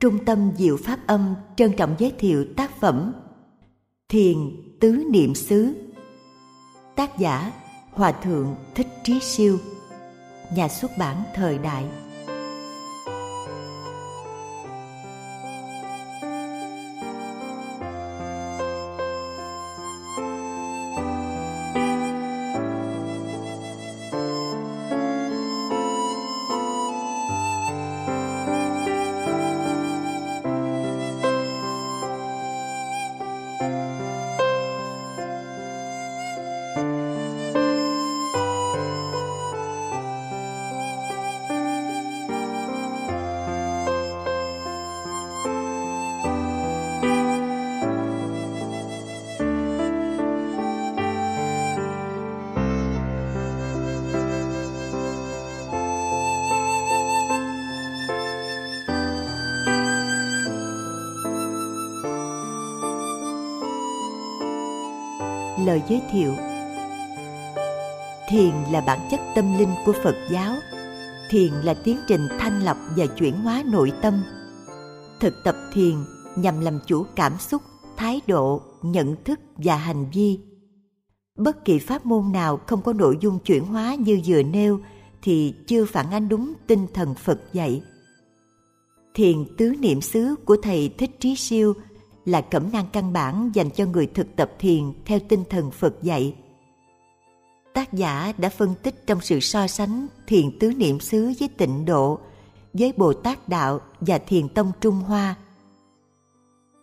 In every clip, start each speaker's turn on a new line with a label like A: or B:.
A: Trung tâm Diệu Pháp Âm trân trọng giới thiệu tác phẩm Thiền Tứ Niệm xứ. Tác giả Hòa Thượng Thích Trí Siêu. Nhà xuất bản Thời Đại. Lời giới thiệu. Thiền là bản chất tâm linh của phật giáo. Thiền là tiến trình thanh lọc và chuyển hóa nội tâm. Thực tập thiền nhằm làm chủ cảm xúc, thái độ, nhận thức và hành vi. Bất kỳ pháp môn nào không có nội dung chuyển hóa như vừa nêu thì chưa phản ánh đúng tinh thần phật dạy. Thiền tứ niệm xứ của thầy thích trí siêu là cẩm nang căn bản dành cho người thực tập thiền theo tinh thần Phật dạy. Tác giả đã phân tích trong sự so sánh thiền tứ niệm xứ với tịnh độ, với Bồ Tát Đạo và thiền tông Trung Hoa.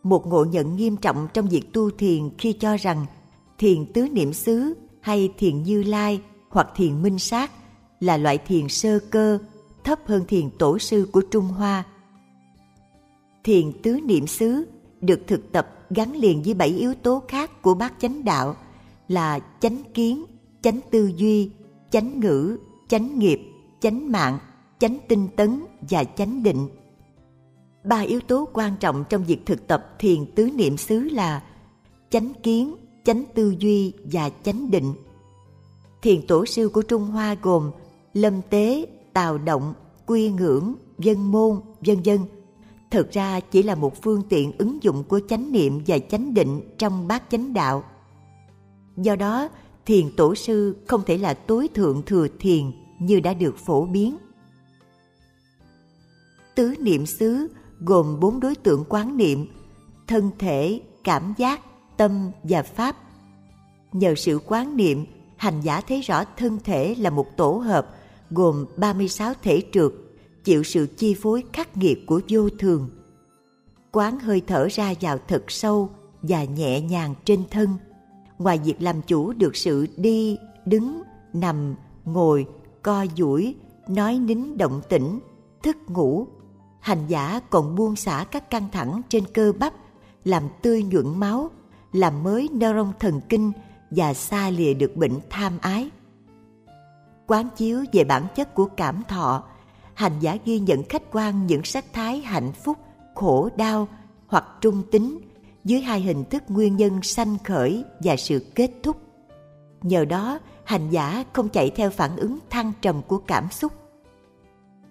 A: Một ngộ nhận nghiêm trọng trong việc tu thiền khi cho rằng thiền tứ niệm xứ hay thiền như lai hoặc thiền minh sát là loại thiền sơ cơ thấp hơn thiền tổ sư của Trung Hoa. Thiền tứ niệm xứ được thực tập gắn liền với bảy yếu tố khác của bát chánh đạo là chánh kiến, chánh tư duy, chánh ngữ, chánh nghiệp, chánh mạng, chánh tinh tấn và chánh định. Ba yếu tố quan trọng trong việc thực tập thiền tứ niệm xứ là chánh kiến, chánh tư duy và chánh định. Thiền tổ sư của Trung Hoa gồm Lâm Tế, Tào Động, Quy Ngưỡng, Dân Môn, vân dân thực ra chỉ là một phương tiện ứng dụng của chánh niệm và chánh định trong bát chánh đạo. Do đó, thiền tổ sư không thể là tối thượng thừa thiền như đã được phổ biến. Tứ niệm xứ gồm bốn đối tượng quán niệm, thân thể, cảm giác, tâm và pháp. Nhờ sự quán niệm, hành giả thấy rõ thân thể là một tổ hợp gồm 36 thể trượt chịu sự chi phối khắc nghiệt của vô thường. Quán hơi thở ra vào thật sâu và nhẹ nhàng trên thân. Ngoài việc làm chủ được sự đi, đứng, nằm, ngồi, co duỗi, nói nín động tĩnh, thức ngủ, hành giả còn buông xả các căng thẳng trên cơ bắp, làm tươi nhuận máu, làm mới neuron thần kinh và xa lìa được bệnh tham ái. Quán chiếu về bản chất của cảm thọ hành giả ghi nhận khách quan những sắc thái hạnh phúc, khổ đau hoặc trung tính dưới hai hình thức nguyên nhân sanh khởi và sự kết thúc. Nhờ đó, hành giả không chạy theo phản ứng thăng trầm của cảm xúc.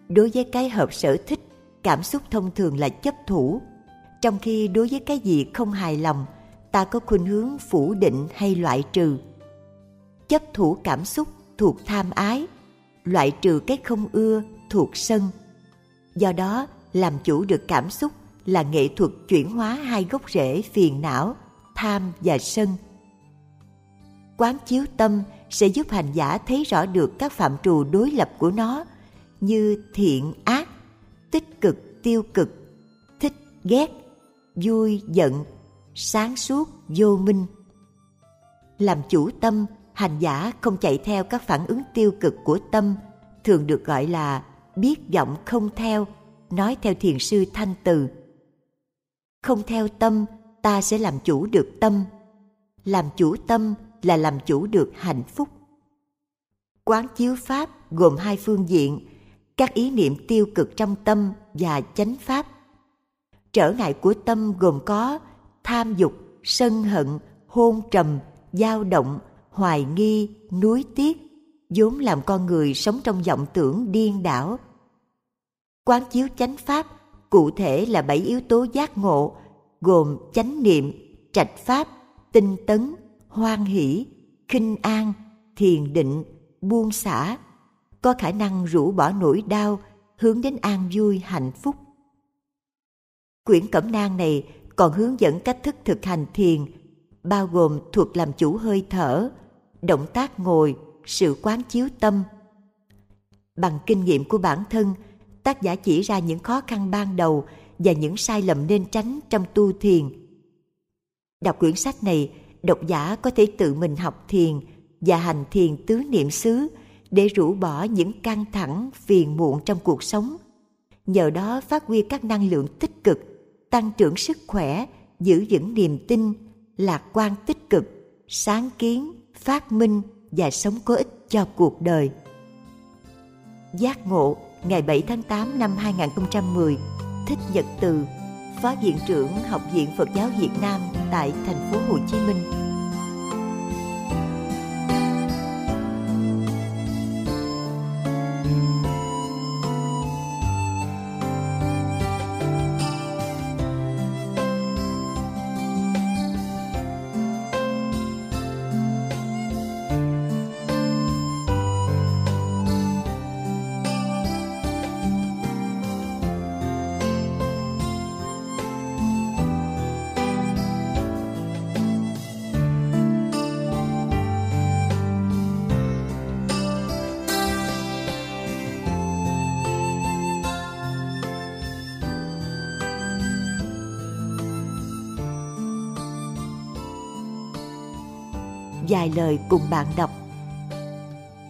A: Đối với cái hợp sở thích, cảm xúc thông thường là chấp thủ, trong khi đối với cái gì không hài lòng, ta có khuynh hướng phủ định hay loại trừ. Chấp thủ cảm xúc thuộc tham ái, loại trừ cái không ưa thuộc sân. Do đó, làm chủ được cảm xúc là nghệ thuật chuyển hóa hai gốc rễ phiền não, tham và sân. Quán chiếu tâm sẽ giúp hành giả thấy rõ được các phạm trù đối lập của nó như thiện ác, tích cực tiêu cực, thích ghét, vui giận, sáng suốt vô minh. Làm chủ tâm, hành giả không chạy theo các phản ứng tiêu cực của tâm, thường được gọi là biết giọng không theo, nói theo thiền sư Thanh Từ. Không theo tâm, ta sẽ làm chủ được tâm. Làm chủ tâm là làm chủ được hạnh phúc. Quán chiếu pháp gồm hai phương diện, các ý niệm tiêu cực trong tâm và chánh pháp. Trở ngại của tâm gồm có tham dục, sân hận, hôn trầm, dao động, hoài nghi, nuối tiếc, vốn làm con người sống trong vọng tưởng điên đảo. Quán chiếu chánh pháp cụ thể là bảy yếu tố giác ngộ, gồm chánh niệm, trạch pháp, tinh tấn, hoan hỷ, khinh an, thiền định, buông xả, có khả năng rũ bỏ nỗi đau, hướng đến an vui hạnh phúc. Quyển cẩm nang này còn hướng dẫn cách thức thực hành thiền, bao gồm thuộc làm chủ hơi thở, động tác ngồi, sự quán chiếu tâm. Bằng kinh nghiệm của bản thân, tác giả chỉ ra những khó khăn ban đầu và những sai lầm nên tránh trong tu thiền. Đọc quyển sách này, độc giả có thể tự mình học thiền và hành thiền tứ niệm xứ để rũ bỏ những căng thẳng, phiền muộn trong cuộc sống. Nhờ đó phát huy các năng lượng tích cực, tăng trưởng sức khỏe, giữ vững niềm tin, lạc quan tích cực, sáng kiến, phát minh và sống có ích cho cuộc đời. Giác ngộ ngày 7 tháng 8 năm 2010, Thích Nhật Từ, Phó Viện trưởng Học viện Phật giáo Việt Nam tại thành phố Hồ Chí Minh. Vài lời cùng bạn đọc.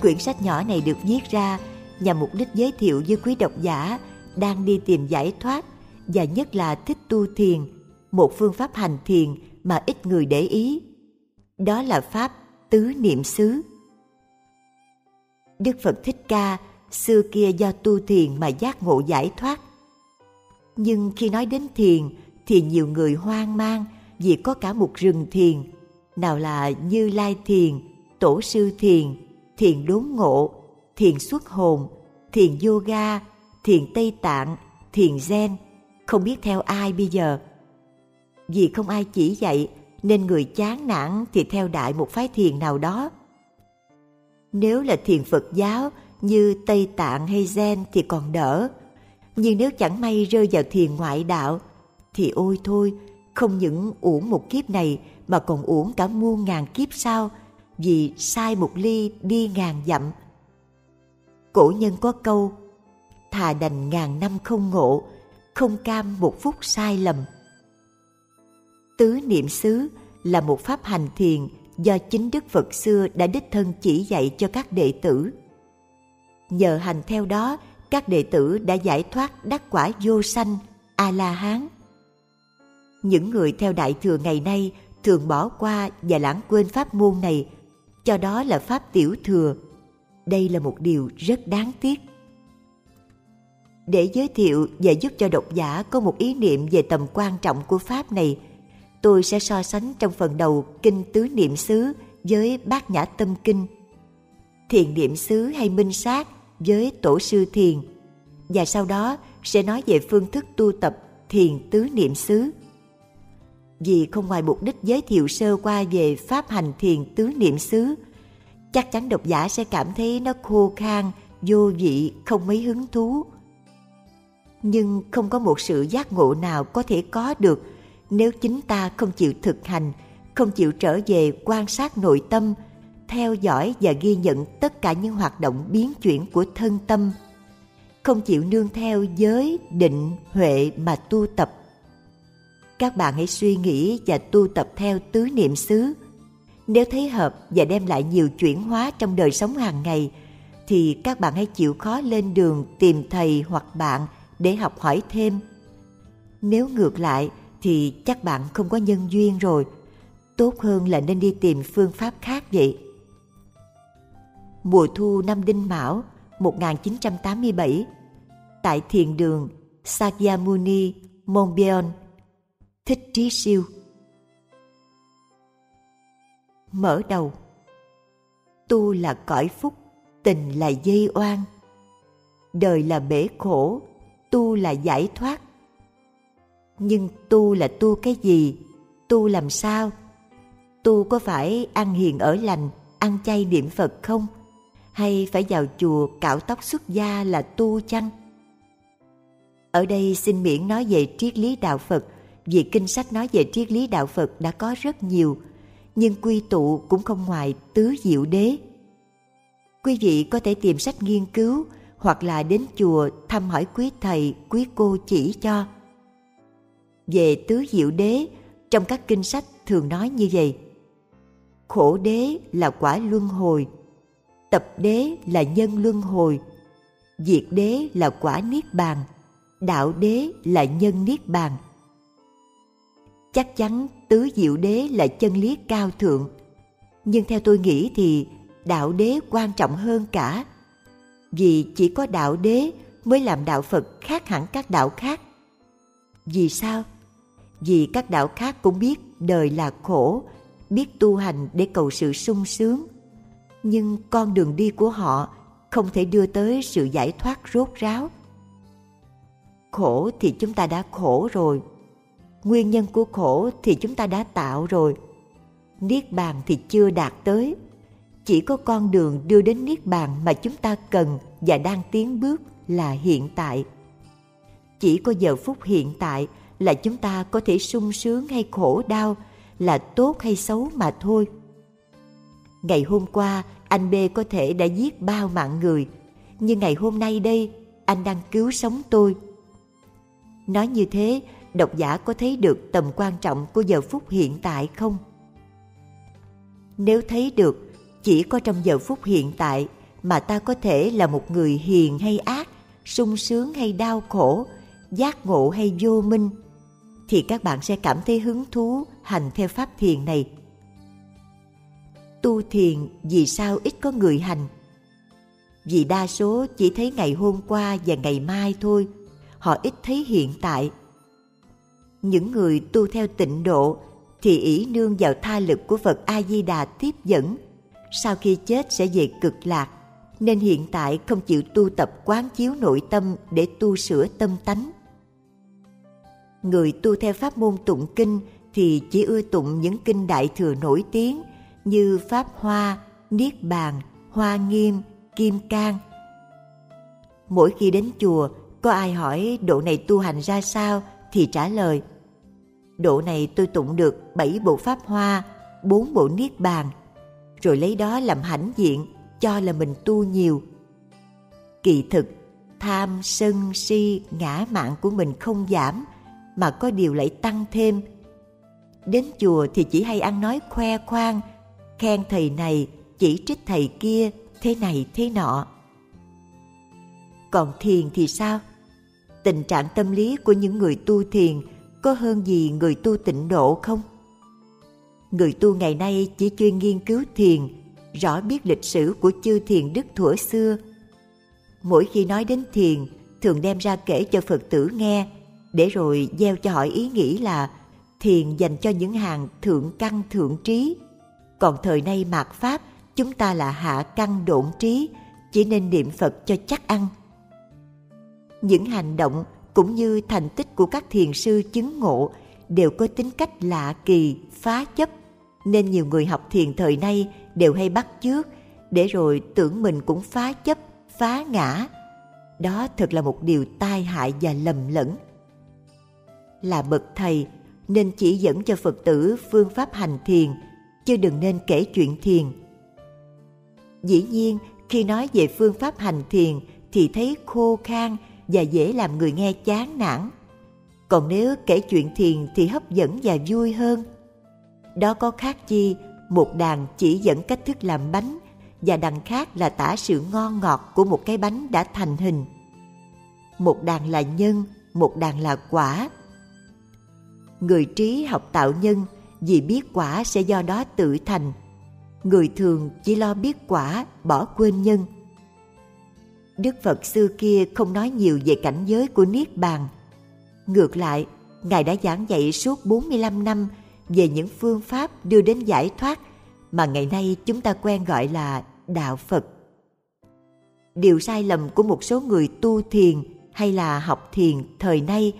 A: Quyển sách nhỏ này được viết ra nhằm mục đích giới thiệu với quý độc giả đang đi tìm giải thoát và nhất là thích tu thiền, một phương pháp hành thiền mà ít người để ý. Đó là pháp tứ niệm xứ. Đức Phật Thích Ca xưa kia do tu thiền mà giác ngộ giải thoát. Nhưng khi nói đến thiền thì nhiều người hoang mang vì có cả một rừng thiền nào là Như Lai Thiền, Tổ sư Thiền, Thiền đốn ngộ, Thiền xuất hồn, Thiền yoga, Thiền Tây Tạng, Thiền Zen, không biết theo ai bây giờ. Vì không ai chỉ dạy nên người chán nản thì theo đại một phái thiền nào đó. Nếu là thiền Phật giáo như Tây Tạng hay Zen thì còn đỡ. Nhưng nếu chẳng may rơi vào thiền ngoại đạo thì ôi thôi, không những uổng một kiếp này mà còn uổng cả muôn ngàn kiếp sau vì sai một ly đi ngàn dặm. Cổ nhân có câu thà đành ngàn năm không ngộ, không cam một phút sai lầm. Tứ niệm xứ là một pháp hành thiền do chính Đức Phật xưa đã đích thân chỉ dạy cho các đệ tử. Nhờ hành theo đó, các đệ tử đã giải thoát đắc quả vô sanh, A-la-hán. Những người theo Đại Thừa ngày nay thường bỏ qua và lãng quên pháp môn này, cho đó là pháp tiểu thừa. Đây là một điều rất đáng tiếc. Để giới thiệu và giúp cho độc giả có một ý niệm về tầm quan trọng của pháp này, tôi sẽ so sánh trong phần đầu kinh tứ niệm xứ với bát nhã tâm kinh, thiền niệm xứ hay minh sát với tổ sư thiền, và sau đó sẽ nói về phương thức tu tập thiền tứ niệm xứ vì không ngoài mục đích giới thiệu sơ qua về pháp hành thiền tứ niệm xứ. Chắc chắn độc giả sẽ cảm thấy nó khô khan, vô vị, không mấy hứng thú. Nhưng không có một sự giác ngộ nào có thể có được nếu chính ta không chịu thực hành, không chịu trở về quan sát nội tâm, theo dõi và ghi nhận tất cả những hoạt động biến chuyển của thân tâm. Không chịu nương theo giới, định, huệ mà tu tập các bạn hãy suy nghĩ và tu tập theo tứ niệm xứ. Nếu thấy hợp và đem lại nhiều chuyển hóa trong đời sống hàng ngày, thì các bạn hãy chịu khó lên đường tìm thầy hoặc bạn để học hỏi thêm. Nếu ngược lại thì chắc bạn không có nhân duyên rồi. Tốt hơn là nên đi tìm phương pháp khác vậy. Mùa thu năm Đinh Mão 1987 tại thiền đường Sakyamuni, Monbion, Thích Trí Siêu. Mở đầu. Tu là cõi phúc, tình là dây oan. Đời là bể khổ, tu là giải thoát, nhưng tu là tu cái gì? Tu làm sao? Tu có phải ăn hiền ở lành ăn chay niệm phật không? Hay phải vào chùa cạo tóc xuất gia là tu chăng? Ở đây xin miễn nói về triết lý đạo phật vì kinh sách nói về triết lý đạo phật đã có rất nhiều, nhưng quy tụ cũng không ngoài tứ diệu đế. Quý vị có thể tìm sách nghiên cứu hoặc là đến chùa thăm hỏi quý thầy, quý cô chỉ cho. Về tứ diệu đế, trong các kinh sách thường nói như vậy. Khổ đế là quả luân hồi, tập đế là nhân luân hồi, diệt đế là quả niết bàn, đạo đế là nhân niết bàn chắc chắn tứ diệu đế là chân lý cao thượng. Nhưng theo tôi nghĩ thì đạo đế quan trọng hơn cả. Vì chỉ có đạo đế mới làm đạo phật khác hẳn các đạo khác. Vì sao? Vì các đạo khác cũng biết đời là khổ, biết tu hành để cầu sự sung sướng. Nhưng con đường đi của họ không thể đưa tới sự giải thoát rốt ráo. Khổ thì chúng ta đã khổ rồi nguyên nhân của khổ thì chúng ta đã tạo rồi. Niết bàn thì chưa đạt tới. Chỉ có con đường đưa đến niết bàn mà chúng ta cần và đang tiến bước là hiện tại. Chỉ có giờ phút hiện tại là chúng ta có thể sung sướng hay khổ đau, là tốt hay xấu mà thôi. Ngày hôm qua, anh b có thể đã giết bao mạng người, nhưng ngày hôm nay đây, anh đang cứu sống tôi. Nói như thế độc giả có thấy được tầm quan trọng của giờ phút hiện tại không? Nếu thấy được, chỉ có trong giờ phút hiện tại mà ta có thể là một người hiền hay ác, sung sướng hay đau khổ, giác ngộ hay vô minh, thì các bạn sẽ cảm thấy hứng thú hành theo pháp thiền này. Tu thiền vì sao ít có người hành? Vì đa số chỉ thấy ngày hôm qua và ngày mai thôi, họ ít thấy hiện tại những người tu theo tịnh độ thì ý nương vào tha lực của Phật A Di Đà tiếp dẫn, sau khi chết sẽ về cực lạc, nên hiện tại không chịu tu tập quán chiếu nội tâm để tu sửa tâm tánh. Người tu theo pháp môn tụng kinh thì chỉ ưa tụng những kinh đại thừa nổi tiếng như Pháp Hoa, Niết Bàn, Hoa Nghiêm, Kim Cang. Mỗi khi đến chùa, có ai hỏi độ này tu hành ra sao thì trả lời – Độ này tôi tụng được bảy bộ pháp hoa, bốn bộ niết bàn, rồi lấy đó làm hãnh diện, cho là mình tu nhiều. Kỳ thực, tham, sân, si, ngã mạn của mình không giảm, mà có điều lại tăng thêm. Đến chùa thì chỉ hay ăn nói khoe khoang, khen thầy này, chỉ trích thầy kia, thế này thế nọ. Còn thiền thì sao? Tình trạng tâm lý của những người tu thiền có hơn gì người tu tịnh độ không? Người tu ngày nay chỉ chuyên nghiên cứu thiền, rõ biết lịch sử của chư thiền đức thuở xưa. Mỗi khi nói đến thiền, thường đem ra kể cho Phật tử nghe, để rồi gieo cho họ ý nghĩ là thiền dành cho những hàng thượng căn thượng trí. Còn thời nay mạt Pháp, chúng ta là hạ căn độn trí, chỉ nên niệm Phật cho chắc ăn. Những hành động cũng như thành tích của các thiền sư chứng ngộ đều có tính cách lạ kỳ, phá chấp, nên nhiều người học thiền thời nay đều hay bắt chước để rồi tưởng mình cũng phá chấp, phá ngã. Đó thật là một điều tai hại và lầm lẫn. Là bậc thầy nên chỉ dẫn cho Phật tử phương pháp hành thiền, chứ đừng nên kể chuyện thiền. Dĩ nhiên, khi nói về phương pháp hành thiền thì thấy khô khan và dễ làm người nghe chán nản. Còn nếu kể chuyện thiền thì hấp dẫn và vui hơn. Đó có khác chi một đàn chỉ dẫn cách thức làm bánh và đằng khác là tả sự ngon ngọt của một cái bánh đã thành hình. Một đàn là nhân, một đàn là quả. Người trí học tạo nhân vì biết quả sẽ do đó tự thành. Người thường chỉ lo biết quả, bỏ quên nhân. Đức Phật xưa kia không nói nhiều về cảnh giới của Niết Bàn. Ngược lại, Ngài đã giảng dạy suốt 45 năm về những phương pháp đưa đến giải thoát mà ngày nay chúng ta quen gọi là Đạo Phật. Điều sai lầm của một số người tu thiền hay là học thiền thời nay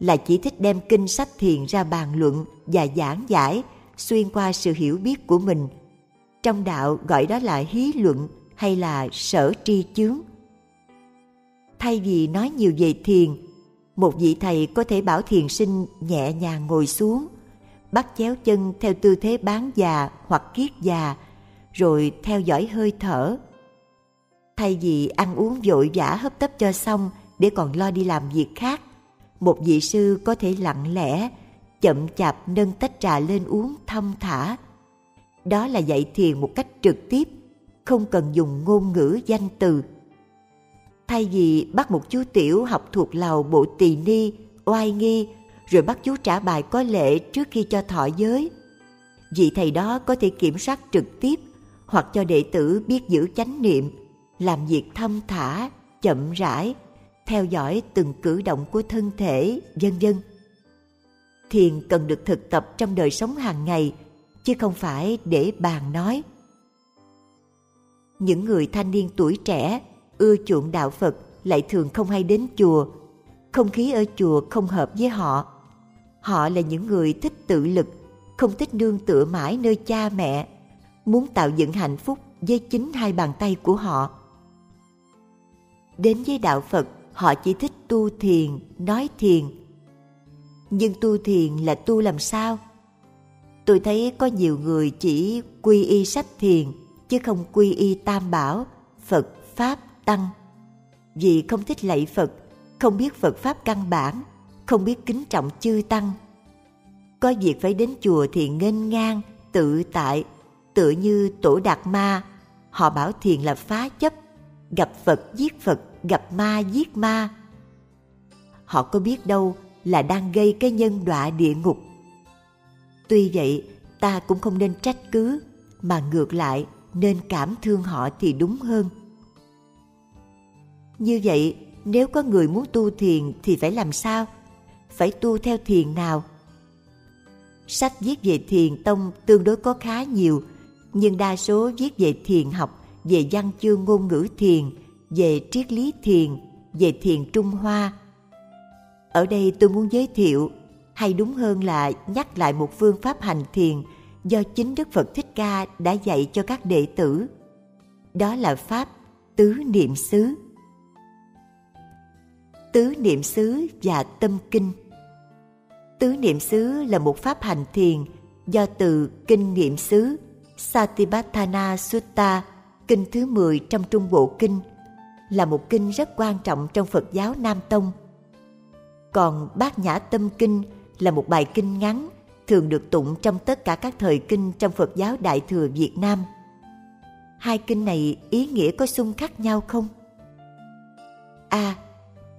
A: là chỉ thích đem kinh sách thiền ra bàn luận và giảng giải xuyên qua sự hiểu biết của mình. Trong đạo gọi đó là hí luận hay là sở tri chướng. Thay vì nói nhiều về thiền, một vị thầy có thể bảo thiền sinh nhẹ nhàng ngồi xuống, bắt chéo chân theo tư thế bán già hoặc kiết già, rồi theo dõi hơi thở. Thay vì ăn uống vội vã hấp tấp cho xong để còn lo đi làm việc khác, một vị sư có thể lặng lẽ, chậm chạp nâng tách trà lên uống thong thả. Đó là dạy thiền một cách trực tiếp, không cần dùng ngôn ngữ danh từ. Thay vì bắt một chú tiểu học thuộc lầu bộ tỳ ni, oai nghi, rồi bắt chú trả bài có lệ trước khi cho thọ giới, vị thầy đó có thể kiểm soát trực tiếp hoặc cho đệ tử biết giữ chánh niệm, làm việc thâm thả, chậm rãi, theo dõi từng cử động của thân thể, vân vân. Thiền cần được thực tập trong đời sống hàng ngày, chứ không phải để bàn nói. Những người thanh niên tuổi trẻ ưa chuộng đạo Phật lại thường không hay đến chùa. Không khí ở chùa không hợp với họ. Họ là những người thích tự lực, không thích nương tựa mãi nơi cha mẹ, muốn tạo dựng hạnh phúc với chính hai bàn tay của họ. Đến với đạo Phật, họ chỉ thích tu thiền, nói thiền. Nhưng tu thiền là tu làm sao? Tôi thấy có nhiều người chỉ quy y sách thiền, chứ không quy y tam bảo, Phật, Pháp, Tăng. Vì không thích lạy Phật, không biết Phật Pháp căn bản, không biết kính trọng chư Tăng. Có việc phải đến chùa thì nghênh ngang, tự tại, tựa như tổ đạt ma. Họ bảo thiền là phá chấp, gặp Phật giết Phật, gặp ma giết ma. Họ có biết đâu là đang gây cái nhân đọa địa ngục. Tuy vậy, ta cũng không nên trách cứ, mà ngược lại nên cảm thương họ thì đúng hơn. Như vậy, nếu có người muốn tu thiền thì phải làm sao? Phải tu theo thiền nào? Sách viết về thiền tông tương đối có khá nhiều, nhưng đa số viết về thiền học, về văn chương ngôn ngữ thiền, về triết lý thiền, về thiền Trung Hoa. Ở đây tôi muốn giới thiệu, hay đúng hơn là nhắc lại một phương pháp hành thiền do chính Đức Phật Thích Ca đã dạy cho các đệ tử. Đó là pháp tứ niệm xứ tứ niệm xứ và tâm kinh. Tứ niệm xứ là một pháp hành thiền do từ kinh niệm xứ Satipatthana Sutta, kinh thứ 10 trong Trung Bộ Kinh, là một kinh rất quan trọng trong Phật giáo Nam Tông. Còn Bát Nhã Tâm Kinh là một bài kinh ngắn thường được tụng trong tất cả các thời kinh trong Phật giáo Đại Thừa Việt Nam. Hai kinh này ý nghĩa có xung khắc nhau không? A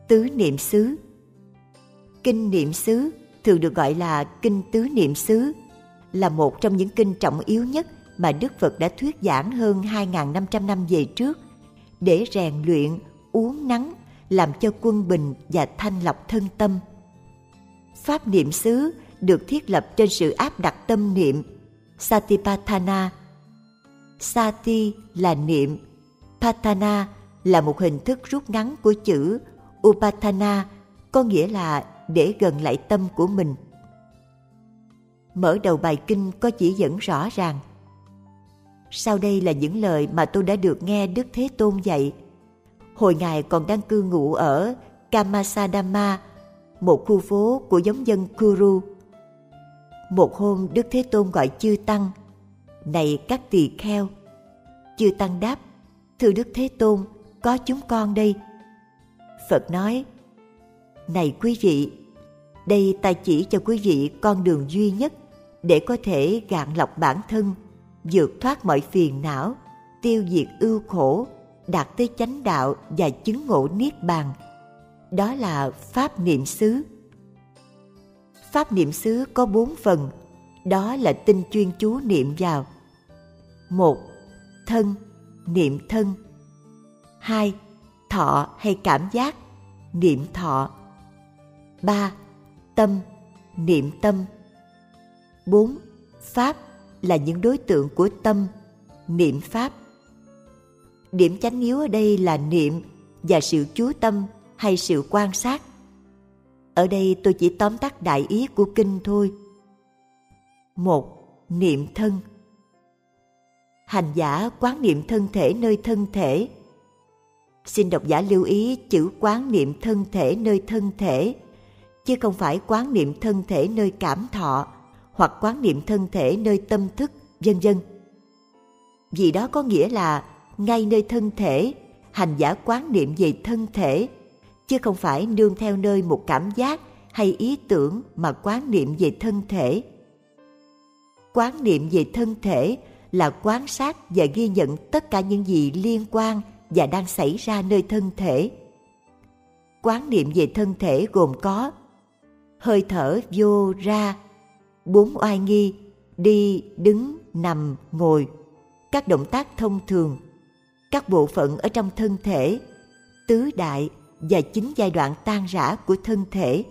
A: tứ niệm xứ kinh niệm xứ thường được gọi là kinh tứ niệm xứ là một trong những kinh trọng yếu nhất mà Đức Phật đã thuyết giảng hơn 2.500 năm về trước để rèn luyện, uống nắng, làm cho quân bình và thanh lọc thân tâm. Pháp niệm xứ được thiết lập trên sự áp đặt tâm niệm Satipatthana. Sati là niệm, Patthana là một hình thức rút ngắn của chữ Upatana có nghĩa là để gần lại tâm của mình. Mở đầu bài kinh có chỉ dẫn rõ ràng. Sau đây là những lời mà tôi đã được nghe Đức Thế Tôn dạy. Hồi Ngài còn đang cư ngụ ở Kamasadama, một khu phố của giống dân Kuru. Một hôm Đức Thế Tôn gọi chư Tăng, Này các tỳ kheo! Chư Tăng đáp, Thưa Đức Thế Tôn, có chúng con đây, Phật nói, Này quý vị, đây ta chỉ cho quý vị con đường duy nhất để có thể gạn lọc bản thân, vượt thoát mọi phiền não, tiêu diệt ưu khổ, đạt tới chánh đạo và chứng ngộ niết bàn. Đó là pháp niệm xứ. Pháp niệm xứ có bốn phần, đó là tinh chuyên chú niệm vào. một Thân, niệm thân. hai thọ hay cảm giác, niệm thọ. 3. Tâm, niệm tâm. 4. Pháp là những đối tượng của tâm, niệm pháp. Điểm chánh yếu ở đây là niệm và sự chú tâm hay sự quan sát. ở đây tôi chỉ tóm tắt đại ý của kinh thôi. một Niệm thân Hành giả quán niệm thân thể nơi thân thể. Xin độc giả lưu ý chữ quán niệm thân thể nơi thân thể, chứ không phải quán niệm thân thể nơi cảm thọ hoặc quán niệm thân thể nơi tâm thức, vân vân. Vì đó có nghĩa là ngay nơi thân thể, hành giả quán niệm về thân thể, chứ không phải nương theo nơi một cảm giác hay ý tưởng mà quán niệm về thân thể. Quán niệm về thân thể là quan sát và ghi nhận tất cả những gì liên quan và đang xảy ra nơi thân thể. Quán niệm về thân thể gồm có hơi thở vô ra, bốn oai nghi, đi, đứng, nằm, ngồi, các động tác thông thường, các bộ phận ở trong thân thể, tứ đại và chính giai đoạn tan rã của thân thể.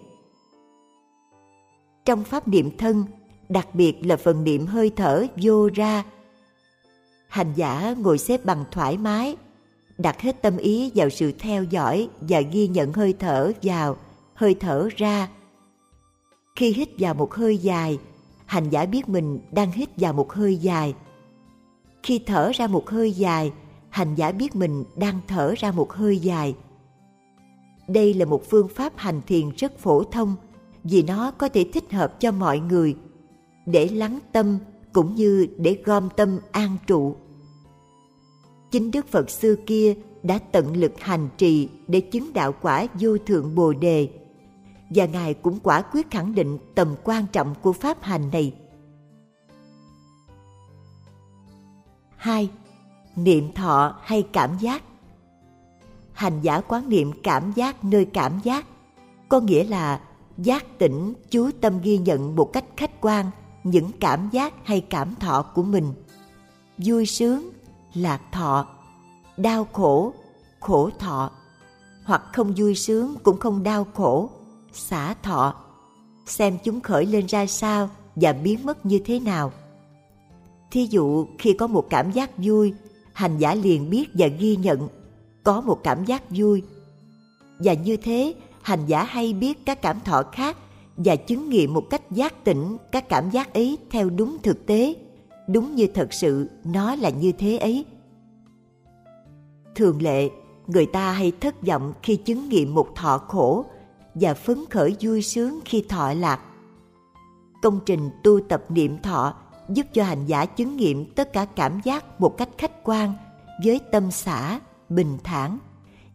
A: Trong pháp niệm thân, đặc biệt là phần niệm hơi thở vô ra. Hành giả ngồi xếp bằng thoải mái, đặt hết tâm ý vào sự theo dõi và ghi nhận hơi thở vào, hơi thở ra. Khi hít vào một hơi dài, hành giả biết mình đang hít vào một hơi dài. Khi thở ra một hơi dài, hành giả biết mình đang thở ra một hơi dài. Đây là một phương pháp hành thiền rất phổ thông vì nó có thể thích hợp cho mọi người để lắng tâm cũng như để gom tâm an trụ. Chính Đức Phật xưa kia đã tận lực hành trì để chứng đạo quả vô thượng Bồ đề và Ngài cũng quả quyết khẳng định tầm quan trọng của pháp hành này. 2. Niệm thọ hay cảm giác Hành giả quán niệm cảm giác nơi cảm giác, có nghĩa là giác tỉnh chú tâm ghi nhận một cách khách quan những cảm giác hay cảm thọ của mình vui sướng lạc thọ, đau khổ khổ thọ. Hoặc không vui sướng cũng không đau khổ, xả thọ. Xem chúng khởi lên ra sao và biến mất như thế nào. Thí dụ khi có một cảm giác vui, hành giả liền biết và ghi nhận, có một cảm giác vui. Và như thế, hành giả hay biết các cảm thọ khác và chứng nghiệm một cách giác tỉnh các cảm giác ấy theo đúng thực tế đúng như thật sự nó là như thế ấy thường lệ, người ta hay thất vọng khi chứng nghiệm một thọ khổ và phấn khởi vui sướng khi thọ lạc công trình tu tập niệm thọ giúp cho hành giả chứng nghiệm tất cả cảm giác một cách khách quan, với tâm xã bình thản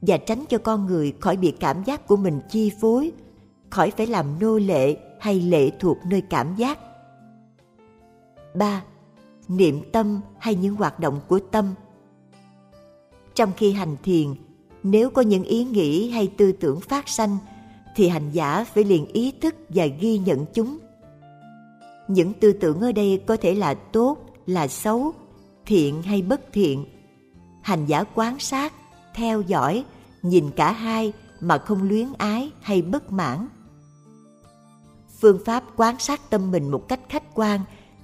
A: và tránh cho con người khỏi bị cảm giác của mình chi phối, khỏi phải làm nô lệ hay lệ thuộc nơi cảm giác. 3. Niệm tâm hay những hoạt động của tâm Trong khi hành thiền, nếu có những ý nghĩ hay tư tưởng phát sanh, thì hành giả phải liền ý thức và ghi nhận chúng. Những tư tưởng ở đây có thể là tốt, là xấu, thiện hay bất thiện. Hành giả quan sát, theo dõi, nhìn cả hai mà không luyến ái hay bất mãn phương pháp quan sát tâm mình một cách khách quan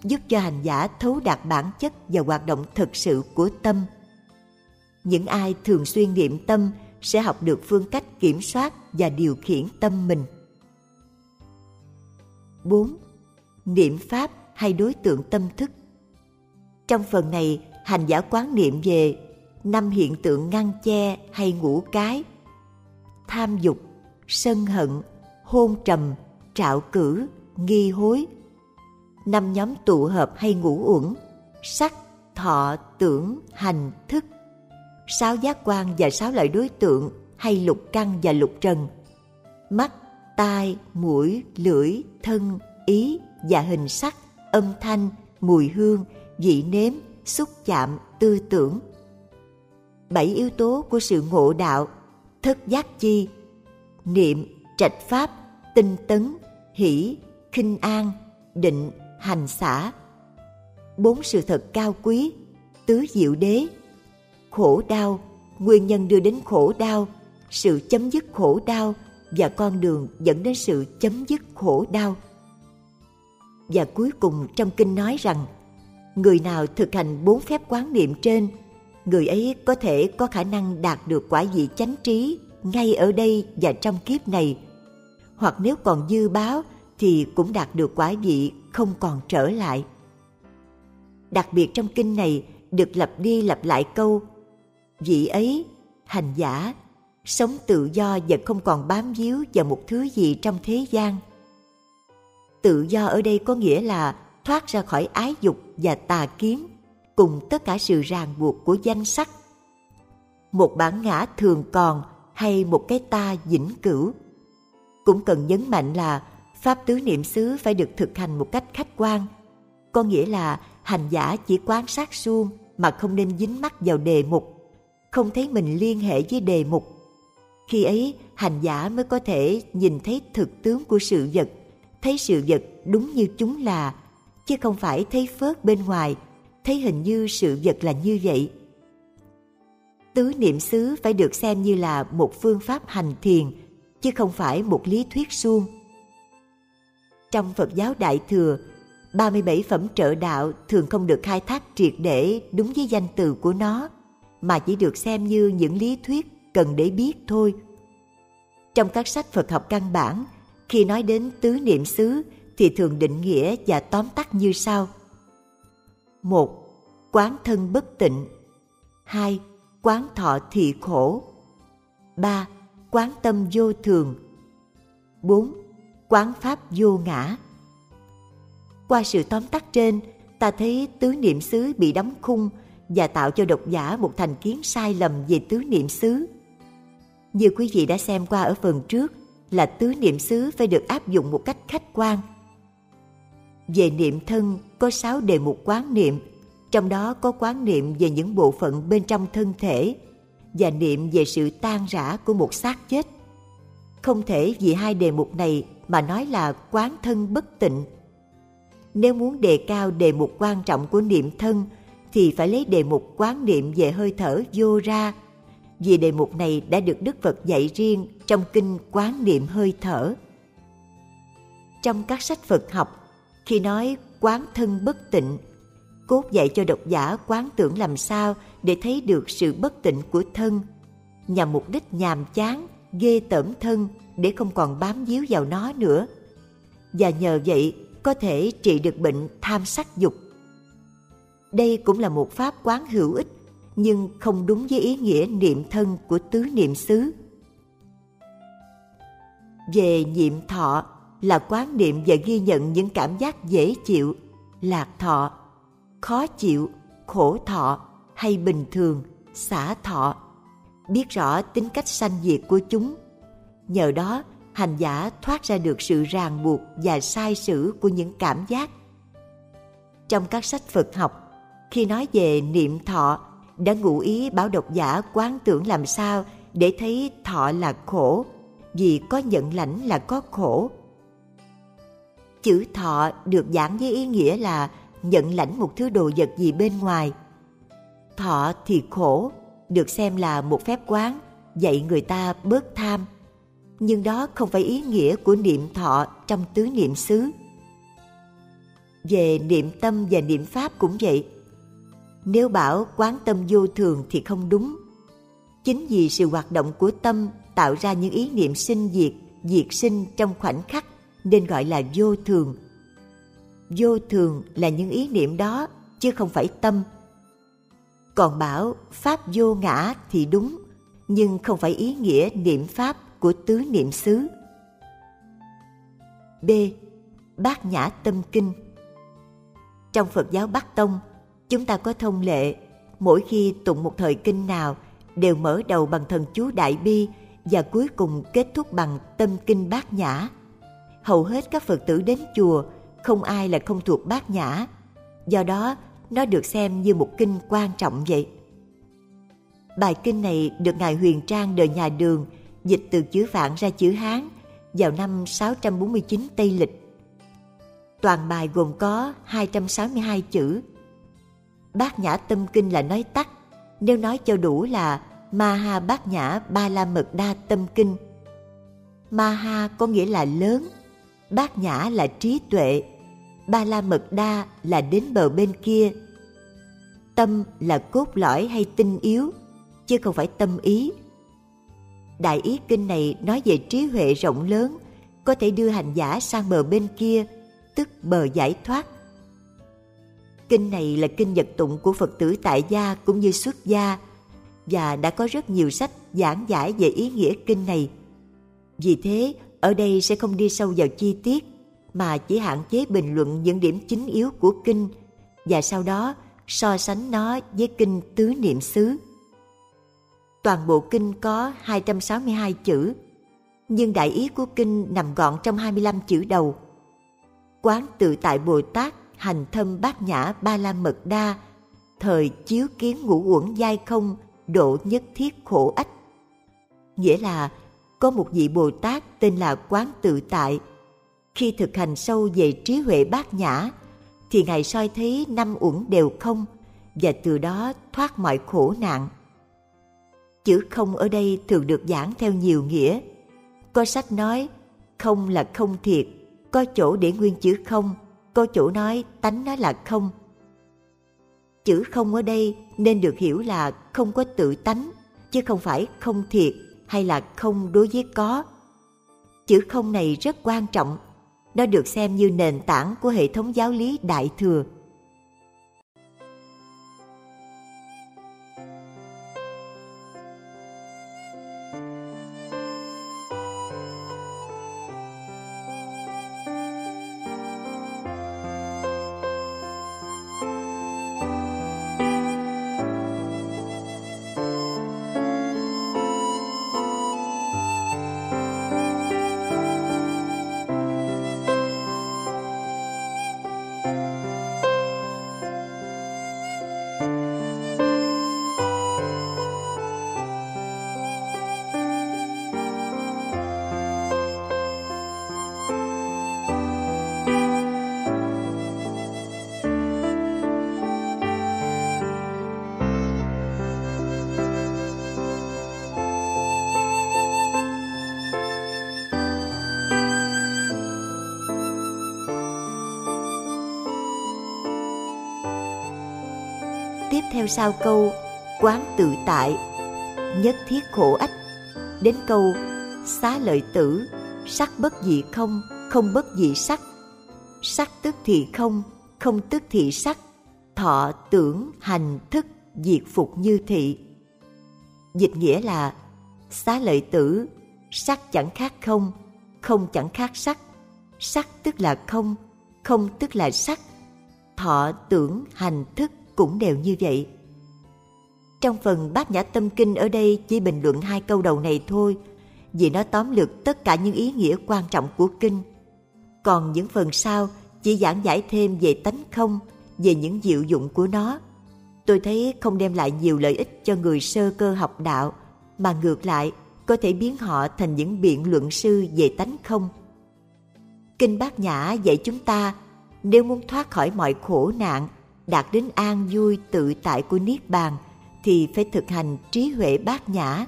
A: giúp cho hành giả thấu đạt bản chất và hoạt động thực sự của tâm những ai thường xuyên niệm tâm sẽ học được phương cách kiểm soát và điều khiển tâm mình 4. Niệm pháp hay đối tượng tâm thức Trong phần này, hành giả quán niệm về năm hiện tượng ngăn che hay ngũ cái tham dục, sân hận, hôn trầm, trạo cử, nghi hối. Năm nhóm tụ hợp hay ngũ uẩn, sắc, thọ, tưởng, hành, thức. Sáu giác quan và sáu loại đối tượng hay lục căn và lục trần. Mắt, tai, mũi, lưỡi, thân, ý và hình sắc, âm thanh, mùi hương, vị nếm, xúc chạm, tư tưởng. Bảy yếu tố của sự ngộ đạo, thất giác chi, niệm, trạch pháp, tinh tấn, hỷ, khinh an, định, hành xả. Bốn sự thật cao quý, tứ diệu đế, khổ đau, nguyên nhân đưa đến khổ đau, sự chấm dứt khổ đau và con đường dẫn đến sự chấm dứt khổ đau. Và cuối cùng trong kinh nói rằng, người nào thực hành bốn phép quán niệm trên, người ấy có thể có khả năng đạt được quả vị chánh trí ngay ở đây và trong kiếp này hoặc nếu còn dư báo thì cũng đạt được quả vị không còn trở lại. Đặc biệt trong kinh này được lặp đi lặp lại câu vị ấy, hành giả, sống tự do và không còn bám víu vào một thứ gì trong thế gian. Tự do ở đây có nghĩa là thoát ra khỏi ái dục và tà kiến cùng tất cả sự ràng buộc của danh sắc. Một bản ngã thường còn hay một cái ta vĩnh cửu. Cũng cần nhấn mạnh là Pháp tứ niệm xứ phải được thực hành một cách khách quan. Có nghĩa là hành giả chỉ quan sát suông mà không nên dính mắc vào đề mục, không thấy mình liên hệ với đề mục. Khi ấy, hành giả mới có thể nhìn thấy thực tướng của sự vật, thấy sự vật đúng như chúng là, chứ không phải thấy phớt bên ngoài, thấy hình như sự vật là như vậy. Tứ niệm xứ phải được xem như là một phương pháp hành thiền, chứ không phải một lý thuyết suông. Trong Phật giáo Đại Thừa, 37 phẩm trợ đạo thường không được khai thác triệt để đúng với danh từ của nó, mà chỉ được xem như những lý thuyết cần để biết thôi. Trong các sách Phật học căn bản, khi nói đến tứ niệm xứ thì thường định nghĩa và tóm tắt như sau. một Quán thân bất tịnh 2. Quán thọ thị khổ 3. Quán tâm vô thường 4. Quán pháp vô ngã qua sự tóm tắt trên, ta thấy tứ niệm xứ bị đóng khung và tạo cho độc giả một thành kiến sai lầm về tứ niệm xứ. Như quý vị đã xem qua ở phần trước là tứ niệm xứ phải được áp dụng một cách khách quan. Về niệm thân có sáu đề mục quán niệm, trong đó có quán niệm về những bộ phận bên trong thân thể và niệm về sự tan rã của một xác chết. Không thể vì hai đề mục này mà nói là quán thân bất tịnh nếu muốn đề cao đề mục quan trọng của niệm thân thì phải lấy đề mục quán niệm về hơi thở vô ra vì đề mục này đã được Đức Phật dạy riêng trong kinh quán niệm hơi thở. Trong các sách Phật học, khi nói quán thân bất tịnh, cốt dạy cho độc giả quán tưởng làm sao để thấy được sự bất tịnh của thân, nhằm mục đích nhàm chán, ghê tởm thân để không còn bám víu vào nó nữa. Và nhờ vậy có thể trị được bệnh tham sắc dục. Đây cũng là một pháp quán hữu ích nhưng không đúng với ý nghĩa niệm thân của tứ niệm xứ. Về niệm thọ là quán niệm và ghi nhận những cảm giác dễ chịu, lạc thọ, khó chịu, khổ thọ hay bình thường, xả thọ, biết rõ tính cách sanh diệt của chúng. Nhờ đó hành giả thoát ra được sự ràng buộc và sai sử của những cảm giác. Trong các sách Phật học, khi nói về niệm thọ, đã ngụ ý bảo độc giả quán tưởng làm sao để thấy thọ là khổ, vì có nhận lãnh là có khổ. Chữ thọ được giảng với ý nghĩa là nhận lãnh một thứ đồ vật gì bên ngoài. Thọ thì khổ, được xem là một phép quán, dạy người ta bớt tham, nhưng đó không phải ý nghĩa của niệm thọ trong tứ niệm xứ. Về niệm tâm và niệm pháp cũng vậy. Nếu bảo quán tâm vô thường thì không đúng. Chính vì sự hoạt động của tâm tạo ra những ý niệm sinh diệt, diệt sinh trong khoảnh khắc nên gọi là vô thường. Vô thường là những ý niệm đó chứ không phải tâm. Còn bảo pháp vô ngã thì đúng, nhưng không phải ý nghĩa niệm pháp của tứ niệm xứ. B. Bát Nhã Tâm Kinh Trong Phật giáo Bắc Tông, chúng ta có thông lệ mỗi khi tụng một thời kinh nào đều mở đầu bằng thần chú Đại Bi và cuối cùng kết thúc bằng tâm kinh Bát Nhã. Hầu hết các Phật tử đến chùa không ai là không thuộc Bát Nhã, do đó nó được xem như một kinh quan trọng vậy. Bài kinh này được Ngài Huyền Trang đời nhà Đường dịch từ chữ Phạn ra chữ Hán vào năm 649 Tây Lịch. Toàn bài gồm có 262 chữ. Bát Nhã Tâm Kinh là nói tắt, nếu nói cho đủ là Maha Bát Nhã Ba La Mật Đa Tâm Kinh. Maha có nghĩa là lớn, Bát Nhã là trí tuệ, Ba La Mật Đa là đến bờ bên kia. Tâm là cốt lõi hay tinh yếu, chứ không phải tâm ý Đại ý kinh này nói về trí huệ rộng lớn, có thể đưa hành giả sang bờ bên kia, tức bờ giải thoát. Kinh này là kinh nhật tụng của Phật tử tại gia cũng như xuất gia và đã có rất nhiều sách giảng giải về ý nghĩa kinh này. Vì thế, ở đây sẽ không đi sâu vào chi tiết mà chỉ hạn chế bình luận những điểm chính yếu của kinh và sau đó so sánh nó với kinh tứ niệm xứ. Toàn bộ kinh có 262 chữ, nhưng đại ý của kinh nằm gọn trong 25 chữ đầu. Quán tự tại Bồ Tát hành thâm bát nhã ba la mật đa, thời chiếu kiến ngũ uẩn giai không, độ nhất thiết khổ ách. Nghĩa là có một vị Bồ Tát tên là Quán Tự Tại. Khi thực hành sâu về trí huệ bát nhã, thì Ngài soi thấy năm uẩn đều không và từ đó thoát mọi khổ nạn. Chữ không ở đây thường được giảng theo nhiều nghĩa. Có sách nói không là không thiệt, có chỗ để nguyên chữ không, có chỗ nói tánh nó là không. Chữ không ở đây nên được hiểu là không có tự tánh, chứ không phải không thiệt hay là không đối với có. Chữ không này rất quan trọng, nó được xem như nền tảng của hệ thống giáo lý Đại Thừa – theo sau câu, quán tự tại, nhất thiết khổ ách. Đến câu, xá lợi tử, sắc bất dị không không bất dị sắc. Sắc tức thì không không tức thì sắc. Thọ, tưởng, hành, thức, diệt phục như thị. Dịch nghĩa là, xá lợi tử, sắc chẳng khác không không chẳng khác sắc. Sắc tức là không không tức là sắc. Thọ, tưởng, hành, thức cũng đều như vậy. Trong phần bát nhã tâm kinh ở đây chỉ bình luận hai câu đầu này thôi, vì nó tóm lược tất cả những ý nghĩa quan trọng của kinh. Còn những phần sau chỉ giảng giải thêm về tánh không, về những diệu dụng của nó. Tôi thấy không đem lại nhiều lợi ích cho người sơ cơ học đạo, mà ngược lại có thể biến họ thành những biện luận sư về tánh không. Kinh Bát Nhã dạy chúng ta nếu muốn thoát khỏi mọi khổ nạn đạt đến an vui tự tại của niết bàn thì phải thực hành trí huệ bát nhã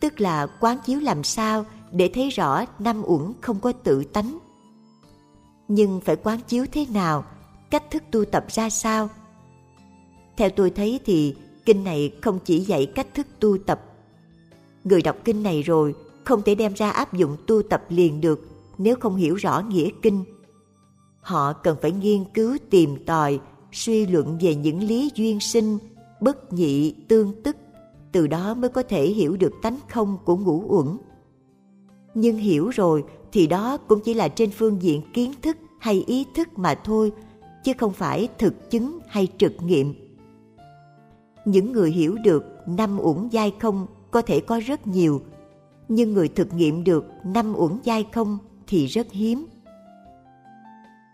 A: tức là quán chiếu làm sao để thấy rõ năm uẩn không có tự tánh. Nhưng phải quán chiếu thế nào cách thức tu tập ra sao? Theo tôi thấy thì kinh này không chỉ dạy cách thức tu tập. Người đọc kinh này rồi không thể đem ra áp dụng tu tập liền được nếu không hiểu rõ nghĩa kinh. Họ cần phải nghiên cứu tìm tòi suy luận về những lý duyên sinh, bất nhị, tương tức, từ đó mới có thể hiểu được tánh không của ngũ uẩn. Nhưng hiểu rồi thì đó cũng chỉ là trên phương diện kiến thức hay ý thức mà thôi, chứ không phải thực chứng hay trực nghiệm. Những người hiểu được năm uẩn giai không có thể có rất nhiều, nhưng người thực nghiệm được năm uẩn giai không thì rất hiếm.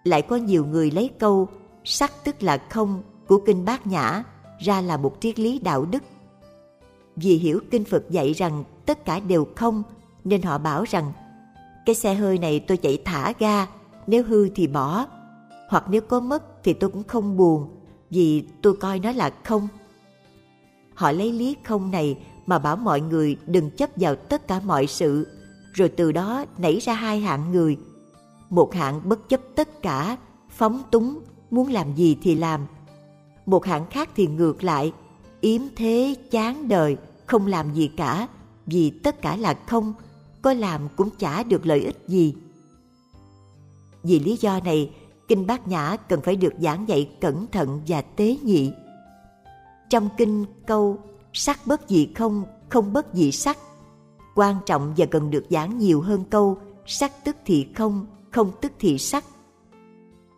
A: Lại có nhiều người lấy câu sắc tức là không của kinh bát nhã ra là một triết lý đạo đức vì hiểu kinh phật dạy rằng tất cả đều không, nên họ bảo rằng, cái xe hơi này tôi chạy thả ga, nếu hư thì bỏ, hoặc nếu có mất thì tôi cũng không buồn, vì tôi coi nó là không họ lấy lý không này mà bảo mọi người đừng chấp vào tất cả mọi sự, rồi từ đó nảy ra hai hạng người một hạng bất chấp tất cả, phóng túng, muốn làm gì thì làm. Một hạng khác thì ngược lại, yếm thế chán đời, không làm gì cả, vì tất cả là không, có làm cũng chả được lợi ích gì. Vì lý do này, Kinh Bát Nhã cần phải được giảng dạy cẩn thận và tế nhị. Trong kinh câu sắc bất dị không, không bất dị sắc, quan trọng và cần được giảng nhiều hơn câu sắc tức thì không, không tức thì sắc.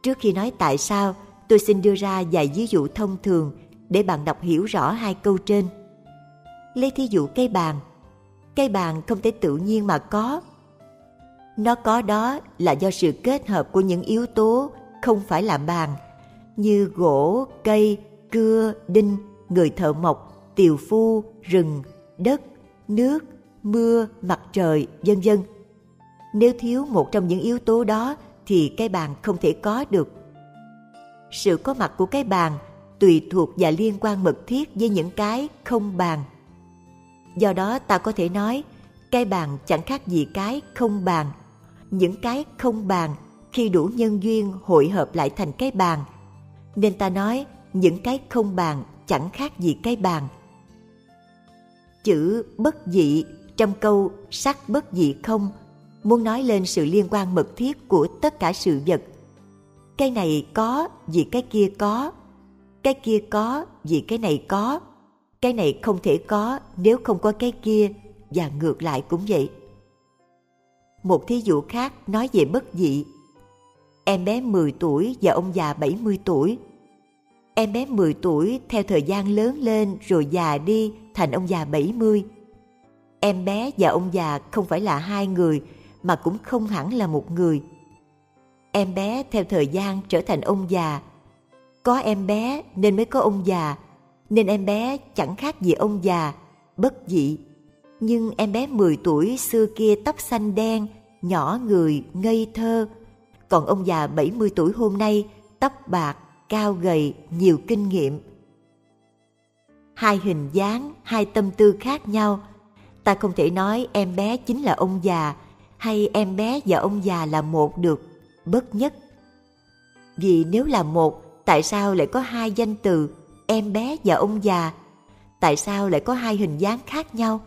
A: Trước khi nói tại sao, tôi xin đưa ra vài ví dụ thông thường để bạn đọc hiểu rõ hai câu trên. Lấy thí dụ cây bàn. Cây bàn không thể tự nhiên mà có. Nó có đó là do sự kết hợp của những yếu tố không phải là bàn như gỗ, cây, cưa, đinh, người thợ mộc, tiều phu, rừng, đất, nước, mưa, mặt trời, vân vân. Nếu thiếu một trong những yếu tố đó thì cây bàn không thể có được. Sự có mặt của cái bàn tùy thuộc và liên quan mật thiết với những cái không bàn. Do đó ta có thể nói, cái bàn chẳng khác gì cái không bàn. Những cái không bàn khi đủ nhân duyên hội hợp lại thành cái bàn. Nên ta nói, những cái không bàn chẳng khác gì cái bàn. Chữ bất dị trong câu sắc bất dị không muốn nói lên sự liên quan mật thiết của tất cả sự vật. Cái này có vì cái kia có, cái kia có vì cái này có, cái này không thể có nếu không có cái kia và ngược lại cũng vậy. Một thí dụ khác nói về bất dị. Em bé 10 tuổi và ông già 70 tuổi. Em bé 10 tuổi theo thời gian lớn lên rồi già đi thành ông già 70. Em bé và ông già không phải là hai người mà cũng không hẳn là một người. Em bé theo thời gian trở thành ông già. Có em bé nên mới có ông già, nên em bé chẳng khác gì ông già, bất dị. Nhưng em bé 10 tuổi xưa kia tóc xanh đen, nhỏ người, ngây thơ. Còn ông già 70 tuổi hôm nay, tóc bạc, cao gầy, nhiều kinh nghiệm. Hai hình dáng, hai tâm tư khác nhau. Ta không thể nói em bé chính là ông già, hay em bé và ông già là một được, bất nhất. Vì nếu là một, tại sao lại có hai danh từ em bé và ông già? Tại sao lại có hai hình dáng khác nhau?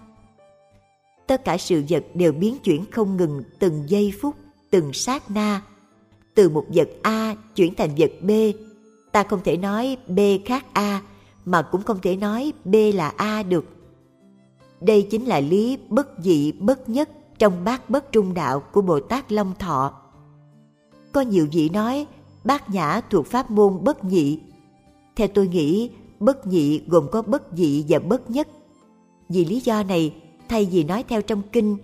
A: Tất cả sự vật đều biến chuyển không ngừng từng giây phút, từng sát na. Từ một vật A chuyển thành vật B, ta không thể nói B khác A, mà cũng không thể nói B là A được. Đây chính là lý bất dị bất nhất trong bát bất trung đạo của Bồ Tát Long Thọ. Có nhiều vị nói bát nhã thuộc pháp môn bất nhị. Theo tôi nghĩ, bất nhị gồm có bất dị và bất nhất. Vì lý do này, thay vì nói theo trong kinh,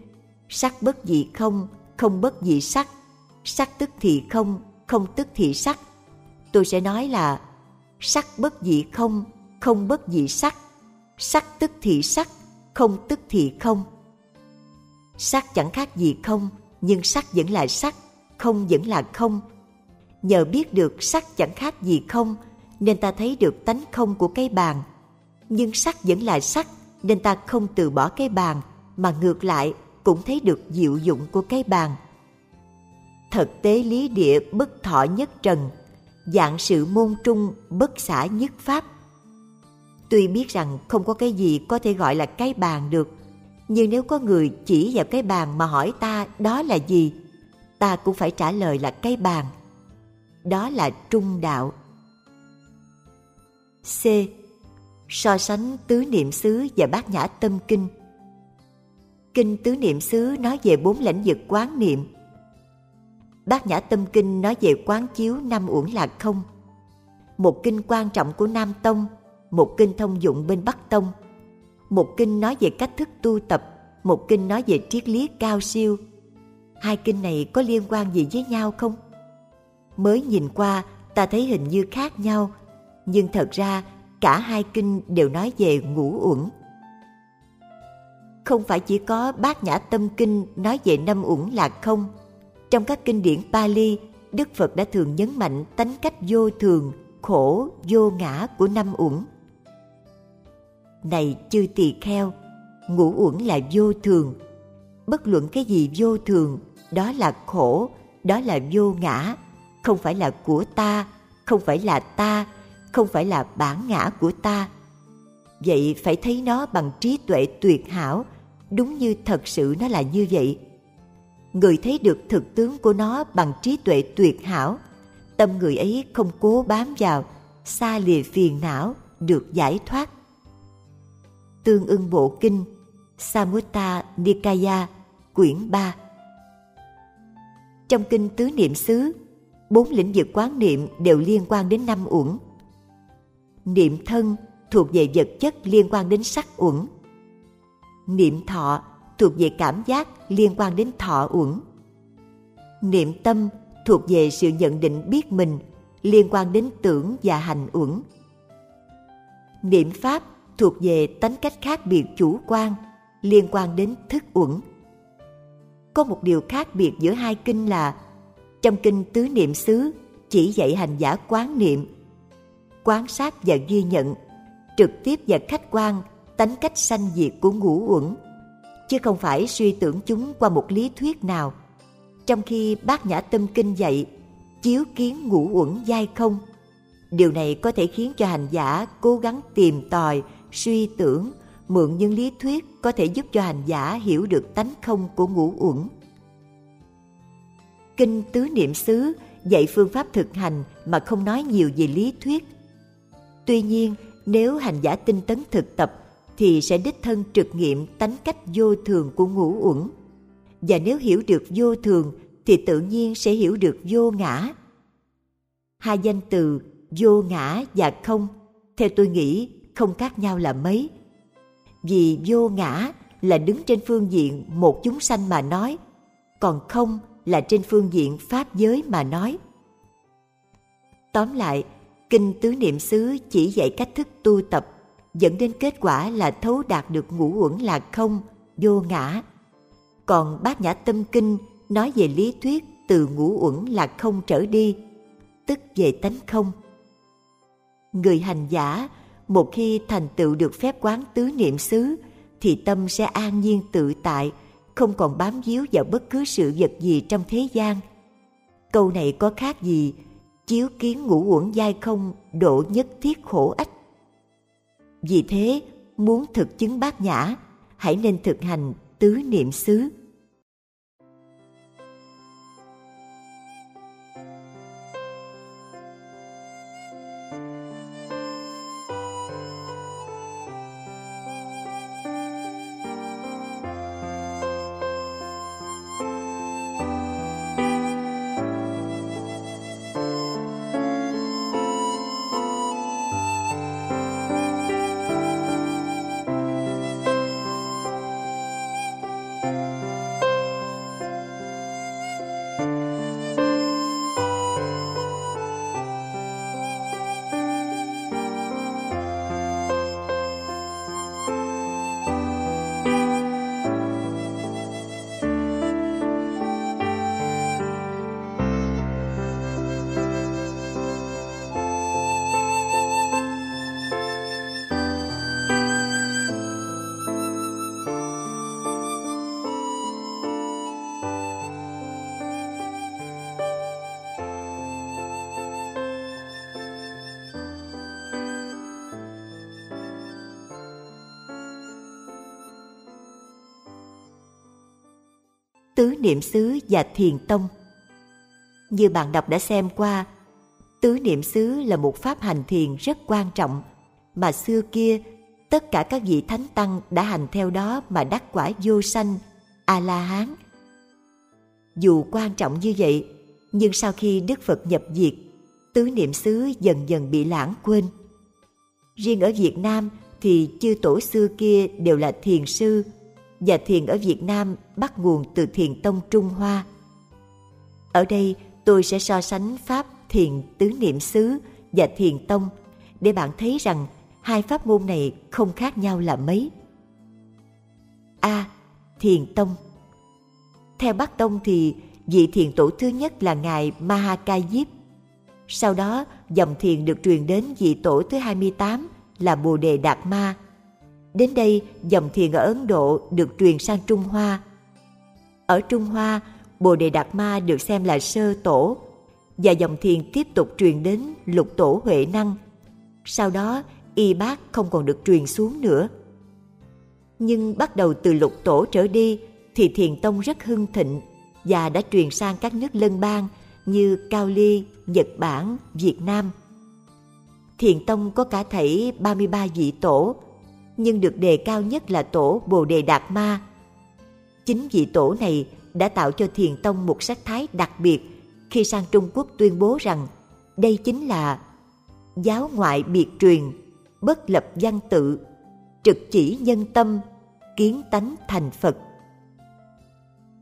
A: sắc bất dị không, không bất dị sắc, sắc tức thì không, không tức thì sắc, tôi sẽ nói là sắc bất dị không, không bất dị sắc, sắc tức thì sắc, không tức thì không sắc chẳng khác gì không nhưng sắc vẫn là sắc không vẫn là không. Nhờ biết được sắc chẳng khác gì không, nên ta thấy được tánh không của cái bàn. Nhưng sắc vẫn là sắc, nên ta không từ bỏ cái bàn, mà ngược lại cũng thấy được diệu dụng của cái bàn. Thật tế lý địa bất thọ nhất trần, dạng sự môn trung bất xả nhất pháp. Tuy biết rằng không có cái gì có thể gọi là cái bàn được, nhưng nếu có người chỉ vào cái bàn mà hỏi ta đó là gì ta cũng phải trả lời là cái bàn. Đó là trung đạo. C. So sánh tứ niệm xứ và bát nhã tâm kinh. Kinh tứ niệm xứ nói về bốn lĩnh vực quán niệm. Bát nhã tâm kinh nói về quán chiếu năm uẩn là không. Một kinh quan trọng của nam tông một kinh thông dụng bên bắc tông. Một kinh nói về cách thức tu tập, một kinh nói về triết lý cao siêu. Hai kinh này có liên quan gì với nhau không? Mới nhìn qua, ta thấy hình như khác nhau, nhưng thật ra cả hai kinh đều nói về ngũ uẩn. Không phải chỉ có bát nhã tâm kinh nói về năm uẩn là không. Trong các kinh điển Pali, Đức Phật đã thường nhấn mạnh tánh cách vô thường, khổ, vô ngã của năm uẩn này chư tỳ kheo ngũ uẩn là vô thường bất luận cái gì vô thường đó là khổ, đó là vô ngã. Không phải là của ta, không phải là ta, không phải là bản ngã của ta. Vậy phải thấy nó bằng trí tuệ tuyệt hảo. Đúng như thật sự nó là như vậy. Người thấy được thực tướng của nó bằng trí tuệ tuyệt hảo, tâm người ấy không cố bám vào, xa lìa phiền não, được giải thoát. Tương ưng bộ kinh Samutta Nikaya, quyển 3 trong kinh tứ niệm xứ, bốn lĩnh vực quán niệm đều liên quan đến năm uẩn. Niệm thân thuộc về vật chất liên quan đến sắc uẩn. Niệm thọ thuộc về cảm giác liên quan đến thọ uẩn. Niệm tâm thuộc về sự nhận định biết mình liên quan đến tưởng và hành uẩn. Niệm pháp thuộc về tánh cách khác biệt chủ quan liên quan đến thức uẩn. Có một điều khác biệt giữa hai kinh là trong kinh tứ niệm xứ chỉ dạy hành giả quán niệm, quan sát và ghi nhận, trực tiếp và khách quan tánh cách sanh diệt của ngũ uẩn, chứ không phải suy tưởng chúng qua một lý thuyết nào. Trong khi bát nhã tâm kinh dạy chiếu kiến ngũ uẩn giai không, điều này có thể khiến cho hành giả cố gắng tìm tòi, suy tưởng mượn những lý thuyết có thể giúp cho hành giả hiểu được tánh không của ngũ uẩn. Kinh Tứ Niệm xứ dạy phương pháp thực hành mà không nói nhiều về lý thuyết. Tuy nhiên, nếu hành giả tinh tấn thực tập thì sẽ đích thân trực nghiệm tánh cách vô thường của ngũ uẩn. Và nếu hiểu được vô thường thì tự nhiên sẽ hiểu được vô ngã. Hai danh từ vô ngã và không, theo tôi nghĩ không khác nhau là mấy – vì vô ngã là đứng trên phương diện một chúng sanh mà nói, còn không là trên phương diện pháp giới mà nói. Tóm lại, kinh tứ niệm xứ chỉ dạy cách thức tu tập, dẫn đến kết quả là thấu đạt được ngũ uẩn là không, vô ngã. Còn bát nhã tâm kinh nói về lý thuyết từ ngũ uẩn là không trở đi, tức về tánh không. Người hành giả một khi thành tựu được phép quán tứ niệm xứ, thì tâm sẽ an nhiên tự tại, không còn bám víu vào bất cứ sự vật gì trong thế gian. Câu này có khác gì chiếu kiến ngũ uẩn giai không độ nhất thiết khổ ách? Vì thế, muốn thực chứng bát nhã, hãy nên thực hành tứ niệm xứ. Tứ niệm xứ và thiền tông. Như bạn đọc đã xem qua, tứ niệm xứ là một pháp hành thiền rất quan trọng mà xưa kia tất cả các vị thánh tăng đã hành theo đó mà đắc quả vô sanh, A-la-hán. Dù quan trọng như vậy, nhưng sau khi Đức Phật nhập diệt, tứ niệm xứ dần dần bị lãng quên. Riêng ở Việt Nam thì chư tổ xưa kia đều là thiền sư và thiền ở Việt Nam bắt nguồn từ thiền tông Trung Hoa. Ở đây tôi sẽ so sánh pháp thiền tứ niệm xứ và thiền tông để bạn thấy rằng hai pháp môn này không khác nhau là mấy. A. Thiền tông Theo Bắc Tông thì vị thiền tổ thứ nhất là Ngài Mahakayip. Sau đó, dòng thiền được truyền đến vị tổ thứ 28 là Bồ Đề Đạt Ma Đến đây, dòng thiền ở Ấn Độ được truyền sang Trung Hoa. Ở Trung Hoa, Bồ Đề Đạt Ma được xem là sơ tổ và dòng thiền tiếp tục truyền đến lục tổ Huệ Năng. Sau đó, y bác không còn được truyền xuống nữa. Nhưng bắt đầu từ lục tổ trở đi thì thiền tông rất hưng thịnh, và đã truyền sang các nước lân bang như Cao Ly, Nhật Bản, Việt Nam. Thiền Tông có cả thảy 33 vị tổ, nhưng được đề cao nhất là tổ Bồ Đề Đạt Ma. Chính vị tổ này đã tạo cho Thiền Tông một sắc thái đặc biệt khi sang Trung Quốc tuyên bố rằng đây chính là giáo ngoại biệt truyền, bất lập văn tự, trực chỉ nhân tâm, kiến tánh thành Phật.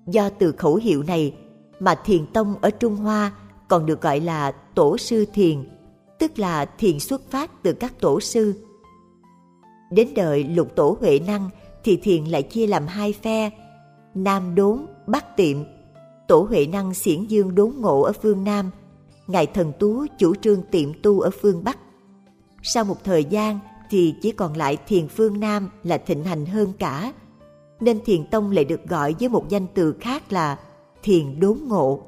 A: Do từ khẩu hiệu này mà Thiền Tông ở Trung Hoa còn được gọi là Tổ sư Thiền, tức là thiền xuất phát từ các tổ sư. Đến đời lục tổ Huệ Năng thì thiền lại chia làm hai phe, Nam đốn, Bắc tiệm. Tổ Huệ Năng xiển dương đốn ngộ ở phương Nam, Ngài Thần Tú chủ trương tiệm tu ở phương Bắc. Sau một thời gian thì chỉ còn lại thiền phương Nam là thịnh hành hơn cả, nên thiền tông lại được gọi với một danh từ khác là thiền đốn ngộ.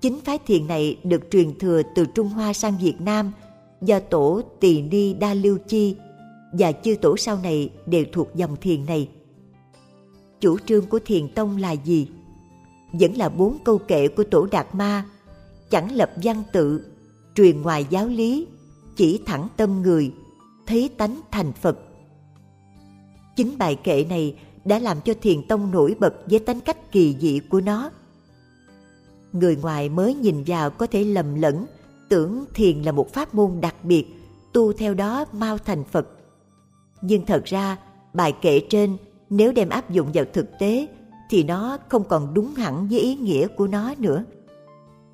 A: Chính phái thiền này được truyền thừa từ Trung Hoa sang Việt Nam do tổ Tỳ Ni Đa Lưu Chi và chư tổ sau này đều thuộc dòng thiền này. Chủ trương của thiền tông là gì? Vẫn là bốn câu kệ của tổ Đạt Ma, chẳng lập văn tự, truyền ngoài giáo lý, chỉ thẳng tâm người, thấy tánh thành Phật. Chính bài kệ này đã làm cho thiền tông nổi bật với tính cách kỳ dị của nó. Người ngoài mới nhìn vào có thể lầm lẫn, tưởng thiền là một pháp môn đặc biệt, tu theo đó mau thành Phật. Nhưng thật ra, bài kệ trên nếu đem áp dụng vào thực tế thì nó không còn đúng hẳn với ý nghĩa của nó nữa.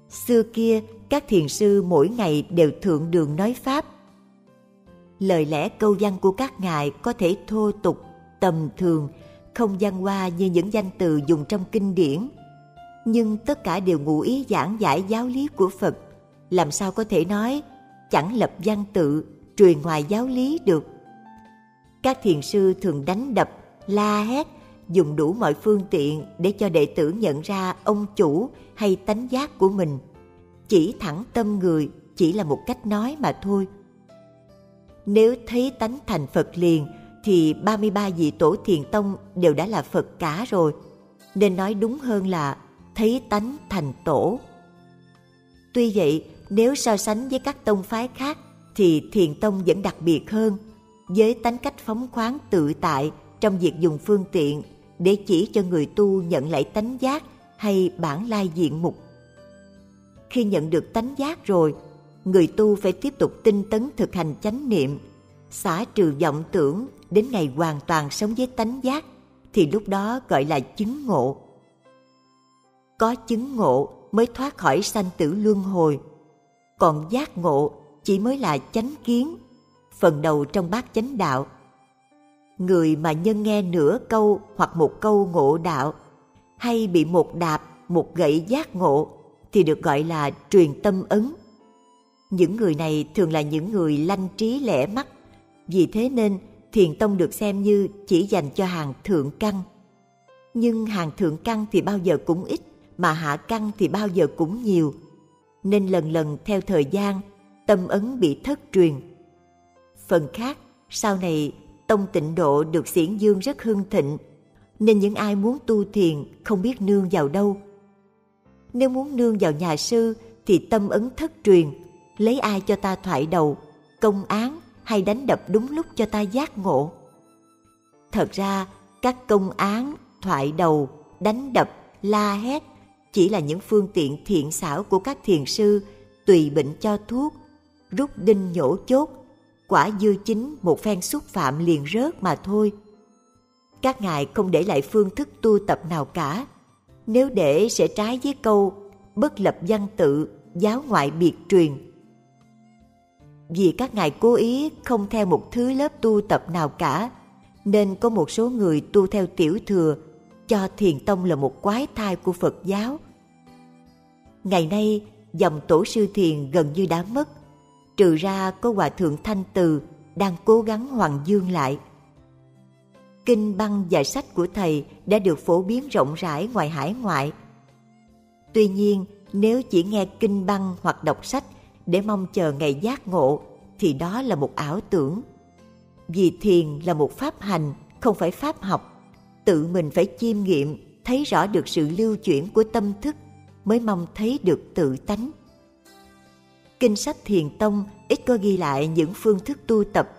A: Xưa kia, các thiền sư mỗi ngày đều thượng đường nói Pháp. Lời lẽ câu văn của các ngài có thể thô tục, tầm thường, không văn hoa như những danh từ dùng trong kinh điển. Nhưng tất cả đều ngụ ý giảng giải giáo lý của Phật. Làm sao có thể nói chẳng lập văn tự, truyền ngoài giáo lý được. Các thiền sư thường đánh đập, la hét, dùng đủ mọi phương tiện để cho đệ tử nhận ra ông chủ hay tánh giác của mình. Chỉ thẳng tâm người chỉ là một cách nói mà thôi. Nếu thấy tánh thành Phật liền thì 33 vị tổ thiền tông đều đã là Phật cả rồi, nên nói đúng hơn là thấy tánh thành tổ. Tuy vậy, nếu so sánh với các tông phái khác thì thiền tông vẫn đặc biệt hơn, với tánh cách phóng khoáng tự tại trong việc dùng phương tiện để chỉ cho người tu nhận lại tánh giác hay bản lai diện mục. Khi nhận được tánh giác rồi, người tu phải tiếp tục tinh tấn thực hành chánh niệm, xả trừ vọng tưởng đến ngày hoàn toàn sống với tánh giác thì lúc đó gọi là chứng ngộ. Có chứng ngộ mới thoát khỏi sanh tử luân hồi, còn giác ngộ chỉ mới là chánh kiến, phần đầu trong bát chánh đạo. Người mà nhân nghe nửa câu hoặc một câu ngộ đạo, hay bị một đạp, một gậy giác ngộ, thì được gọi là truyền tâm ấn. Những người này thường là những người lanh trí lẻ mắt, vì thế nên thiền tông được xem như chỉ dành cho hàng thượng căn. Nhưng hàng thượng căn thì bao giờ cũng ít, mà hạ căn thì bao giờ cũng nhiều. Nên lần lần theo thời gian, tâm ấn bị thất truyền. Phần khác, sau này tông tịnh độ được xiển dương rất hưng thịnh, nên những ai muốn tu thiền không biết nương vào đâu. Nếu muốn nương vào nhà sư thì tâm ấn thất truyền, lấy ai cho ta thoại đầu, công án hay đánh đập đúng lúc cho ta giác ngộ. Thật ra, các công án, thoại đầu, đánh đập, la hét chỉ là những phương tiện thiện xảo của các thiền sư tùy bệnh cho thuốc, rút đinh nhổ chốt, quả dư chính một phen xúc phạm liền rớt mà thôi. Các ngài không để lại phương thức tu tập nào cả. Nếu để sẽ trái với câu bất lập văn tự, giáo ngoại biệt truyền vì các ngài cố ý không theo một thứ lớp tu tập nào cả, nên có một số người tu theo tiểu thừa, cho thiền tông là một quái thai của Phật giáo. Ngày nay, dòng tổ sư thiền gần như đã mất, trừ ra có hòa thượng Thanh Từ đang cố gắng hoàng dương lại. Kinh băng và sách của thầy đã được phổ biến rộng rãi ngoài hải ngoại. Tuy nhiên, nếu chỉ nghe kinh băng hoặc đọc sách để mong chờ ngày giác ngộ thì đó là một ảo tưởng. Vì thiền là một pháp hành, không phải pháp học. Tự mình phải chiêm nghiệm, thấy rõ được sự lưu chuyển của tâm thức mới mong thấy được tự tánh. Kinh sách Thiền Tông ít có ghi lại những phương thức tu tập.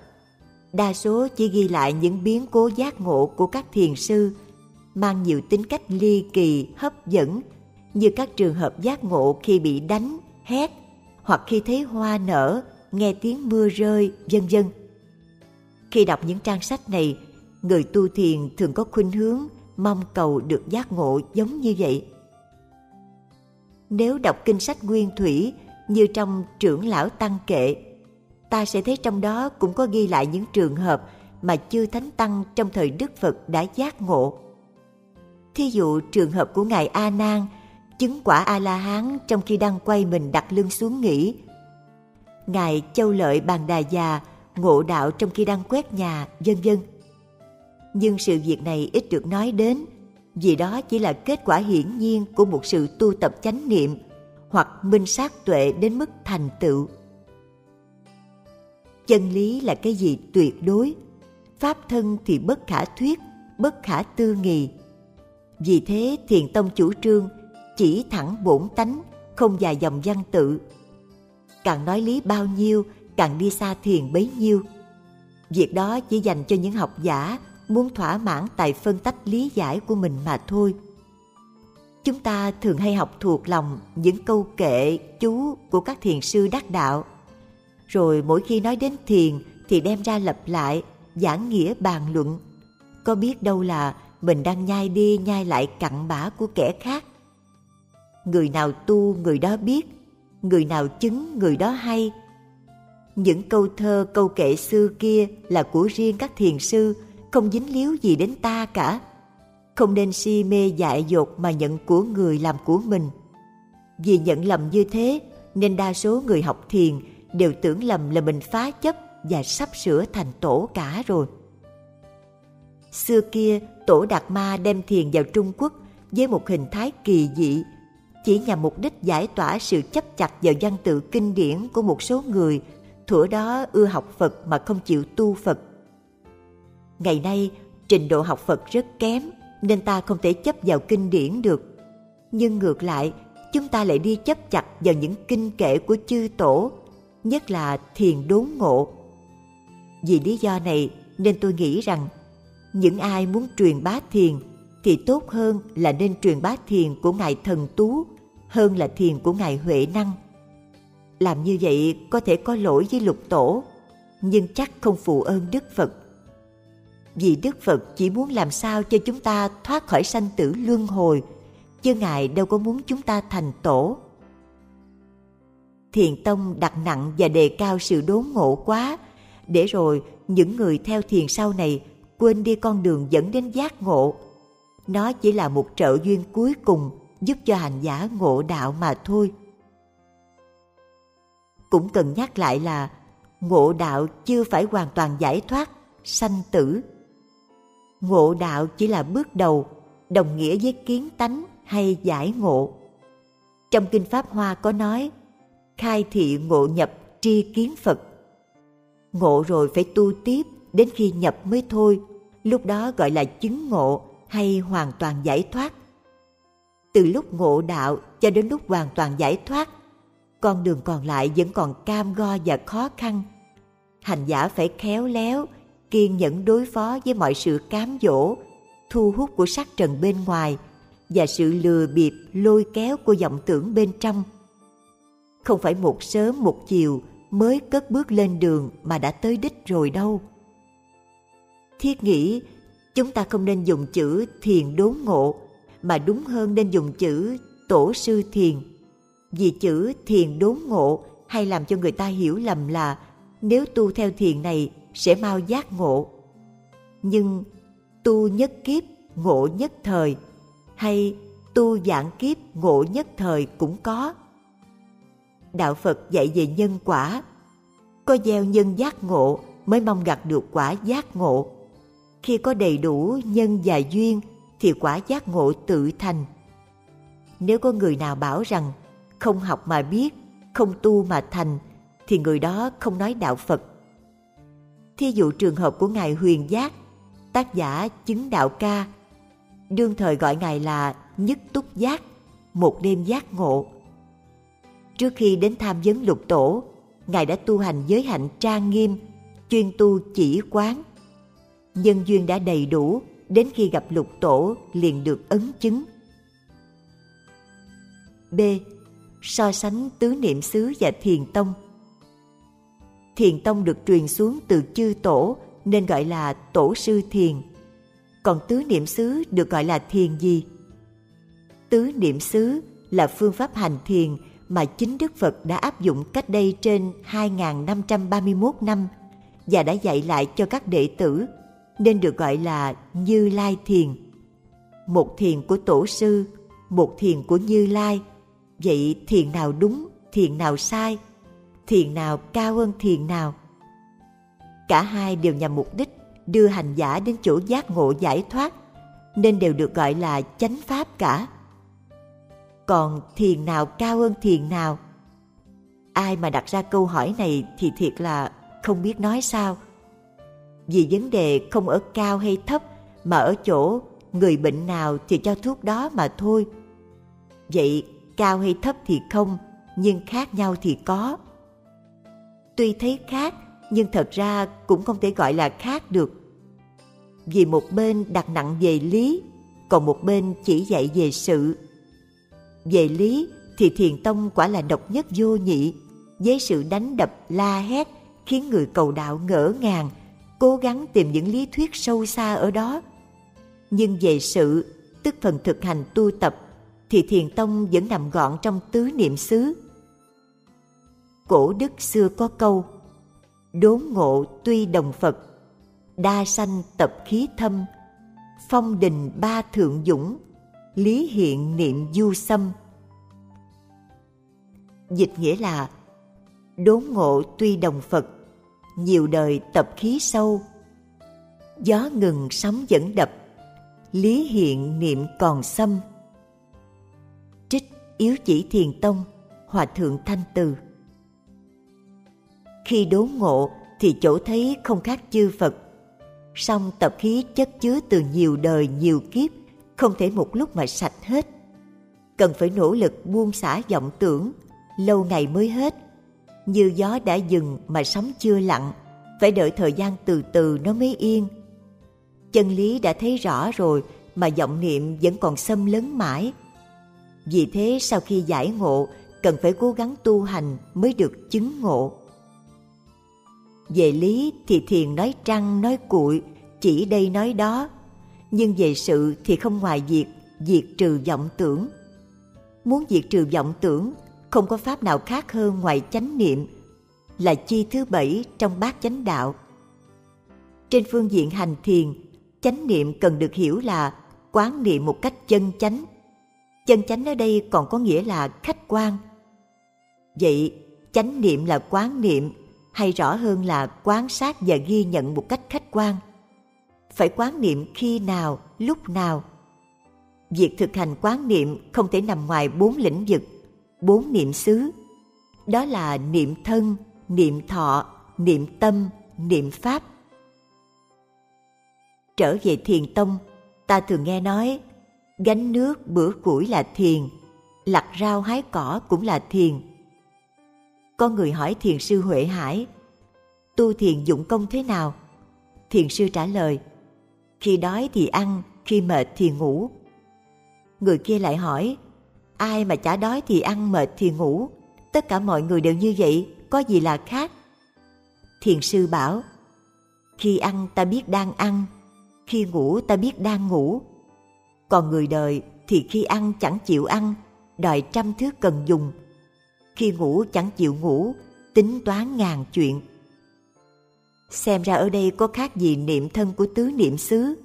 A: Đa số chỉ ghi lại những biến cố giác ngộ của các thiền sư, mang nhiều tính cách ly kỳ, hấp dẫn, như các trường hợp giác ngộ khi bị đánh, hét, hoặc khi thấy hoa nở, nghe tiếng mưa rơi, vân vân. Khi đọc những trang sách này, người tu thiền thường có khuynh hướng mong cầu được giác ngộ giống như vậy. Nếu đọc kinh sách nguyên thủy như trong trưởng lão tăng kệ, ta sẽ thấy trong đó cũng có ghi lại những trường hợp mà chư thánh tăng trong thời Đức Phật đã giác ngộ. Thí dụ trường hợp của Ngài A Nan chứng quả A La Hán trong khi đang quay mình đặt lưng xuống nghỉ. Ngài Châu Lợi Bàn Đà Già ngộ đạo trong khi đang quét nhà, vân vân. Nhưng sự việc này ít được nói đến, vì đó chỉ là kết quả hiển nhiên của một sự tu tập chánh niệm hoặc minh sát tuệ đến mức thành tựu. Chân lý là cái gì tuyệt đối, pháp thân thì bất khả thuyết, bất khả tư nghì. Vì thế thiền tông chủ trương chỉ thẳng bổn tánh, không dài dòng văn tự. Càng nói lý bao nhiêu, càng đi xa thiền bấy nhiêu. Việc đó chỉ dành cho những học giả muốn thỏa mãn tài phân tách lý giải của mình mà thôi. Chúng ta thường hay học thuộc lòng những câu kệ, chú của các thiền sư đắc đạo. Rồi mỗi khi nói đến thiền thì đem ra lặp lại, giảng nghĩa bàn luận. Có biết đâu là mình đang nhai đi nhai lại cặn bã của kẻ khác. Người nào tu người đó biết, người nào chứng người đó hay. Những câu thơ câu kệ xưa kia là của riêng các thiền sư, không dính líu gì đến ta cả không nên si mê dại dột mà nhận của người làm của mình. Vì nhận lầm như thế nên đa số người học thiền đều tưởng lầm là mình phá chấp và sắp sửa thành tổ cả rồi. Xưa kia, tổ Đạt Ma đem thiền vào Trung Quốc với một hình thái kỳ dị, chỉ nhằm mục đích giải tỏa sự chấp chặt vào văn tự kinh điển của một số người thuở đó ưa học Phật mà không chịu tu Phật. Ngày nay, trình độ học Phật rất kém, nên ta không thể chấp vào kinh điển được. Nhưng ngược lại, chúng ta lại đi chấp chặt vào những kinh kệ của chư tổ, nhất là thiền đốn ngộ. Vì lý do này nên tôi nghĩ rằng những ai muốn truyền bá thiền thì tốt hơn là nên truyền bá thiền của Ngài Thần Tú hơn là thiền của Ngài Huệ Năng. Làm như vậy có thể có lỗi với lục tổ, nhưng chắc không phụ ơn Đức Phật vì Đức Phật chỉ muốn làm sao cho chúng ta thoát khỏi sanh tử luân hồi, chứ Ngài đâu có muốn chúng ta thành tổ. Thiền Tông đặt nặng và đề cao sự đốn ngộ quá, để rồi những người theo thiền sau này quên đi con đường dẫn đến giác ngộ. Nó chỉ là một trợ duyên cuối cùng giúp cho hành giả ngộ đạo mà thôi. Cũng cần nhắc lại là ngộ đạo chưa phải hoàn toàn giải thoát, sanh tử ngộ đạo chỉ là bước đầu, đồng nghĩa với kiến tánh hay giải ngộ. Trong kinh pháp hoa có nói, khai thị ngộ nhập tri kiến phật. Ngộ rồi phải tu tiếp, đến khi nhập mới thôi, lúc đó gọi là chứng ngộ hay hoàn toàn giải thoát. Từ lúc ngộ đạo cho đến lúc hoàn toàn giải thoát, con đường còn lại vẫn còn cam go và khó khăn. Hành giả phải khéo léo kiên nhẫn đối phó với mọi sự cám dỗ, thu hút của sắc trần bên ngoài và sự lừa bịp lôi kéo của vọng tưởng bên trong. Không phải một sớm một chiều mới cất bước lên đường mà đã tới đích rồi đâu. Thiết nghĩ chúng ta không nên dùng chữ thiền đốn ngộ mà đúng hơn nên dùng chữ tổ sư thiền. Vì chữ thiền đốn ngộ hay làm cho người ta hiểu lầm là nếu tu theo thiền này sẽ mau giác ngộ. Nhưng tu nhất kiếp ngộ nhất thời hay tu dạng kiếp ngộ nhất thời cũng có. Đạo Phật dạy về nhân quả, có gieo nhân giác ngộ mới mong gặt được quả giác ngộ. Khi có đầy đủ nhân và duyên thì quả giác ngộ tự thành. Nếu có người nào bảo rằng không học mà biết, không tu mà thành thì người đó không nói đạo Phật Thí dụ trường hợp của Ngài Huyền Giác, tác giả chứng đạo ca. đương thời gọi ngài là nhất túc giác một đêm giác ngộ. Trước khi đến tham vấn lục tổ ngài đã tu hành giới hạnh trang nghiêm chuyên tu chỉ quán. Nhân duyên đã đầy đủ đến khi gặp lục tổ liền được ấn chứng. B. So sánh tứ niệm xứ và thiền tông thiền tông được truyền xuống từ chư tổ nên gọi là tổ sư thiền còn tứ niệm xứ được gọi là thiền gì tứ niệm xứ là phương pháp hành thiền mà chính Đức Phật đã áp dụng cách đây trên 2.531 năm và đã dạy lại cho các đệ tử nên được gọi là Như Lai Thiền. Một thiền của Tổ sư, một thiền của Như Lai. Vậy thiền nào đúng, thiền nào sai? Thiền nào, cao hơn thiền nào? Cả hai đều nhằm mục đích đưa hành giả đến chỗ giác ngộ giải thoát, nên đều được gọi là chánh pháp cả. Còn thiền nào cao hơn thiền nào? Ai mà đặt ra câu hỏi này thì thiệt là không biết nói sao. Vì vấn đề không ở cao hay thấp, mà ở chỗ người bệnh nào thì cho thuốc đó mà thôi. Vậy cao hay thấp thì không, nhưng khác nhau thì có tuy thấy khác, nhưng thật ra cũng không thể gọi là khác được. Vì một bên đặt nặng về lý, còn một bên chỉ dạy về sự. Về lý thì thiền tông quả là độc nhất vô nhị, với sự đánh đập, la hét, khiến người cầu đạo ngỡ ngàng, cố gắng tìm những lý thuyết sâu xa ở đó. Nhưng về sự, tức phần thực hành tu tập, thì thiền tông vẫn nằm gọn trong tứ niệm xứ cổ đức xưa có câu đốn ngộ tuy đồng phật, đa sanh tập khí thâm, phong đình ba thượng dũng, lý hiện niệm du xâm dịch nghĩa là đốn ngộ tuy đồng phật, nhiều đời tập khí sâu, gió ngừng sóng vẫn đập, lý hiện niệm còn xâm trích yếu chỉ thiền tông, hòa thượng thanh từ khi đốn ngộ, thì chỗ thấy không khác chư phật. Song tập khí chất chứa từ nhiều đời, nhiều kiếp, không thể một lúc mà sạch hết. Cần phải nỗ lực buông xả vọng tưởng, lâu ngày mới hết. Như gió đã dừng mà sóng chưa lặng phải đợi thời gian từ từ nó mới yên. Chân lý đã thấy rõ rồi mà vọng niệm vẫn còn xâm lấn mãi. Vì thế sau khi giải ngộ, cần phải cố gắng tu hành mới được chứng ngộ về lý thì thiền nói trăng, nói cuội, chỉ đây nói đó. Nhưng về sự thì không ngoài việc diệt trừ vọng tưởng. Muốn diệt trừ vọng tưởng, không có pháp nào khác hơn ngoài chánh niệm, là chi thứ bảy trong bát chánh đạo. Trên phương diện hành thiền, chánh niệm cần được hiểu là quán niệm một cách chân chánh. Chân chánh ở đây còn có nghĩa là khách quan. Vậy, chánh niệm là quán niệm hay rõ hơn là quan sát và ghi nhận một cách khách quan. Phải quán niệm khi nào, lúc nào. Việc thực hành quán niệm không thể nằm ngoài bốn lĩnh vực, bốn niệm xứ. Đó là niệm thân, niệm thọ, niệm tâm, niệm pháp. Trở về thiền tông, ta thường nghe nói, gánh nước bữa củi là thiền, lặt rau hái cỏ cũng là thiền có người hỏi thiền sư huệ hải, tu thiền dụng công thế nào? Thiền sư trả lời, khi đói thì ăn, khi mệt thì ngủ. Người kia lại hỏi, ai mà chả đói thì ăn, mệt thì ngủ? Tất cả mọi người đều như vậy, có gì là khác? Thiền sư bảo, khi ăn ta biết đang ăn, khi ngủ ta biết đang ngủ. Còn người đời thì khi ăn chẳng chịu ăn, đòi trăm thứ cần dùng khi ngủ chẳng chịu ngủ, tính toán ngàn chuyện. Xem ra ở đây có khác gì niệm thân của tứ niệm xứ.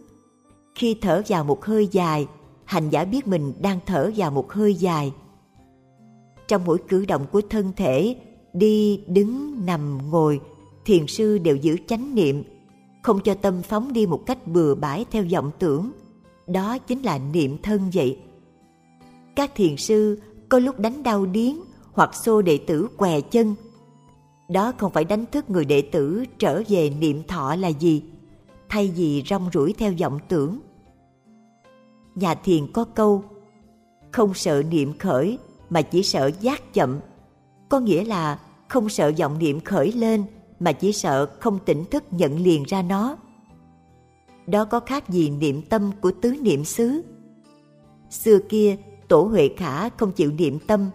A: Khi thở vào một hơi dài, hành giả biết mình đang thở vào một hơi dài. Trong mỗi cử động của thân thể, đi, đứng, nằm, ngồi, thiền sư đều giữ chánh niệm, không cho tâm phóng đi một cách bừa bãi theo vọng tưởng. Đó chính là niệm thân vậy. Các thiền sư có lúc đánh đau điếng hoặc xô đệ tử què chân. Đó không phải đánh thức người đệ tử trở về niệm thọ là gì, thay vì rong rủi theo vọng tưởng. Nhà thiền có câu, không sợ niệm khởi mà chỉ sợ giác chậm. Có nghĩa là không sợ vọng niệm khởi lên mà chỉ sợ không tỉnh thức nhận liền ra nó. Đó có khác gì niệm tâm của tứ niệm xứ? Xưa kia, tổ huệ khả không chịu niệm tâm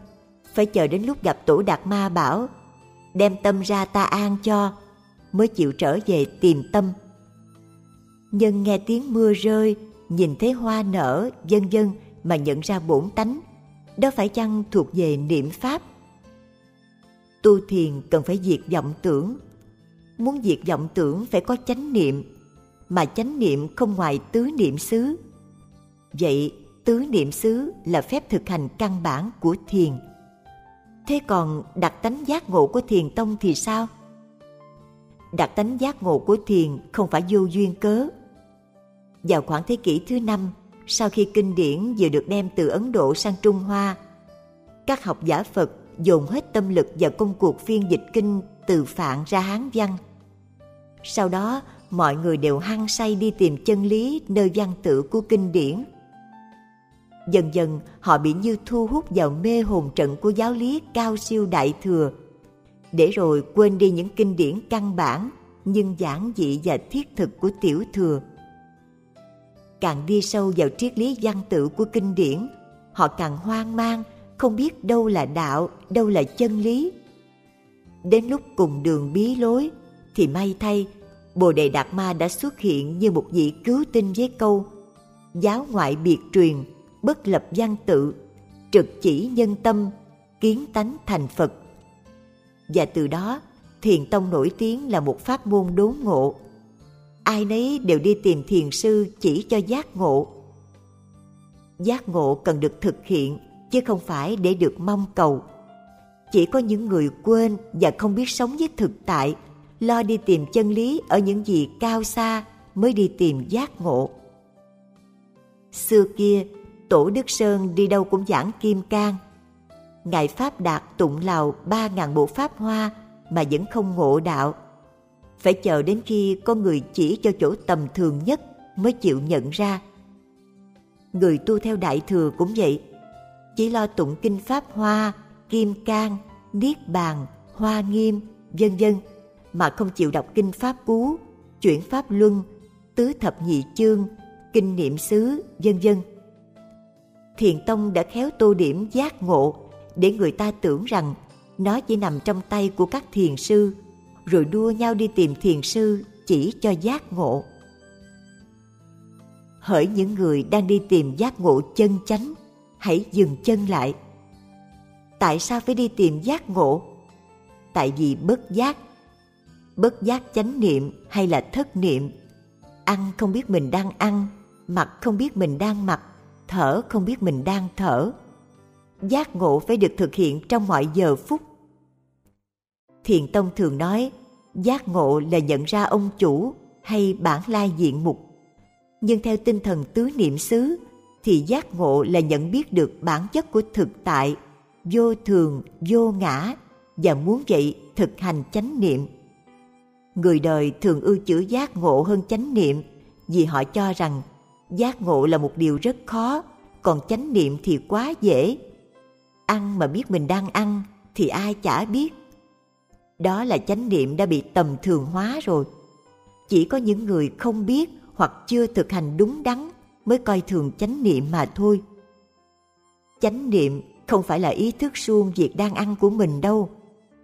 A: phải chờ đến lúc gặp tổ đạt ma bảo, đem tâm ra ta an cho, mới chịu trở về tìm tâm. Nhân nghe tiếng mưa rơi, nhìn thấy hoa nở, vân vân, mà nhận ra bổn tánh, đó phải chăng thuộc về niệm pháp? Tu thiền cần phải diệt vọng tưởng. Muốn diệt vọng tưởng phải có chánh niệm, mà chánh niệm không ngoài tứ niệm xứ. Vậy tứ niệm xứ là phép thực hành căn bản của thiền thế còn đặc tánh giác ngộ của thiền tông thì sao? Đặc tánh giác ngộ của thiền không phải vô duyên cớ. Vào khoảng thế kỷ thứ năm, sau khi kinh điển vừa được đem từ ấn độ sang trung hoa, các học giả phật dồn hết tâm lực vào công cuộc phiên dịch kinh từ phạn ra hán văn. Sau đó, mọi người đều hăng say đi tìm chân lý nơi văn tự của kinh điển dần dần, họ bị như thu hút vào mê hồn trận của giáo lý cao siêu đại thừa. Để rồi quên đi những kinh điển căn bản, nhưng giản dị và thiết thực của tiểu thừa. Càng đi sâu vào triết lý văn tự của kinh điển, họ càng hoang mang, không biết đâu là đạo, đâu là chân lý. Đến lúc cùng đường bí lối, thì may thay, bồ đề đạt ma đã xuất hiện như một vị cứu tinh với câu, giáo ngoại biệt truyền bất lập văn tự, trực chỉ nhân tâm, kiến tánh thành phật. Và từ đó, thiền tông nổi tiếng là một pháp môn đốn ngộ. Ai nấy đều đi tìm thiền sư chỉ cho giác ngộ. Giác ngộ cần được thực hiện, chứ không phải để được mong cầu. Chỉ có những người quên và không biết sống với thực tại, lo đi tìm chân lý ở những gì cao xa mới đi tìm giác ngộ. Xưa kia tổ đức sơn đi đâu cũng giảng kim cang. Ngài pháp đạt tụng lào ba ngàn bộ pháp hoa mà vẫn không ngộ đạo. Phải chờ đến khi có người chỉ cho chỗ tầm thường nhất mới chịu nhận ra. Người tu theo đại thừa cũng vậy. Chỉ lo tụng kinh pháp hoa, kim cang, niết bàn, hoa nghiêm, vân vân, mà không chịu đọc kinh pháp cú, chuyển pháp luân, tứ thập nhị chương, kinh niệm xứ, vân vân thiền tông đã khéo tô điểm giác ngộ để người ta tưởng rằng nó chỉ nằm trong tay của các thiền sư, rồi đua nhau đi tìm thiền sư chỉ cho giác ngộ. Hỡi những người đang đi tìm giác ngộ chân chánh, hãy dừng chân lại. Tại sao phải đi tìm giác ngộ? Tại vì bất giác bất giác chánh niệm hay là thất niệm, ăn không biết mình đang ăn, mặc không biết mình đang mặc thở, không biết mình đang thở. Giác ngộ phải được thực hiện trong mọi giờ phút. Thiền tông thường nói, giác ngộ là nhận ra ông chủ hay bản lai diện mục. Nhưng theo tinh thần tứ niệm xứ, thì giác ngộ là nhận biết được bản chất của thực tại, vô thường, vô ngã và muốn vậy thực hành chánh niệm. Người đời thường ưa chữ giác ngộ hơn chánh niệm vì họ cho rằng giác ngộ là một điều rất khó, còn chánh niệm thì quá dễ. Ăn mà biết mình đang ăn thì ai chả biết. Đó là chánh niệm đã bị tầm thường hóa rồi. Chỉ có những người không biết hoặc chưa thực hành đúng đắn mới coi thường chánh niệm mà thôi. Chánh niệm không phải là ý thức suông việc đang ăn của mình đâu,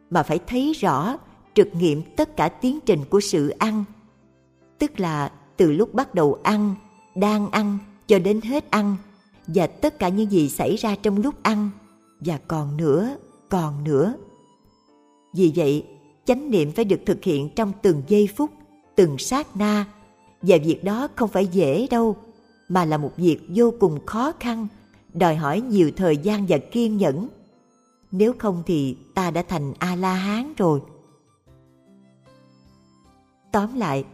A: mà phải thấy rõ, trực nghiệm tất cả tiến trình của sự ăn. Tức là từ lúc bắt đầu ăn đang ăn cho đến hết ăn và tất cả những gì xảy ra trong lúc ăn và còn nữa còn nữa. Vì vậy, chánh niệm phải được thực hiện trong từng giây phút, từng sát na và việc đó không phải dễ đâu, mà là một việc vô cùng khó khăn, đòi hỏi nhiều thời gian và kiên nhẫn. Nếu không thì ta đã thành a la hán rồi. Tóm lại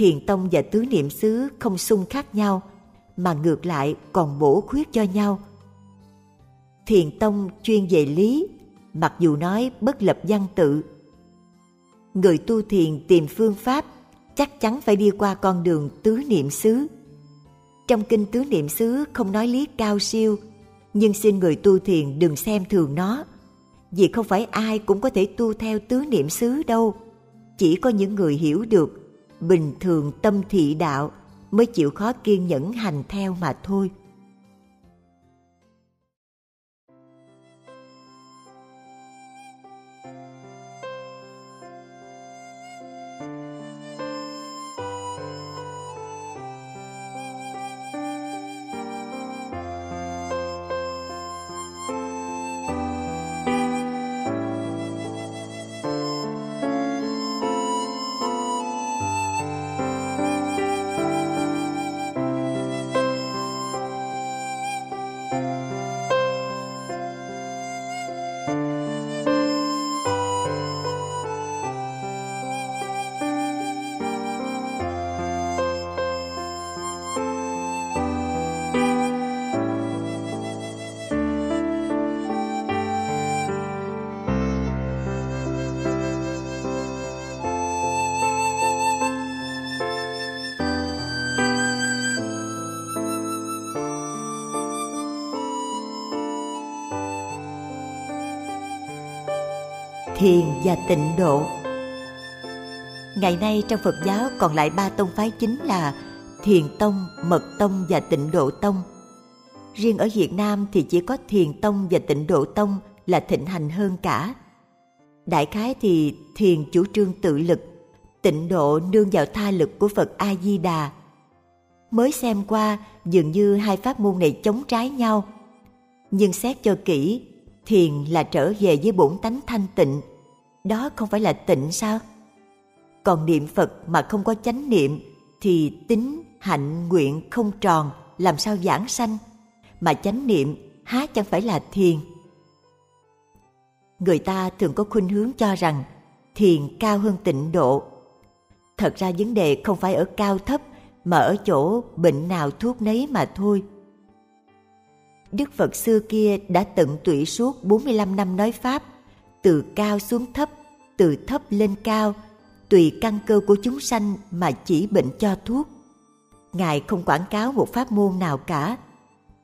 A: thiền tông và tứ niệm xứ không xung khắc nhau mà ngược lại còn bổ khuyết cho nhau thiền tông chuyên về lý mặc dù nói bất lập văn tự người tu thiền tìm phương pháp chắc chắn phải đi qua con đường tứ niệm xứ Trong kinh tứ niệm xứ không nói lý cao siêu, nhưng xin người tu thiền đừng xem thường nó. Vì không phải ai cũng có thể tu theo tứ niệm xứ đâu. Chỉ có những người hiểu được, bình thường tâm thị đạo mới chịu khó kiên nhẫn hành theo mà thôi. Và tịnh độ. Ngày nay trong phật giáo còn lại ba tông phái chính là thiền tông, mật tông và tịnh độ tông. Riêng ở việt nam thì chỉ có thiền tông và tịnh độ tông là thịnh hành hơn cả. Đại khái thì thiền chủ trương tự lực, tịnh độ nương vào tha lực của phật a di đà mới xem qua, dường như hai pháp môn này chống trái nhau. Nhưng xét cho kỹ, thiền là trở về với bổn tánh thanh tịnh đó không phải là tịnh sao? Còn niệm phật mà không có chánh niệm thì tính hạnh nguyện không tròn làm sao giảng sanh? Mà chánh niệm há chẳng phải là thiền. Người ta thường có khuynh hướng cho rằng thiền cao hơn tịnh độ. Thật ra vấn đề không phải ở cao thấp mà ở chỗ bệnh nào thuốc nấy mà thôi. Đức Phật xưa kia đã tận tụy suốt 45 năm nói Pháp, từ cao xuống thấp, từ thấp lên cao, tùy căn cơ của chúng sanh mà chỉ bệnh cho thuốc. Ngài không quảng cáo một pháp môn nào cả,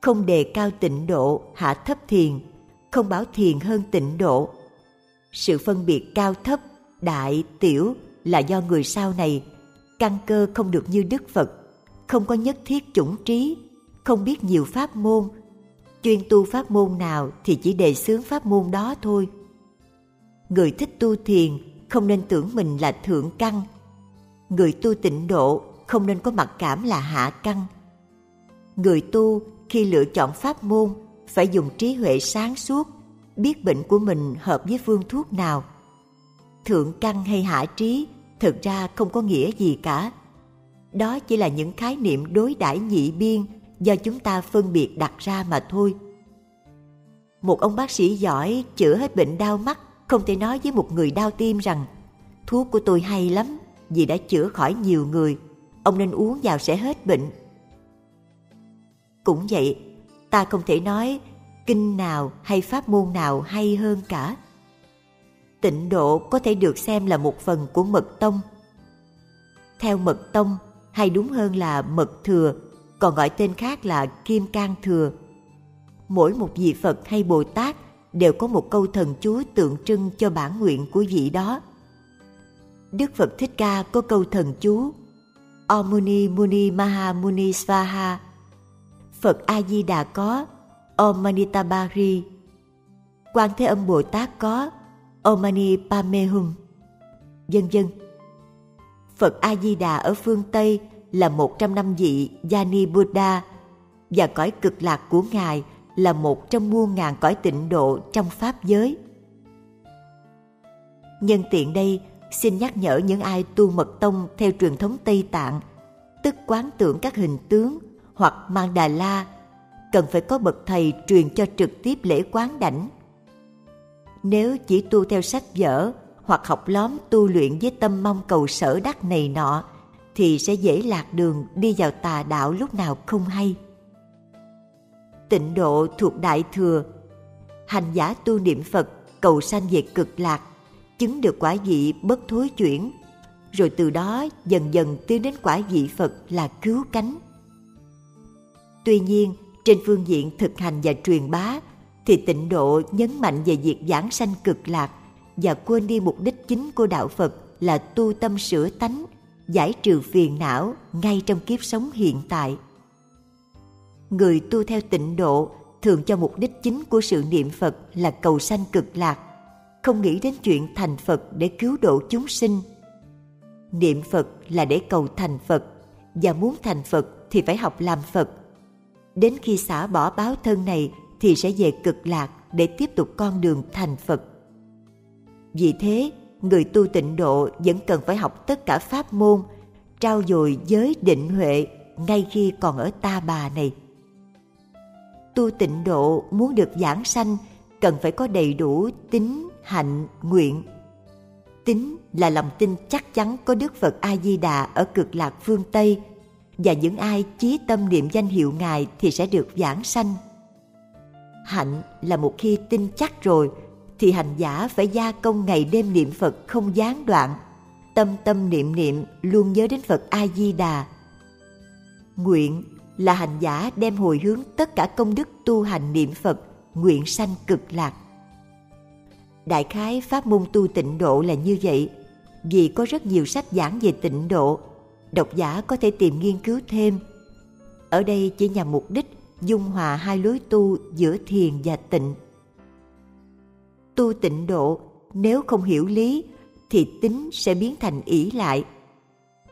A: không đề cao tịnh độ, hạ thấp thiền, không bảo thiền hơn tịnh độ. Sự phân biệt cao thấp, đại, tiểu là do người sau này, căn cơ không được như Đức Phật, không có nhất thiết chủng trí, không biết nhiều pháp môn, chuyên tu pháp môn nào thì chỉ đề xướng pháp môn đó thôi người thích tu thiền không nên tưởng mình là thượng căn. Người tu tịnh độ không nên có mặc cảm là hạ căn. Người tu khi lựa chọn pháp môn phải dùng trí huệ sáng suốt, biết bệnh của mình hợp với phương thuốc nào. Thượng căn hay hạ trí thực ra không có nghĩa gì cả. Đó chỉ là những khái niệm đối đãi nhị biên do chúng ta phân biệt đặt ra mà thôi. Một ông bác sĩ giỏi chữa hết bệnh đau mắt không thể nói với một người đau tim rằng thuốc của tôi hay lắm vì đã chữa khỏi nhiều người, ông nên uống vào sẽ hết bệnh. Cũng vậy, ta không thể nói kinh nào hay pháp môn nào hay hơn cả. Tịnh độ có thể được xem là một phần của mật tông. Theo mật tông, hay đúng hơn là mật thừa còn gọi tên khác là Kim Cang Thừa. Mỗi một vị Phật hay Bồ Tát đều có một câu thần chú tượng trưng cho bản nguyện của vị đó. Đức Phật Thích Ca có câu thần chú Om Muni Muni, Maha, Muni Svaha Phật A Di Đà có Om Mani Tabari Quan Thế Âm Bồ Tát có Om Mani Padme Vân vân. Phật A Di Đà ở phương Tây là một trăm năm vị Yani Buddha và cõi cực lạc của Ngài là một trong muôn ngàn cõi tịnh độ trong Pháp giới. Nhân tiện đây, xin nhắc nhở những ai tu mật tông theo truyền thống Tây Tạng, tức quán tưởng các hình tướng hoặc mang đà la, cần phải có bậc thầy truyền cho trực tiếp lễ quán đảnh. Nếu chỉ tu theo sách vở hoặc học lóm tu luyện với tâm mong cầu sở đắc này nọ, thì sẽ dễ lạc đường đi vào tà đạo lúc nào không hay. Tịnh độ thuộc Đại Thừa, hành giả tu niệm Phật cầu sanh về cực lạc, chứng được quả vị bất thối chuyển, rồi từ đó dần dần tiến đến quả vị Phật là cứu cánh. Tuy nhiên, trên phương diện thực hành và truyền bá, thì tịnh độ nhấn mạnh về việc giảng sanh cực lạc và quên đi mục đích chính của đạo Phật là tu tâm sửa tánh, giải trừ phiền não ngay trong kiếp sống hiện tại. Người tu theo tịnh độ thường cho mục đích chính của sự niệm Phật là cầu sanh cực lạc, không nghĩ đến chuyện thành Phật để cứu độ chúng sinh. Niệm Phật là để cầu thành Phật, và muốn thành Phật thì phải học làm Phật. Đến khi xả bỏ báo thân này thì sẽ về cực lạc để tiếp tục con đường thành Phật. Vì thế, người tu tịnh độ vẫn cần phải học tất cả pháp môn, trao dồi giới định huệ ngay khi còn ở ta bà này. Tu tịnh độ muốn được giảng sanh cần phải có đầy đủ tính, hạnh, nguyện. Tính là lòng tin chắc chắn có Đức Phật A-di-đà ở cực lạc phương Tây và những ai chí tâm niệm danh hiệu Ngài thì sẽ được giảng sanh. Hạnh là một khi tin chắc rồi thì hành giả phải gia công ngày đêm niệm Phật không gián đoạn, tâm tâm niệm niệm luôn nhớ đến Phật A Di Đà. Nguyện là hành giả đem hồi hướng tất cả công đức tu hành niệm Phật, nguyện sanh cực lạc. Đại khái pháp môn tu tịnh độ là như vậy, vì có rất nhiều sách giảng về tịnh độ, độc giả có thể tìm nghiên cứu thêm. Ở đây chỉ nhằm mục đích dung hòa hai lối tu giữa thiền và tịnh tu tịnh độ nếu không hiểu lý thì tính sẽ biến thành ỷ lại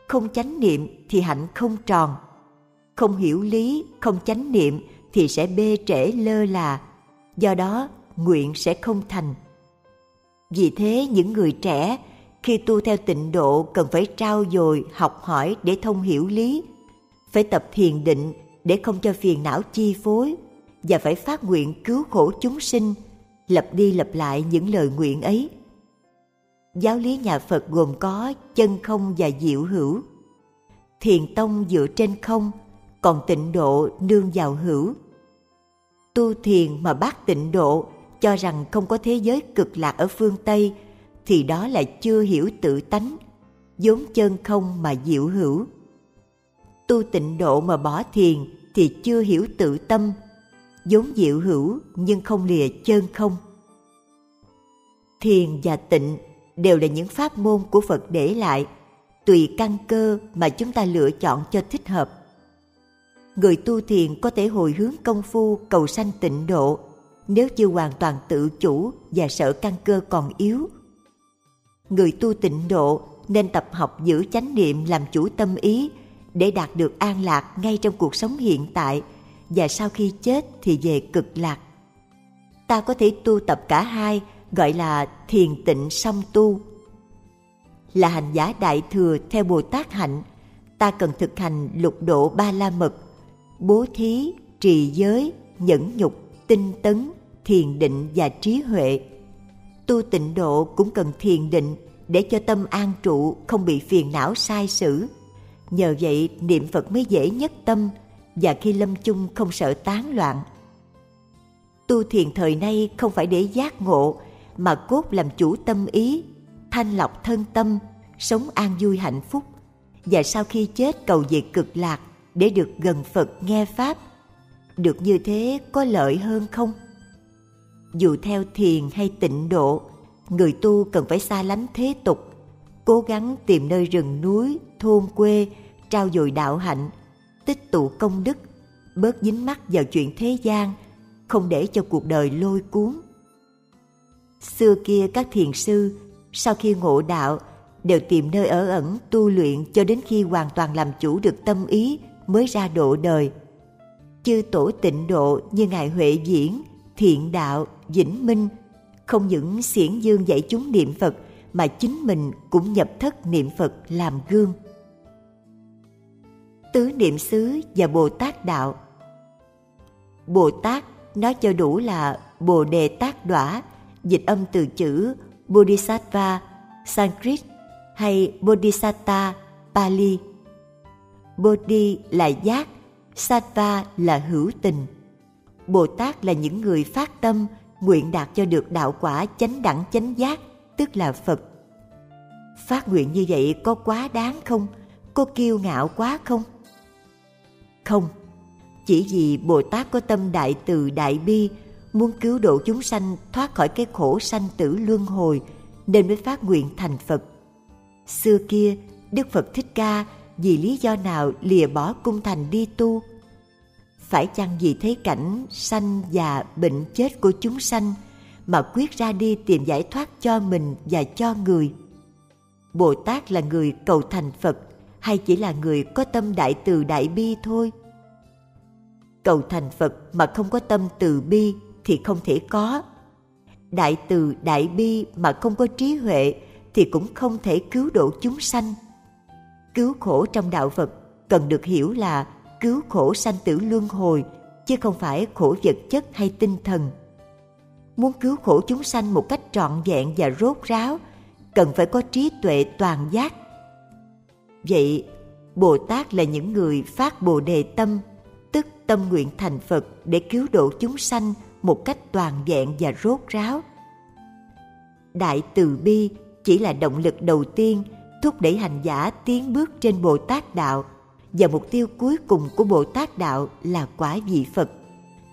A: không chánh niệm thì hạnh không tròn không hiểu lý, không chánh niệm thì sẽ bê trễ lơ là. Do đó, nguyện sẽ không thành. Vì thế, những người trẻ khi tu theo tịnh độ cần phải trao dồi học hỏi để thông hiểu lý, phải tập thiền định để không cho phiền não chi phối và phải phát nguyện cứu khổ chúng sinh, lặp đi lặp lại những lời nguyện ấy. Giáo lý nhà phật gồm có chân không và diệu hữu. Thiền tông dựa trên không còn tịnh độ nương vào hữu tu thiền mà bác tịnh độ cho rằng không có thế giới cực lạc ở phương tây thì đó là chưa hiểu tự tánh vốn chân không mà diệu hữu tu tịnh độ mà bỏ thiền thì chưa hiểu tự tâm vốn diệu hữu nhưng không lìa chân không. Thiền và tịnh đều là những pháp môn của Phật để lại, tùy căn cơ mà chúng ta lựa chọn cho thích hợp. Người tu thiền có thể hồi hướng công phu cầu sanh tịnh độ nếu chưa hoàn toàn tự chủ và sợ căn cơ còn yếu. Người tu tịnh độ nên tập học giữ chánh niệm làm chủ tâm ý để đạt được an lạc ngay trong cuộc sống hiện tại – và sau khi chết thì về cực lạc. Ta có thể tu tập cả hai gọi là thiền tịnh song tu. Là hành giả đại thừa theo Bồ Tát hạnh, ta cần thực hành lục độ ba la mật, bố thí, trì giới, nhẫn nhục, tinh tấn, thiền định và trí huệ. Tu tịnh độ cũng cần thiền định để cho tâm an trụ không bị phiền não sai sử. Nhờ vậy niệm Phật mới dễ nhất tâm, và khi lâm chung không sợ tán loạn. Tu thiền thời nay không phải để giác ngộ mà cốt làm chủ tâm ý, thanh lọc thân tâm, sống an vui hạnh phúc và sau khi chết cầu về cực lạc để được gần Phật nghe Pháp. Được như thế có lợi hơn không? Dù theo thiền hay tịnh độ, người tu cần phải xa lánh thế tục, cố gắng tìm nơi rừng núi, thôn quê, trao dồi đạo hạnh, tích tụ công đức, bớt dính mắc vào chuyện thế gian, không để cho cuộc đời lôi cuốn. Xưa kia các thiền sư, sau khi ngộ đạo, đều tìm nơi ở ẩn tu luyện cho đến khi hoàn toàn làm chủ được tâm ý mới ra độ đời. Chư tổ tịnh độ như Ngài Huệ Diễn, Thiện Đạo, Vĩnh Minh, không những xiển dương dạy chúng niệm Phật mà chính mình cũng nhập thất niệm Phật làm gương tứ niệm xứ và Bồ Tát đạo. Bồ Tát nói cho đủ là Bồ Đề tác Đỏa, dịch âm từ chữ Bodhisattva, Sanskrit hay Bodhisatta, Pali. Bodhi là giác, Sattva là hữu tình. Bồ Tát là những người phát tâm nguyện đạt cho được đạo quả chánh đẳng chánh giác, tức là Phật. Phát nguyện như vậy có quá đáng không? Có kiêu ngạo quá không? Không, chỉ vì Bồ Tát có tâm đại từ đại bi, muốn cứu độ chúng sanh thoát khỏi cái khổ sanh tử luân hồi, nên mới phát nguyện thành Phật. Xưa kia, Đức Phật Thích Ca vì lý do nào lìa bỏ cung thành đi tu? Phải chăng vì thấy cảnh sanh già bệnh chết của chúng sanh mà quyết ra đi tìm giải thoát cho mình và cho người? Bồ Tát là người cầu thành Phật hay chỉ là người có tâm đại từ đại bi thôi? Cầu thành Phật mà không có tâm từ bi thì không thể có. Đại từ đại bi mà không có trí huệ thì cũng không thể cứu độ chúng sanh. Cứu khổ trong đạo Phật cần được hiểu là cứu khổ sanh tử luân hồi chứ không phải khổ vật chất hay tinh thần. Muốn cứu khổ chúng sanh một cách trọn vẹn và rốt ráo cần phải có trí tuệ toàn giác. Vậy, Bồ Tát là những người phát Bồ đề tâm, tức tâm nguyện thành Phật để cứu độ chúng sanh một cách toàn vẹn và rốt ráo. Đại từ bi chỉ là động lực đầu tiên thúc đẩy hành giả tiến bước trên Bồ Tát đạo và mục tiêu cuối cùng của Bồ Tát đạo là quả vị Phật.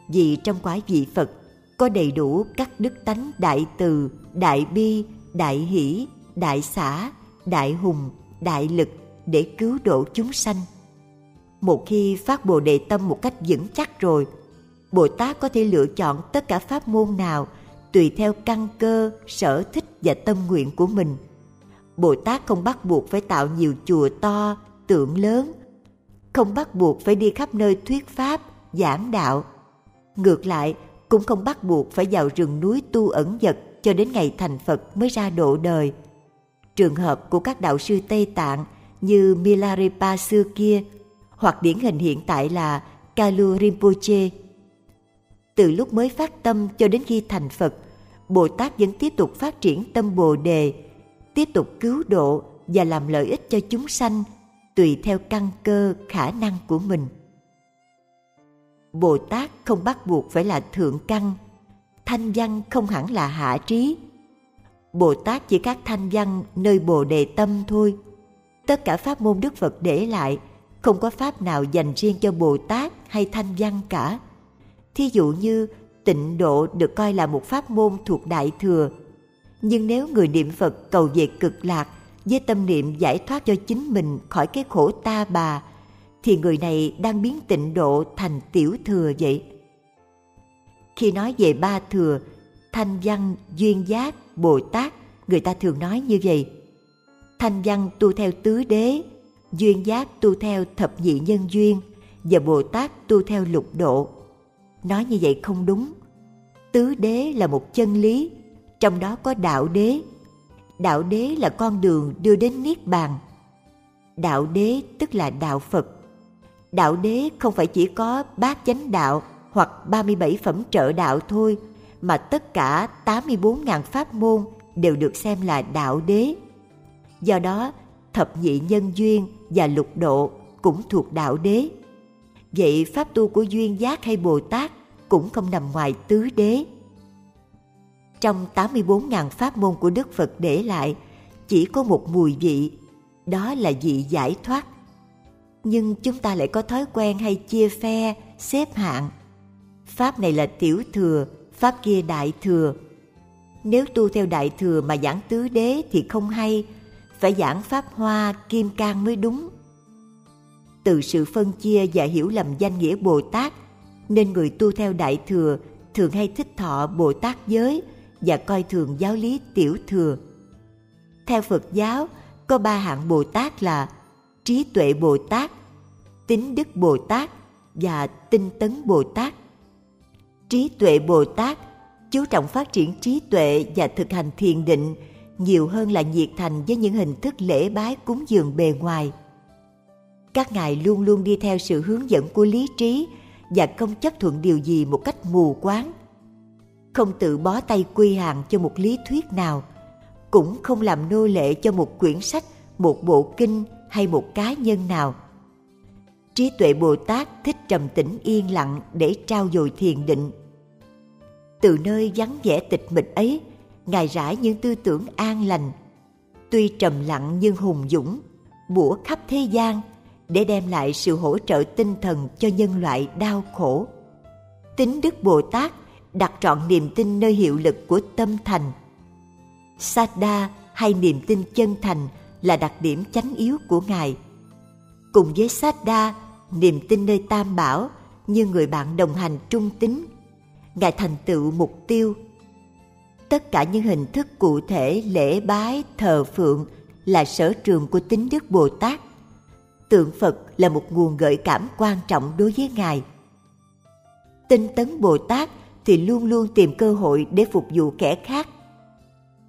A: Vì trong quả vị Phật có đầy đủ các đức tánh đại từ, đại bi, đại hỷ, đại xã, đại hùng, đại lực để cứu độ chúng sanh. Một khi phát Bồ đề tâm một cách vững chắc rồi, Bồ Tát có thể lựa chọn tất cả pháp môn nào tùy theo căn cơ, sở thích và tâm nguyện của mình. Bồ Tát không bắt buộc phải tạo nhiều chùa to, tượng lớn, không bắt buộc phải đi khắp nơi thuyết pháp, giảng đạo. Ngược lại, cũng không bắt buộc phải vào rừng núi tu ẩn dật cho đến ngày thành Phật mới ra độ đời. Trường hợp của các đạo sư Tây Tạng như Milarepa xưa kia hoặc điển hình hiện tại là Kalu Rinpoche. Từ lúc mới phát tâm cho đến khi thành Phật, Bồ Tát vẫn tiếp tục phát triển tâm Bồ đề, tiếp tục cứu độ và làm lợi ích cho chúng sanh tùy theo căn cơ khả năng của mình. Bồ Tát không bắt buộc phải là thượng căn, thanh văn không hẳn là hạ trí. Bồ Tát chỉ các thanh văn nơi Bồ đề tâm thôi. Tất cả pháp môn Đức Phật để lại, không có pháp nào dành riêng cho Bồ Tát hay thanh văn cả. Thí dụ như tịnh độ được coi là một pháp môn thuộc Đại Thừa. Nhưng nếu người niệm Phật cầu về cực lạc với tâm niệm giải thoát cho chính mình khỏi cái khổ ta bà, thì người này đang biến tịnh độ thành tiểu thừa vậy. Khi nói về ba thừa, thanh văn, duyên giác, Bồ Tát, người ta thường nói như vậy. Thanh văn tu theo tứ đế, duyên giác tu theo thập nhị nhân duyên và Bồ Tát tu theo lục độ. Nói như vậy không đúng. Tứ đế là một chân lý, trong đó có đạo đế. Đạo đế là con đường đưa đến Niết Bàn. Đạo đế tức là đạo Phật. Đạo đế không phải chỉ có bát chánh đạo hoặc 37 phẩm trợ đạo thôi, mà tất cả 84.000 pháp môn đều được xem là đạo đế. Do đó, thập nhị nhân duyên và lục độ cũng thuộc đạo đế. Vậy pháp tu của duyên giác hay Bồ Tát cũng không nằm ngoài tứ đế. Trong 84.000 pháp môn của Đức Phật để lại, chỉ có một mùi vị, đó là vị giải thoát. Nhưng chúng ta lại có thói quen hay chia phe, xếp hạng. Pháp này là tiểu thừa, pháp kia đại thừa. Nếu tu theo đại thừa mà giảng tứ đế thì không hay, phải giảng pháp hoa, kim cang mới đúng. Từ sự phân chia và hiểu lầm danh nghĩa Bồ Tát, nên người tu theo đại thừa thường hay thích thọ Bồ Tát giới và coi thường giáo lý tiểu thừa. Theo Phật giáo, có ba hạng Bồ Tát là trí tuệ Bồ Tát, tính đức Bồ Tát và tinh tấn Bồ Tát. Trí tuệ Bồ Tát chú trọng phát triển trí tuệ và thực hành thiền định nhiều hơn là nhiệt thành với những hình thức lễ bái cúng dường bề ngoài. Các ngài luôn luôn đi theo sự hướng dẫn của lý trí và không chấp thuận điều gì một cách mù quáng. Không tự bó tay quy hàng cho một lý thuyết nào, cũng không làm nô lệ cho một quyển sách, một bộ kinh hay một cá nhân nào. Trí tuệ Bồ Tát thích trầm tĩnh yên lặng để trao dồi thiền định. Từ nơi vắng vẻ tịch mịch ấy, Ngài rải những tư tưởng an lành. Tuy trầm lặng nhưng hùng dũng, bủa khắp thế gian để đem lại sự hỗ trợ tinh thần cho nhân loại đau khổ. Tính Đức Bồ Tát đặt trọn niềm tin nơi hiệu lực của tâm thành. Sada hay niềm tin chân thành là đặc điểm chánh yếu của Ngài. Cùng với Sada, niềm tin nơi Tam Bảo như người bạn đồng hành trung tín, Ngài thành tựu mục tiêu. Tất cả những hình thức cụ thể lễ bái, thờ phượng là sở trường của tính Đức Bồ Tát. Tượng Phật là một nguồn gợi cảm quan trọng đối với Ngài. Tinh tấn Bồ Tát thì luôn luôn tìm cơ hội để phục vụ kẻ khác.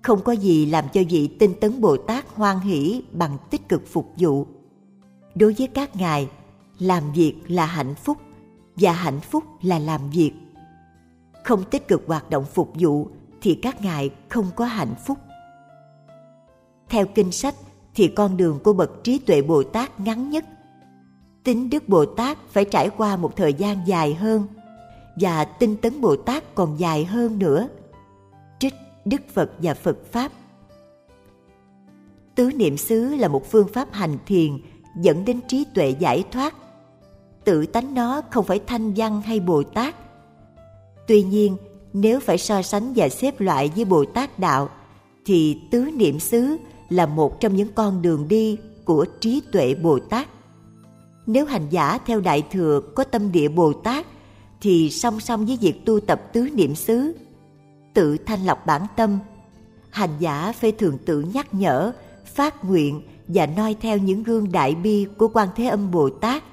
A: Không có gì làm cho vị tinh tấn Bồ Tát hoan hỷ bằng tích cực phục vụ. Đối với các ngài, làm việc là hạnh phúc và hạnh phúc là làm việc. Không tích cực hoạt động phục vụ thì các ngài không có hạnh phúc. Theo kinh sách thì con đường của bậc trí tuệ Bồ Tát ngắn nhất. Tính Đức Bồ Tát phải trải qua một thời gian dài hơn và tinh tấn Bồ Tát còn dài hơn nữa. Trích Đức Phật và Phật Pháp Tứ niệm xứ là một phương pháp hành thiền dẫn đến trí tuệ giải thoát. Tự tánh nó không phải thanh văn hay Bồ Tát. Tuy nhiên, nếu phải so sánh và xếp loại với Bồ Tát đạo, thì tứ niệm xứ là một trong những con đường đi của trí tuệ Bồ Tát. Nếu hành giả theo Đại Thừa có tâm địa Bồ Tát, thì song song với việc tu tập tứ niệm xứ, tự thanh lọc bản tâm, hành giả phải thường tự nhắc nhở, phát nguyện và noi theo những gương đại bi của Quan Thế Âm Bồ Tát,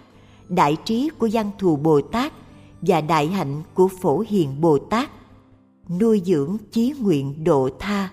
A: đại trí của Văn Thù Bồ Tát và đại hạnh của Phổ Hiền Bồ Tát, nuôi dưỡng chí nguyện độ tha.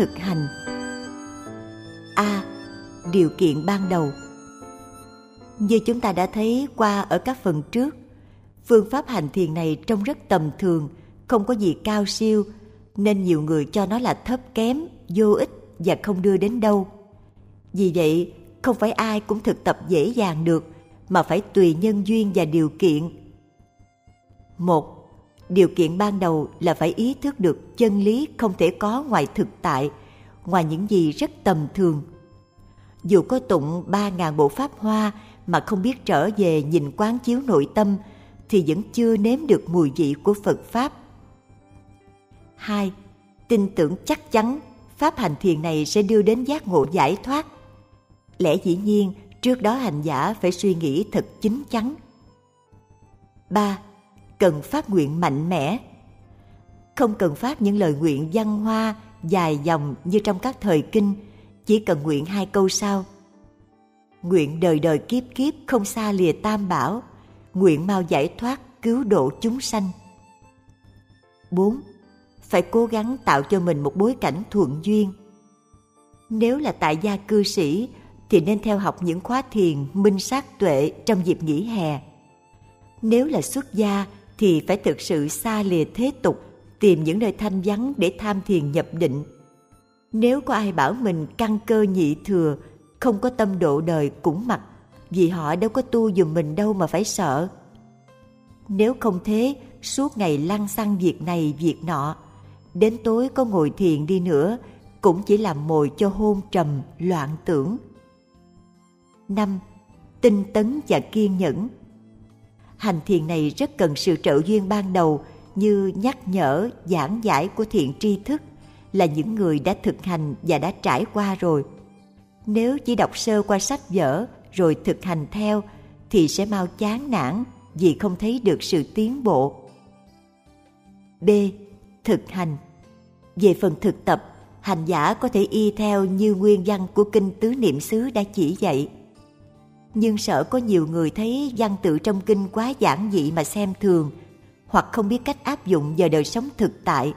A: Thực hành. A. Điều kiện ban đầu. Như chúng ta đã thấy qua ở các phần trước, phương pháp hành thiền này trông rất tầm thường, không có gì cao siêu, nên nhiều người cho nó là thấp kém, vô ích và không đưa đến đâu. Vì vậy, không phải ai cũng thực tập dễ dàng được, mà phải tùy nhân duyên và điều kiện. Một điều kiện ban đầu là phải ý thức được chân lý không thể có ngoài thực tại ngoài những gì rất tầm thường dù có tụng ba ngàn bộ pháp hoa mà không biết trở về nhìn quán chiếu nội tâm thì vẫn chưa nếm được mùi vị của Phật Pháp. 2. Tin tưởng chắc chắn Pháp hành thiền này sẽ đưa đến giác ngộ giải thoát. Lẽ dĩ nhiên, trước đó hành giả phải suy nghĩ thật chính chắn. 3 cần phát nguyện mạnh mẽ không cần phát những lời nguyện văn hoa dài dòng như trong các thời kinh, chỉ cần nguyện hai câu sau nguyện đời đời kiếp kiếp không xa lìa tam bảo, nguyện mau giải thoát cứu độ chúng sanh 4. Phải cố gắng tạo cho mình một bối cảnh thuận duyên. Nếu là tại gia cư sĩ, thì nên theo học những khóa thiền minh sát tuệ trong dịp nghỉ hè. Nếu là xuất gia thì phải thực sự xa lìa thế tục, tìm những nơi thanh vắng để tham thiền nhập định. Nếu có ai bảo mình căn cơ nhị thừa, không có tâm độ đời cũng mặc, vì họ đâu có tu dùm mình đâu mà phải sợ. Nếu không thế, suốt ngày lăn xăng việc này việc nọ, đến tối có ngồi thiền đi nữa, cũng chỉ làm mồi cho hôn trầm, loạn tưởng. năm Tinh tấn và kiên nhẫn hành thiền này rất cần sự trợ duyên ban đầu như nhắc nhở, giảng giải của thiện tri thức là những người đã thực hành và đã trải qua rồi. Nếu chỉ đọc sơ qua sách vở rồi thực hành theo thì sẽ mau chán nản vì không thấy được sự tiến bộ. B. Thực hành Về phần thực tập, hành giả có thể y theo như nguyên văn của kinh tứ niệm xứ đã chỉ dạy. Nhưng sợ có nhiều người thấy văn tự trong kinh quá giản dị mà xem thường, hoặc không biết cách áp dụng vào đời sống thực tại.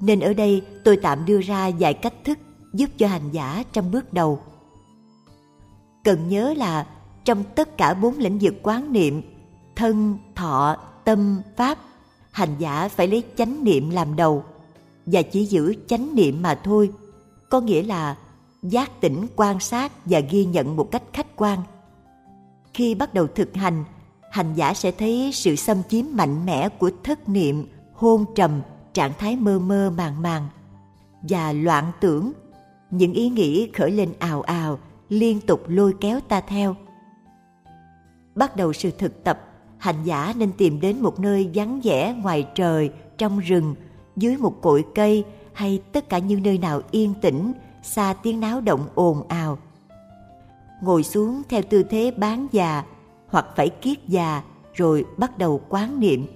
A: Nên ở đây tôi tạm đưa ra vài cách thức giúp cho hành giả trong bước đầu. Cần nhớ là trong tất cả bốn lĩnh vực quán niệm, thân, thọ, tâm, pháp, hành giả phải lấy chánh niệm làm đầu và chỉ giữ chánh niệm mà thôi, có nghĩa là giác tỉnh quan sát và ghi nhận một cách khách quan. Khi bắt đầu thực hành, hành giả sẽ thấy sự xâm chiếm mạnh mẽ của thất niệm, hôn trầm, trạng thái mơ mơ màng màng và loạn tưởng, những ý nghĩ khởi lên ào ào, liên tục lôi kéo ta theo. Bắt đầu sự thực tập, hành giả nên tìm đến một nơi vắng vẻ ngoài trời, trong rừng, dưới một cội cây hay tất cả những nơi nào yên tĩnh, xa tiếng náo động ồn ào. Ngồi xuống theo tư thế bán già hoặc phải kiết già rồi bắt đầu quán niệm.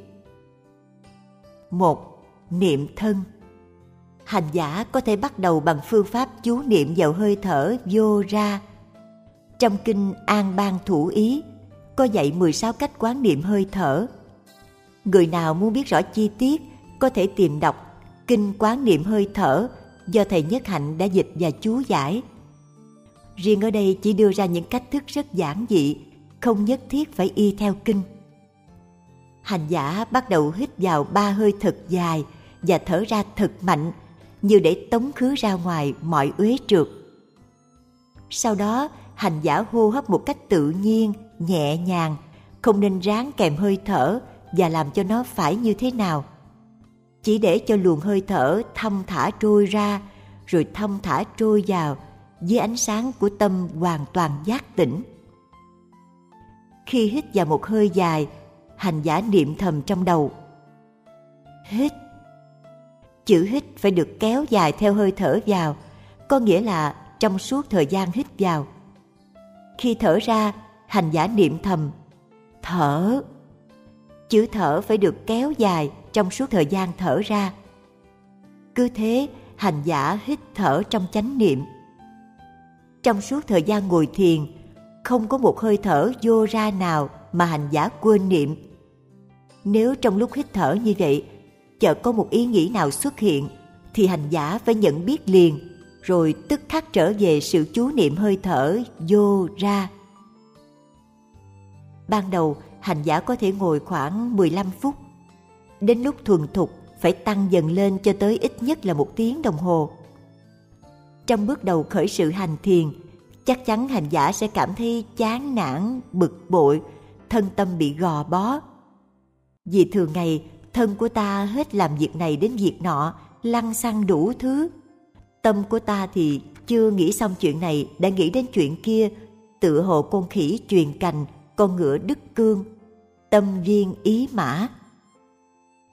A: một, Niệm thân Hành giả có thể bắt đầu bằng phương pháp chú niệm vào hơi thở, vô ra. Trong kinh An Bang Thủ Ý, có dạy 16 cách quán niệm hơi thở. Người nào muốn biết rõ chi tiết có thể tìm đọc Kinh Quán Niệm Hơi Thở do Thầy Nhất Hạnh đã dịch và chú giải. Riêng ở đây chỉ đưa ra những cách thức rất giản dị, không nhất thiết phải y theo kinh. Hành giả bắt đầu hít vào ba hơi thật dài và thở ra thật mạnh như để tống khứ ra ngoài mọi uế trượt. Sau đó, hành giả hô hấp một cách tự nhiên, nhẹ nhàng, không nên ráng kèm hơi thở và làm cho nó phải như thế nào. Chỉ để cho luồng hơi thở thâm thả trôi ra, rồi thâm thả trôi vào dưới ánh sáng của tâm hoàn toàn giác tỉnh. Khi hít vào một hơi dài, hành giả niệm thầm trong đầu. Hít Chữ hít phải được kéo dài theo hơi thở vào, có nghĩa là trong suốt thời gian hít vào. Khi thở ra, hành giả niệm thầm, thở. Chữ thở phải được kéo dài trong suốt thời gian thở ra. Cứ thế, hành giả hít thở trong chánh niệm. Trong suốt thời gian ngồi thiền, không có một hơi thở vô ra nào mà hành giả quên niệm. Nếu trong lúc hít thở như vậy, chợt có một ý nghĩ nào xuất hiện, thì hành giả phải nhận biết liền, rồi tức khắc trở về sự chú niệm hơi thở vô ra. Ban đầu, hành giả có thể ngồi khoảng 15 phút. Đến lúc thuần thục, phải tăng dần lên cho tới ít nhất là một tiếng đồng hồ. Trong bước đầu khởi sự hành thiền, chắc chắn hành giả sẽ cảm thấy chán nản, bực bội, thân tâm bị gò bó. Vì thường ngày, thân của ta hết làm việc này đến việc nọ, lăng xăng đủ thứ. Tâm của ta thì chưa nghĩ xong chuyện này đã nghĩ đến chuyện kia, tựa hồ con khỉ truyền cành, con ngựa đứt cương, tâm viên ý mã.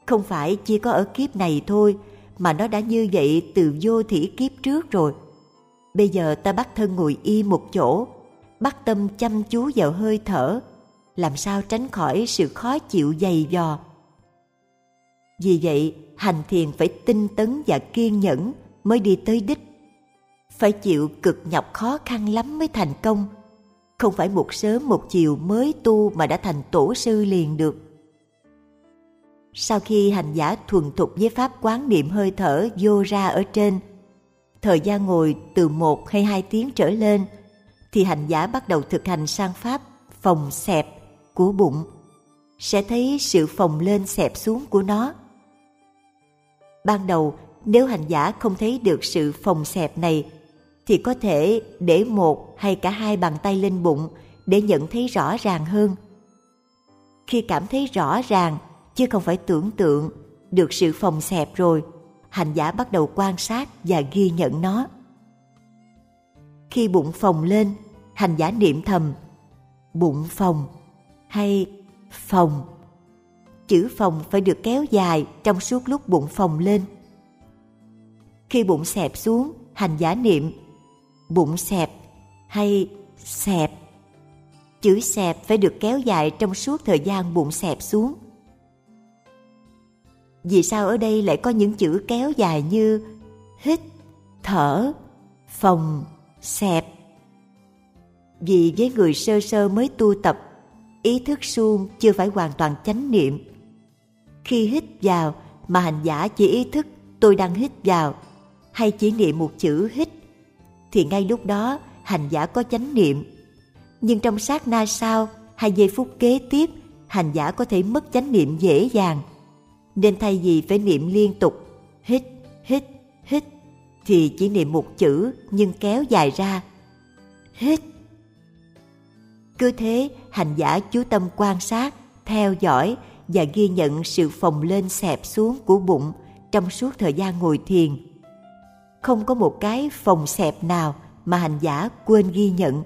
A: Không phải chỉ có ở kiếp này thôi, mà nó đã như vậy từ vô thỉ kiếp trước rồi. Bây giờ ta bắt thân ngồi y một chỗ, bắt tâm chăm chú vào hơi thở, làm sao tránh khỏi sự khó chịu dày dò. Vì vậy, hành thiền phải tinh tấn và kiên nhẫn mới đi tới đích. Phải chịu cực nhọc khó khăn lắm mới thành công. Không phải một sớm một chiều mới tu mà đã thành tổ sư liền được. Sau khi hành giả thuần thục với pháp quán niệm hơi thở vô ra ở trên – thời gian ngồi từ một hay hai tiếng trở lên, thì hành giả bắt đầu thực hành sang pháp phòng xẹp của bụng, sẽ thấy sự phồng lên xẹp xuống của nó. Ban đầu, nếu hành giả không thấy được sự phồng xẹp này, thì có thể để một hay cả hai bàn tay lên bụng để nhận thấy rõ ràng hơn. Khi cảm thấy rõ ràng, chứ không phải tưởng tượng, được sự phòng xẹp rồi, hành giả bắt đầu quan sát và ghi nhận nó. Khi bụng phồng lên, hành giả niệm thầm bụng phồng hay phòng. Chữ phòng phải được kéo dài trong suốt lúc bụng phồng lên. Khi bụng xẹp xuống, hành giả niệm bụng xẹp hay xẹp. Chữ xẹp phải được kéo dài trong suốt thời gian bụng xẹp xuống. Vì sao ở đây lại có những chữ kéo dài như hít, thở, phòng, xẹp? Vì với người sơ sơ mới tu tập, ý thức suông chưa phải hoàn toàn chánh niệm. Khi hít vào mà hành giả chỉ ý thức tôi đang hít vào hay chỉ niệm một chữ hít thì ngay lúc đó hành giả có chánh niệm. Nhưng trong sát na sau hay giây phút kế tiếp hành giả có thể mất chánh niệm dễ dàng. Nên thay vì phải niệm liên tục hít, hít, hít thì chỉ niệm một chữ nhưng kéo dài ra. Hít. Cứ thế hành giả chú tâm quan sát, theo dõi và ghi nhận sự phồng lên xẹp xuống của bụng trong suốt thời gian ngồi thiền không có một cái phồng xẹp nào mà hành giả quên ghi nhận.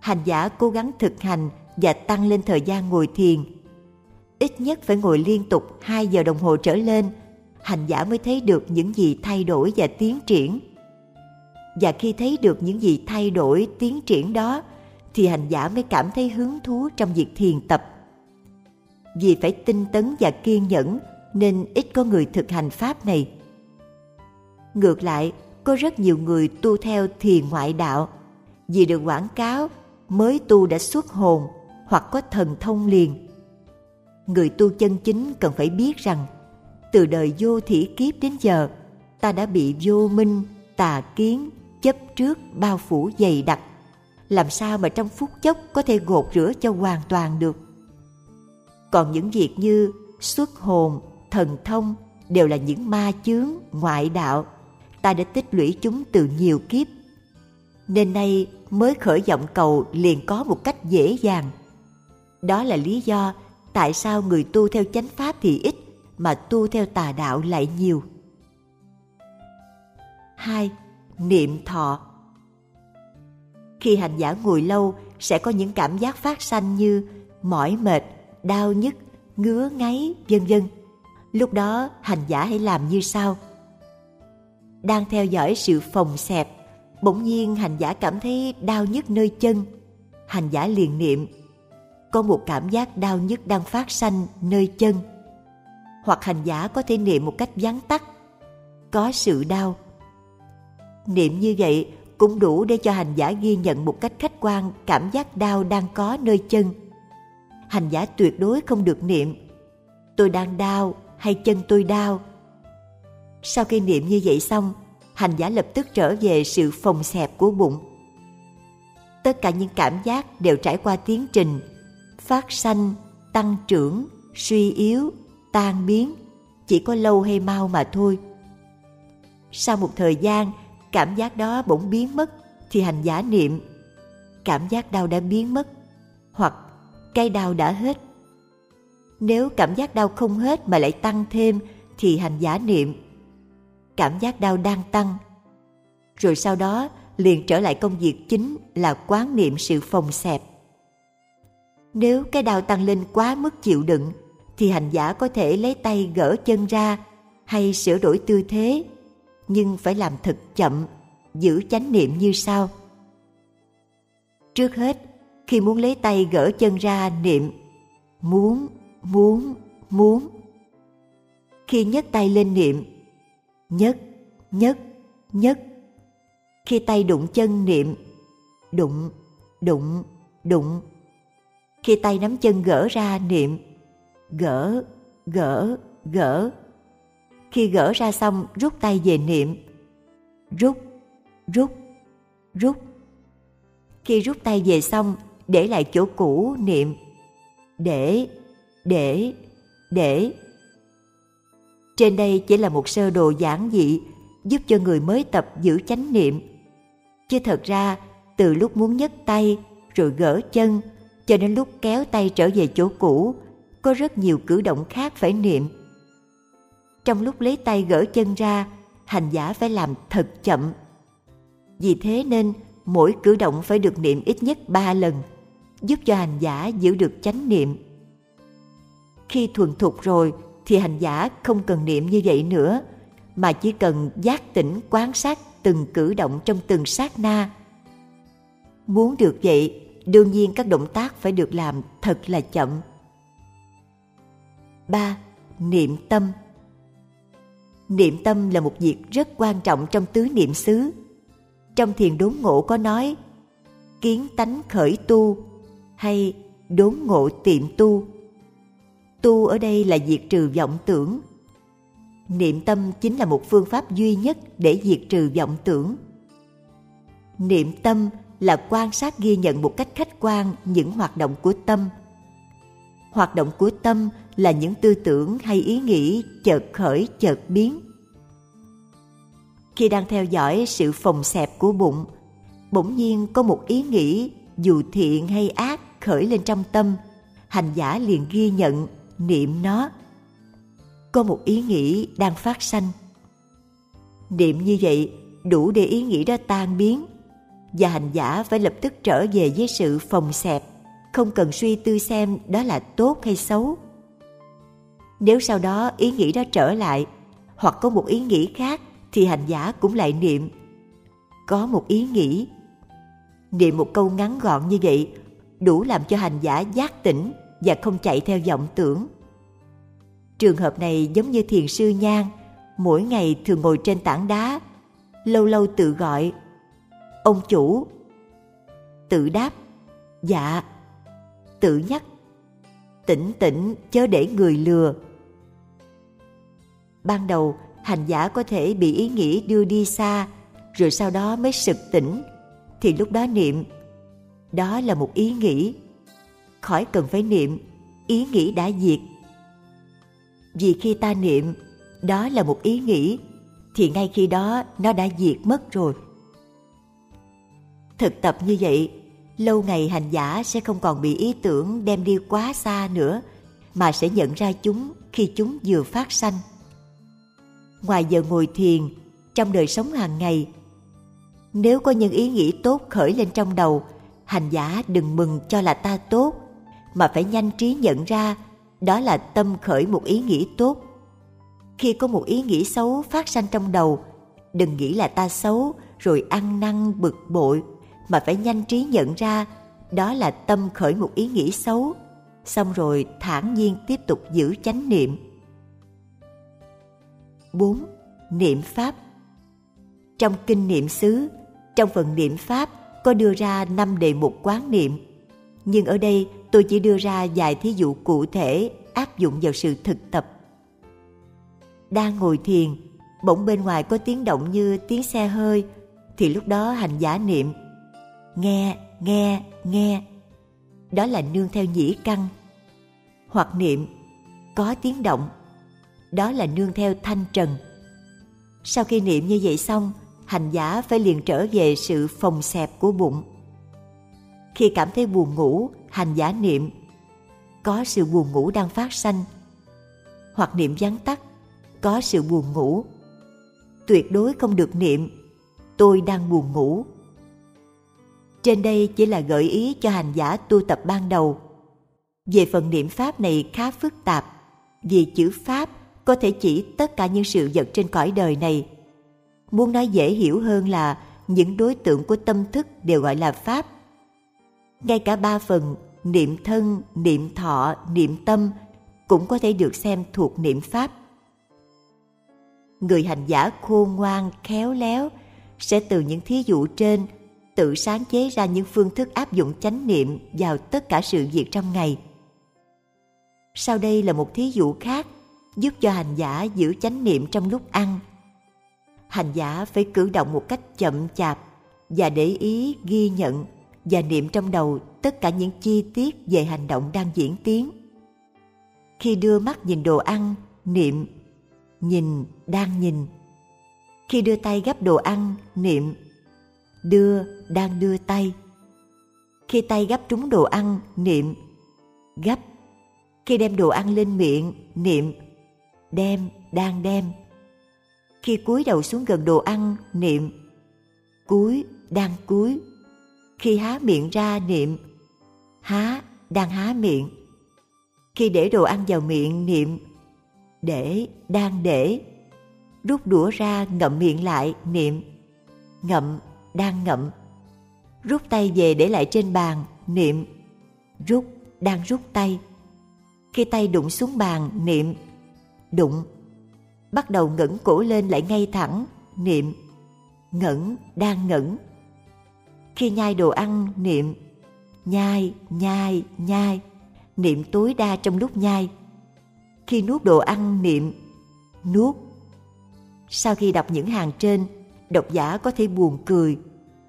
A: Hành giả cố gắng thực hành và tăng lên thời gian ngồi thiền. Ít nhất phải ngồi liên tục 2 giờ đồng hồ trở lên, hành giả mới thấy được những gì thay đổi và tiến triển. Và khi thấy được những gì thay đổi, tiến triển đó, thì hành giả mới cảm thấy hứng thú trong việc thiền tập. Vì phải tinh tấn và kiên nhẫn nên ít có người thực hành pháp này Ngược lại, có rất nhiều người tu theo thiền ngoại đạo vì được quảng cáo mới tu đã xuất hồn hoặc có thần thông liền. Người tu chân chính cần phải biết rằng từ đời vô thỉ kiếp đến giờ ta đã bị vô minh, tà kiến, chấp trước bao phủ dày đặc. Làm sao mà trong phút chốc có thể gột rửa cho hoàn toàn được. Còn những việc như xuất hồn, thần thông đều là những ma chướng, ngoại đạo ta đã tích lũy chúng từ nhiều kiếp. Nên nay mới khởi vọng cầu liền có một cách dễ dàng. Đó là lý do tại sao người tu theo chánh pháp thì ít mà tu theo tà đạo lại nhiều. 2. Niệm thọ Khi hành giả ngồi lâu sẽ có những cảm giác phát sanh như mỏi mệt, đau nhức, ngứa ngáy, vân vân. Lúc đó hành giả hãy làm như sau – đang theo dõi sự phòng xẹp bỗng nhiên hành giả cảm thấy đau nhức nơi chân hành giả liền niệm có một cảm giác đau nhức đang phát sanh nơi chân. Hoặc hành giả có thể niệm một cách vắn tắt có sự đau. Niệm như vậy cũng đủ để cho hành giả ghi nhận một cách khách quan cảm giác đau đang có nơi chân. Hành giả tuyệt đối không được niệm tôi đang đau hay chân tôi đau sau khi niệm như vậy xong, hành giả lập tức trở về sự phòng xẹp của bụng. Tất cả những cảm giác đều trải qua tiến trình phát sanh, tăng trưởng, suy yếu, tan biến, chỉ có lâu hay mau mà thôi. Sau một thời gian, cảm giác đó bỗng biến mất thì hành giả niệm cảm giác đau đã biến mất hoặc cái đau đã hết. Nếu cảm giác đau không hết mà lại tăng thêm thì hành giả niệm cảm giác đau đang tăng. Rồi sau đó liền trở lại công việc chính là quán niệm sự phồng xẹp. Nếu cái đau tăng lên quá mức chịu đựng, thì hành giả có thể lấy tay gỡ chân ra hay sửa đổi tư thế, nhưng phải làm thật chậm, giữ chánh niệm như sau. Trước hết, khi muốn lấy tay gỡ chân ra niệm muốn, muốn, muốn. Khi nhấc tay lên niệm nhấc nhấc nhấc Khi tay đụng chân niệm, đụng, đụng, đụng. Khi tay nắm chân gỡ ra niệm, gỡ, gỡ, gỡ. Khi gỡ ra xong rút tay về niệm, rút, rút, rút. Khi rút tay về xong để lại chỗ cũ niệm, để, để, để trên đây chỉ là một sơ đồ giản dị giúp cho người mới tập giữ chánh niệm. Chứ thật ra, từ lúc muốn nhấc tay rồi gỡ chân cho đến lúc kéo tay trở về chỗ cũ, có rất nhiều cử động khác phải niệm. Trong lúc lấy tay gỡ chân ra, hành giả phải làm thật chậm. Vì thế nên mỗi cử động phải được niệm ít nhất ba lần. giúp cho hành giả giữ được chánh niệm. Khi thuần thục rồi thì hành giả không cần niệm như vậy nữa, mà chỉ cần giác tỉnh quan sát từng cử động trong từng sát na. Muốn được vậy, đương nhiên các động tác phải được làm thật là chậm. 3. Niệm tâm Niệm tâm là một việc rất quan trọng trong tứ niệm xứ. Trong thiền đốn ngộ có nói, kiến tánh khởi tu hay đốn ngộ tiệm tu. Tu ở đây là diệt trừ vọng tưởng. Niệm tâm chính là một phương pháp duy nhất để diệt trừ vọng tưởng. Niệm tâm là quan sát ghi nhận một cách khách quan những hoạt động của tâm. Hoạt động của tâm là những tư tưởng hay ý nghĩ chợt khởi chợt biến. Khi đang theo dõi sự phồng xẹp của bụng, bỗng nhiên có một ý nghĩ dù thiện hay ác khởi lên trong tâm, hành giả liền ghi nhận, niệm nó. Có một ý nghĩ đang phát sanh. Niệm như vậy đủ để ý nghĩ đó tan biến và hành giả phải lập tức trở về với sự phòng xẹp, không cần suy tư xem đó là tốt hay xấu. Nếu sau đó ý nghĩ đó trở lại, hoặc có một ý nghĩ khác thì hành giả cũng lại niệm. Có một ý nghĩ. Niệm một câu ngắn gọn như vậy đủ làm cho hành giả giác tỉnh và không chạy theo vọng tưởng. Trường hợp này giống như thiền sư Nhan, mỗi ngày thường ngồi trên tảng đá, lâu lâu tự gọi ông chủ. Tự đáp dạ. Tự nhắc, tỉnh tỉnh, chớ để người lừa. Ban đầu, hành giả có thể bị ý nghĩ đưa đi xa, rồi sau đó mới sực tỉnh. Thì lúc đó niệm, đó là một ý nghĩ. Khỏi cần phải niệm, ý nghĩ đã diệt. Vì khi ta niệm, đó là một ý nghĩ, thì ngay khi đó nó đã diệt mất rồi thực tập như vậy, lâu ngày hành giả sẽ không còn bị ý tưởng đem đi quá xa nữa, mà sẽ nhận ra chúng khi chúng vừa phát sanh. Ngoài giờ ngồi thiền, trong đời sống hàng ngày, nếu có những ý nghĩ tốt khởi lên trong đầu, hành giả đừng mừng cho là ta tốt, mà phải nhanh trí nhận ra đó là tâm khởi một ý nghĩ tốt. Khi có một ý nghĩ xấu phát sanh trong đầu, đừng nghĩ là ta xấu, rồi ăn năn, bực bội mà phải nhanh trí nhận ra đó là tâm khởi một ý nghĩ xấu xong rồi thản nhiên tiếp tục giữ chánh niệm 4. Niệm Pháp Trong kinh niệm xứ, trong phần niệm Pháp có đưa ra năm đề mục quán niệm. Nhưng ở đây tôi chỉ đưa ra vài thí dụ cụ thể áp dụng vào sự thực tập. Đang ngồi thiền, bỗng bên ngoài có tiếng động như tiếng xe hơi, thì lúc đó hành giả niệm nghe, nghe, nghe. Đó là nương theo nhĩ căn. Hoặc niệm có tiếng động. Đó là nương theo thanh trần. Sau khi niệm như vậy xong, hành giả phải liền trở về sự phòng xẹp của bụng. Khi cảm thấy buồn ngủ, hành giả niệm có sự buồn ngủ đang phát sanh. Hoặc niệm vắng tắt, có sự buồn ngủ. Tuyệt đối không được niệm tôi đang buồn ngủ trên đây chỉ là gợi ý cho hành giả tu tập ban đầu. Về phần niệm pháp này khá phức tạp, vì chữ pháp có thể chỉ tất cả những sự vật trên cõi đời này. Muốn nói dễ hiểu hơn là những đối tượng của tâm thức đều gọi là pháp. Ngay cả ba phần niệm thân, niệm thọ, niệm tâm cũng có thể được xem thuộc niệm pháp. Người hành giả khôn ngoan, khéo léo sẽ từ những thí dụ trên tự sáng chế ra những phương thức áp dụng chánh niệm vào tất cả sự việc trong ngày. Sau đây là một thí dụ khác giúp cho hành giả giữ chánh niệm trong lúc ăn. Hành giả phải cử động một cách chậm chạp và để ý ghi nhận và niệm trong đầu tất cả những chi tiết về hành động đang diễn tiến. Khi đưa mắt nhìn đồ ăn, niệm, nhìn, đang nhìn. Khi đưa tay gấp đồ ăn, niệm, đưa đang đưa tay. Khi tay gấp trúng đồ ăn niệm. Gấp khi đem đồ ăn lên miệng niệm. Đem đang đem. Khi cúi đầu xuống gần đồ ăn niệm. Cúi đang cúi. Khi há miệng ra niệm. Há, đang há miệng. Khi để đồ ăn vào miệng niệm. Để, đang để. Rút đũa ra ngậm miệng lại niệm. Ngậm, đang ngậm. Rút tay về để lại trên bàn niệm rút, đang rút tay. Khi tay đụng xuống bàn niệm đụng. Bắt đầu ngẩng cổ lên lại ngay thẳng niệm ngẩng, đang ngẩng. Khi nhai đồ ăn niệm nhai, nhai, nhai, niệm tối đa trong lúc nhai. Khi nuốt đồ ăn niệm nuốt. Sau khi đọc những hàng trên, độc giả có thể buồn cười,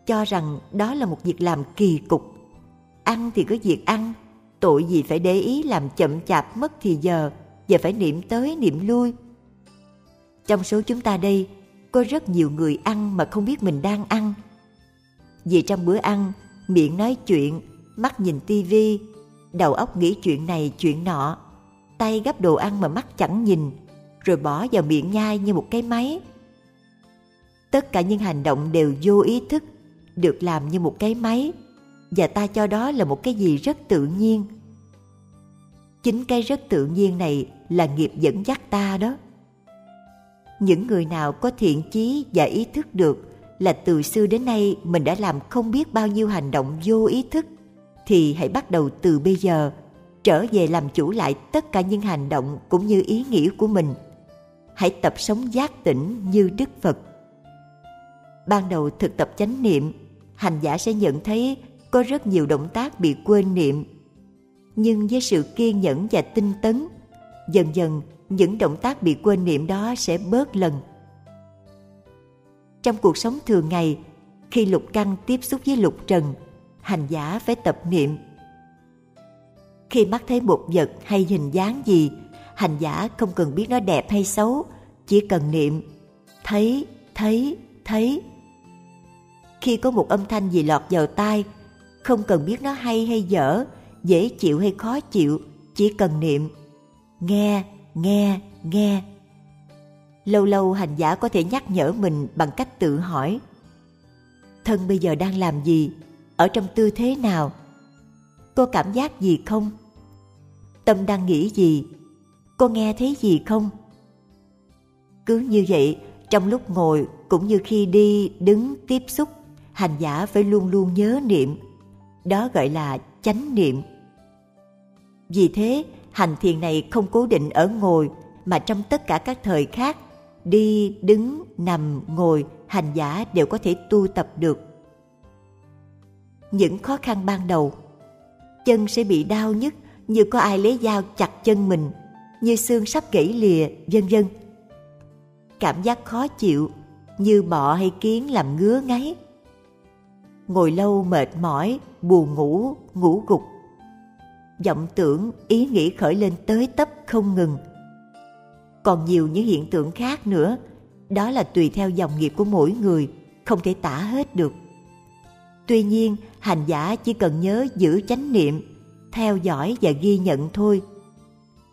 A: cho rằng đó là một việc làm kỳ cục. Ăn thì cứ việc ăn, tội gì phải để ý làm chậm chạp mất thì giờ, và phải niệm tới niệm lui. Trong số chúng ta đây, có rất nhiều người ăn mà không biết mình đang ăn. Vì trong bữa ăn, miệng nói chuyện, mắt nhìn tivi, đầu óc nghĩ chuyện này chuyện nọ, tay gắp đồ ăn mà mắt chẳng nhìn, rồi bỏ vào miệng nhai như một cái máy. Tất cả những hành động đều vô ý thức, được làm như một cái máy, và ta cho đó là một cái gì rất tự nhiên. Chính cái rất tự nhiên này là nghiệp dẫn dắt ta đó. Những người nào có thiện chí và ý thức được là từ xưa đến nay mình đã làm không biết bao nhiêu hành động vô ý thức thì hãy bắt đầu từ bây giờ trở về làm chủ lại tất cả những hành động cũng như ý nghĩ của mình hãy tập sống giác tỉnh như đức phật ban đầu thực tập chánh niệm hành giả sẽ nhận thấy có rất nhiều động tác bị quên niệm nhưng với sự kiên nhẫn và tinh tấn dần dần những động tác bị quên niệm đó sẽ bớt lần trong cuộc sống thường ngày khi lục căn tiếp xúc với lục trần hành giả phải tập niệm. Khi mắt thấy một vật hay hình dáng gì, hành giả không cần biết nó đẹp hay xấu, chỉ cần niệm thấy, thấy, thấy. Khi có một âm thanh gì lọt vào tai, không cần biết nó hay hay dở, dễ chịu hay khó chịu, chỉ cần niệm nghe, nghe, nghe. Lâu lâu hành giả có thể nhắc nhở mình bằng cách tự hỏi Thân bây giờ đang làm gì? ở trong tư thế nào cô cảm giác gì không tâm đang nghĩ gì cô nghe thấy gì không cứ như vậy trong lúc ngồi cũng như khi đi đứng tiếp xúc hành giả phải luôn luôn nhớ niệm đó gọi là chánh niệm vì thế hành thiền này không cố định ở ngồi mà trong tất cả các thời khác đi đứng nằm ngồi hành giả đều có thể tu tập được những khó khăn ban đầu. Chân sẽ bị đau nhức như có ai lấy dao chặt chân mình, như xương sắp gãy lìa, vân vân. Cảm giác khó chịu như bọ hay kiến làm ngứa ngáy. Ngồi lâu mệt mỏi, buồn ngủ, ngủ gục. vọng tưởng, ý nghĩ khởi lên tới tấp không ngừng. Còn nhiều những hiện tượng khác nữa, đó là tùy theo dòng nghiệp của mỗi người, không thể tả hết được. Tuy nhiên, hành giả chỉ cần nhớ giữ chánh niệm, theo dõi và ghi nhận thôi.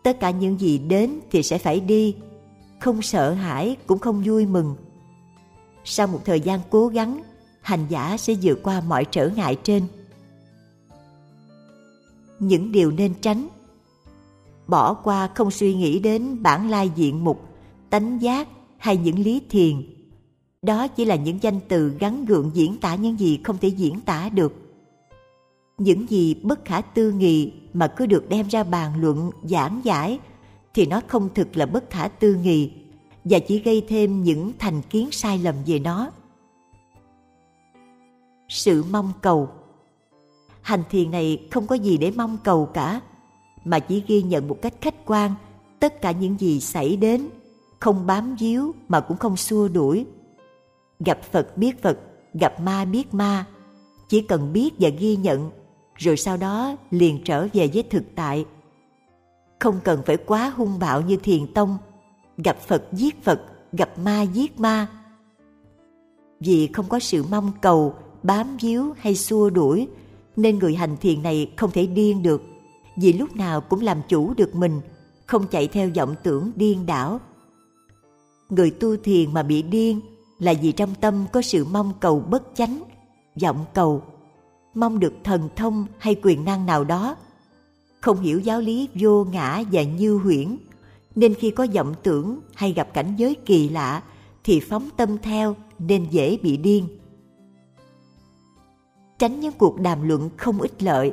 A: Tất cả những gì đến thì sẽ phải đi, không sợ hãi cũng không vui mừng. Sau một thời gian cố gắng, hành giả sẽ vượt qua mọi trở ngại trên. Những điều nên tránh Bỏ qua không suy nghĩ đến bản lai diện mục, tánh giác hay những lý thiền đó chỉ là những danh từ gắn gượng diễn tả những gì không thể diễn tả được. Những gì bất khả tư nghị mà cứ được đem ra bàn luận, giảng giải thì nó không thực là bất khả tư nghị và chỉ gây thêm những thành kiến sai lầm về nó. Sự mong cầu Hành thiền này không có gì để mong cầu cả, mà chỉ ghi nhận một cách khách quan tất cả những gì xảy đến, không bám víu mà cũng không xua đuổi gặp Phật biết Phật, gặp ma biết ma. Chỉ cần biết và ghi nhận, rồi sau đó liền trở về với thực tại. Không cần phải quá hung bạo như thiền tông, gặp Phật giết Phật, gặp ma giết ma. Vì không có sự mong cầu, bám víu hay xua đuổi, nên người hành thiền này không thể điên được, vì lúc nào cũng làm chủ được mình, không chạy theo vọng tưởng điên đảo. Người tu thiền mà bị điên là vì trong tâm có sự mong cầu bất chánh, vọng cầu. mong được thần thông hay quyền năng nào đó không hiểu giáo lý vô ngã và như huyễn nên khi có vọng tưởng hay gặp cảnh giới kỳ lạ thì phóng tâm theo nên dễ bị điên tránh những cuộc đàm luận không ích lợi.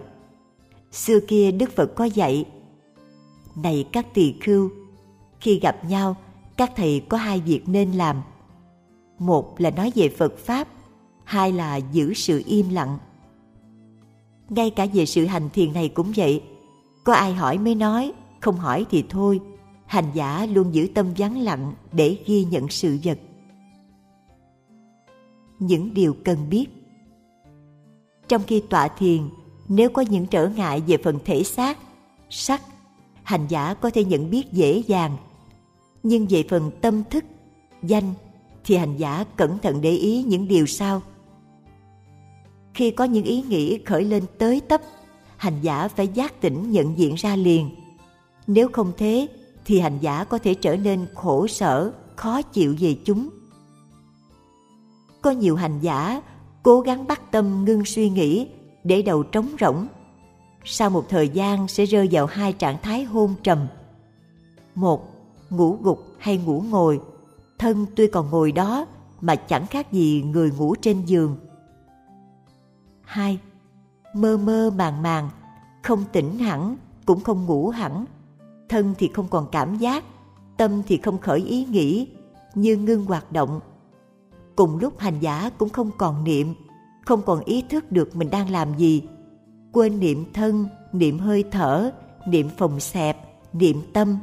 A: Xưa kia đức phật có dạy, này các tỳ khưu, khi gặp nhau, các thầy có hai việc nên làm. Một là nói về phật pháp, hai là giữ sự im lặng. Ngay cả về sự hành thiền này cũng vậy, có ai hỏi mới nói, không hỏi thì thôi. Hành giả luôn giữ tâm vắng lặng để ghi nhận sự vật. Những điều cần biết trong khi tọa thiền, nếu có những trở ngại về phần thể xác, sắc, hành giả có thể nhận biết dễ dàng. Nhưng về phần tâm thức, danh, thì hành giả cẩn thận để ý những điều sau. Khi có những ý nghĩ khởi lên tới tấp, hành giả phải giác tỉnh nhận diện ra liền. Nếu không thế, thì hành giả có thể trở nên khổ sở, khó chịu về chúng. Có nhiều hành giả cố gắng bắt tâm ngưng suy nghĩ để đầu trống rỗng. Sau một thời gian sẽ rơi vào hai trạng thái hôn trầm. Một, ngủ gục hay ngủ ngồi. Thân tuy còn ngồi đó mà chẳng khác gì người ngủ trên giường. Hai, mơ mơ màng màng, không tỉnh hẳn cũng không ngủ hẳn. Thân thì không còn cảm giác, tâm thì không khởi ý nghĩ, như ngưng hoạt động cùng lúc hành giả cũng không còn niệm, không còn ý thức được mình đang làm gì. Quên niệm thân, niệm hơi thở, niệm phòng xẹp, niệm tâm.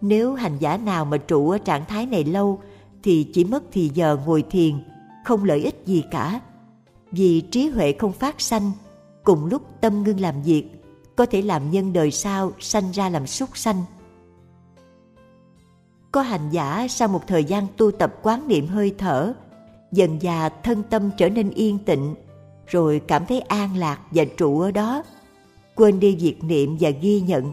A: Nếu hành giả nào mà trụ ở trạng thái này lâu, thì chỉ mất thì giờ ngồi thiền, không lợi ích gì cả. Vì trí huệ không phát sanh, cùng lúc tâm ngưng làm việc, có thể làm nhân đời sau sanh ra làm súc sanh có hành giả sau một thời gian tu tập quán niệm hơi thở, dần già thân tâm trở nên yên tịnh rồi cảm thấy an lạc và trụ ở đó, quên đi việc niệm và ghi nhận.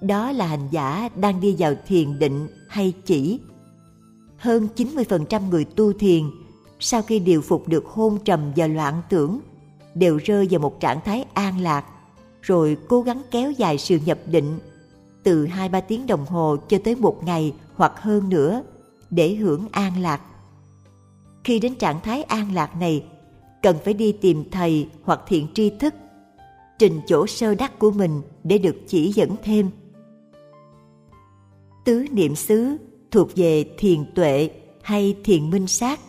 A: Đó là hành giả đang đi vào thiền định hay chỉ. Hơn 90% người tu thiền, sau khi điều phục được hôn trầm và loạn tưởng, đều rơi vào một trạng thái an lạc, rồi cố gắng kéo dài sự nhập định từ hai ba tiếng đồng hồ cho tới một ngày hoặc hơn nữa để hưởng an lạc. Khi đến trạng thái an lạc này, cần phải đi tìm thầy hoặc thiện tri thức, trình chỗ sơ đắc của mình để được chỉ dẫn thêm. Tứ niệm xứ thuộc về thiền tuệ hay thiền minh sát.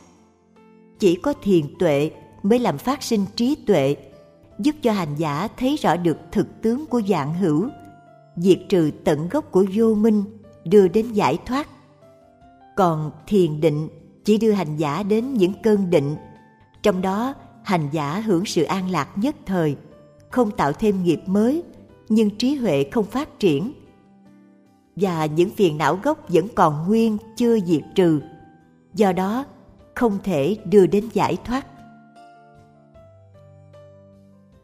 A: Chỉ có thiền tuệ mới làm phát sinh trí tuệ, giúp cho hành giả thấy rõ được thực tướng của dạng hữu, diệt trừ tận gốc của vô minh, đưa đến giải thoát. Còn thiền định chỉ đưa hành giả đến những cơn định, trong đó hành giả hưởng sự an lạc nhất thời, không tạo thêm nghiệp mới, nhưng trí huệ không phát triển. Và những phiền não gốc vẫn còn nguyên chưa diệt trừ, do đó không thể đưa đến giải thoát.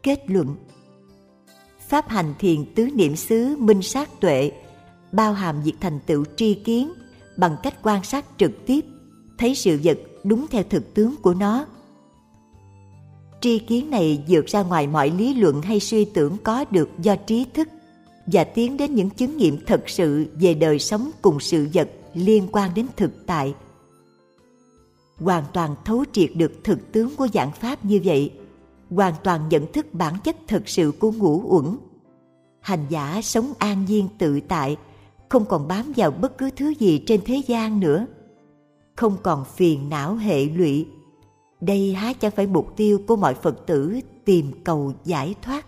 A: Kết luận Pháp hành thiền tứ niệm xứ minh sát tuệ, bao hàm việc thành tựu tri kiến bằng cách quan sát trực tiếp, thấy sự vật đúng theo thực tướng của nó. Tri kiến này vượt ra ngoài mọi lý luận hay suy tưởng có được do trí thức và tiến đến những chứng nghiệm thật sự về đời sống cùng sự vật liên quan đến thực tại. Hoàn toàn thấu triệt được thực tướng của dạng pháp như vậy hoàn toàn nhận thức bản chất thực sự của ngũ uẩn. Hành giả sống an nhiên tự tại, không còn bám vào bất cứ thứ gì trên thế gian nữa. Không còn phiền não hệ lụy. Đây há chẳng phải mục tiêu của mọi phật tử tìm cầu giải thoát.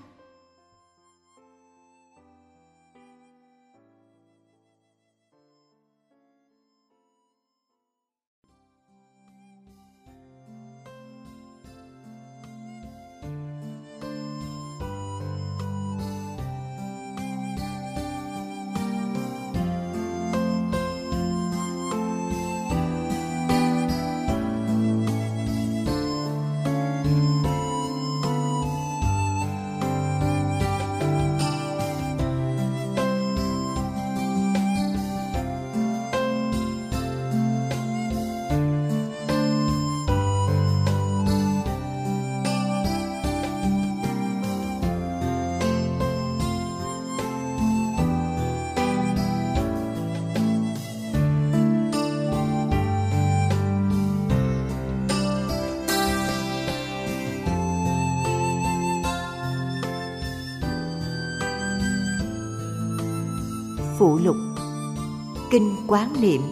A: Quán Niệm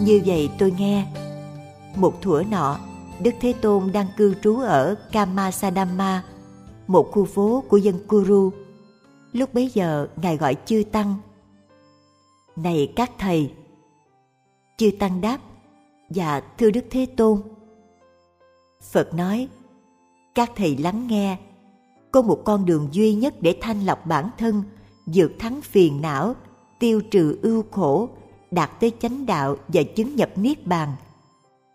A: Như vậy tôi nghe Một thuở nọ Đức Thế Tôn đang cư trú ở Kamasadama, một khu phố của dân Kuru. Lúc bấy giờ, Ngài gọi chư Tăng. Này các thầy! Chư Tăng đáp, Dạ, thưa Đức Thế Tôn. Phật nói, các thầy lắng nghe, có một con đường duy nhất để thanh lọc bản thân, vượt thắng phiền não, tiêu trừ ưu khổ, đạt tới chánh đạo và chứng nhập niết bàn –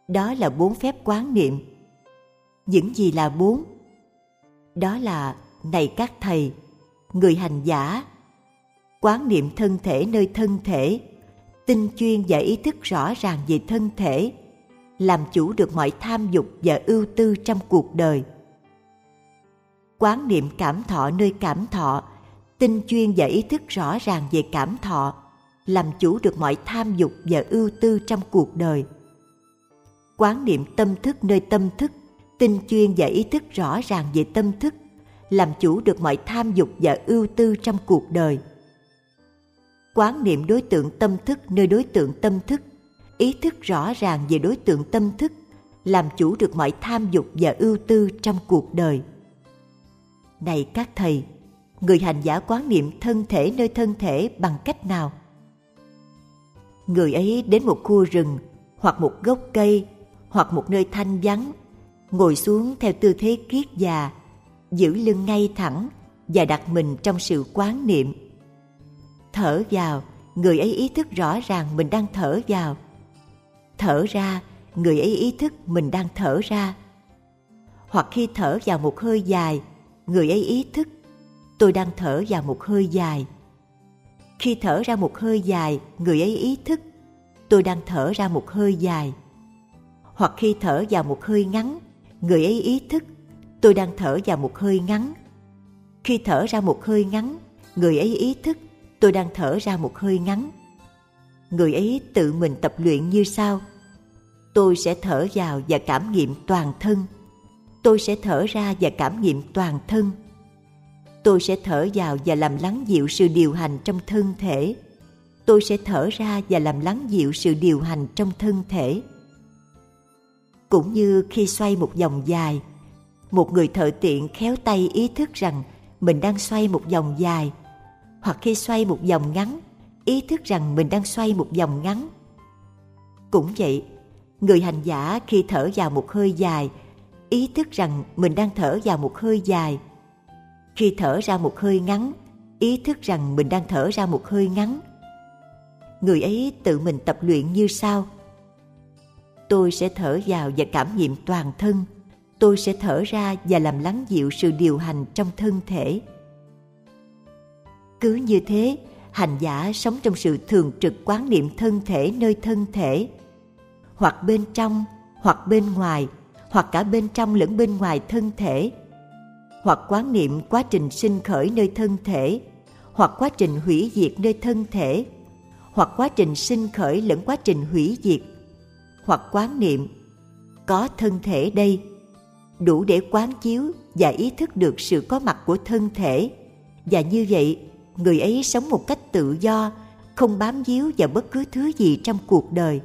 A: đó là bốn phép quán niệm. Những gì là bốn? Đó là này các thầy người hành giả. Quán niệm thân thể nơi thân thể tinh chuyên và ý thức rõ ràng về thân thể làm chủ được mọi tham dục và ưu tư trong cuộc đời. Quán niệm cảm thọ nơi cảm thọ tinh chuyên và ý thức rõ ràng về cảm thọ, làm chủ được mọi tham dục và ưu tư trong cuộc đời. Quán niệm tâm thức nơi tâm thức, tinh chuyên và ý thức rõ ràng về tâm thức, làm chủ được mọi tham dục và ưu tư trong cuộc đời. Quán niệm đối tượng tâm thức nơi đối tượng tâm thức, ý thức rõ ràng về đối tượng tâm thức, làm chủ được mọi tham dục và ưu tư trong cuộc đời. Này các thầy người hành giả quán niệm thân thể nơi thân thể bằng cách nào người ấy đến một khu rừng hoặc một gốc cây hoặc một nơi thanh vắng, ngồi xuống theo tư thế kiết già, giữ lưng ngay thẳng và đặt mình trong sự quán niệm. Thở vào, người ấy ý thức rõ ràng mình đang thở vào. Thở ra, người ấy ý thức mình đang thở ra. Hoặc khi thở vào một hơi dài, người ấy ý thức tôi đang thở vào một hơi dài. Khi thở ra một hơi dài, người ấy ý thức tôi đang thở ra một hơi dài hoặc khi thở vào một hơi ngắn, người ấy ý thức tôi đang thở vào một hơi ngắn. Khi thở ra một hơi ngắn, người ấy ý thức tôi đang thở ra một hơi ngắn. Người ấy tự mình tập luyện như sau. Tôi sẽ thở vào và cảm nghiệm toàn thân. Tôi sẽ thở ra và cảm nghiệm toàn thân. Tôi sẽ thở vào và làm lắng dịu sự điều hành trong thân thể. Tôi sẽ thở ra và làm lắng dịu sự điều hành trong thân thể cũng như khi xoay một vòng dài, một người thợ tiện khéo tay ý thức rằng mình đang xoay một vòng dài, hoặc khi xoay một vòng ngắn, ý thức rằng mình đang xoay một vòng ngắn cũng vậy, người hành giả khi thở vào một hơi dài, ý thức rằng mình đang thở vào một hơi dài khi thở ra một hơi ngắn, ý thức rằng mình đang thở ra một hơi ngắn. Người ấy tự mình tập luyện như sau. Tôi sẽ thở vào và cảm nghiệm toàn thân. Tôi sẽ thở ra và làm lắng dịu sự điều hành trong thân thể. Cứ như thế, hành giả sống trong sự thường trực quán niệm thân thể nơi thân thể. Hoặc bên trong, hoặc bên ngoài, hoặc cả bên trong lẫn bên ngoài thân thể hoặc quán niệm quá trình sinh khởi nơi thân thể, hoặc quá trình hủy diệt nơi thân thể, hoặc quá trình sinh khởi lẫn quá trình hủy diệt, hoặc quán niệm, có thân thể đây, đủ để quán chiếu và ý thức được sự có mặt của thân thể. Và như vậy, người ấy sống một cách tự do, không bám víu vào bất cứ thứ gì trong cuộc đời.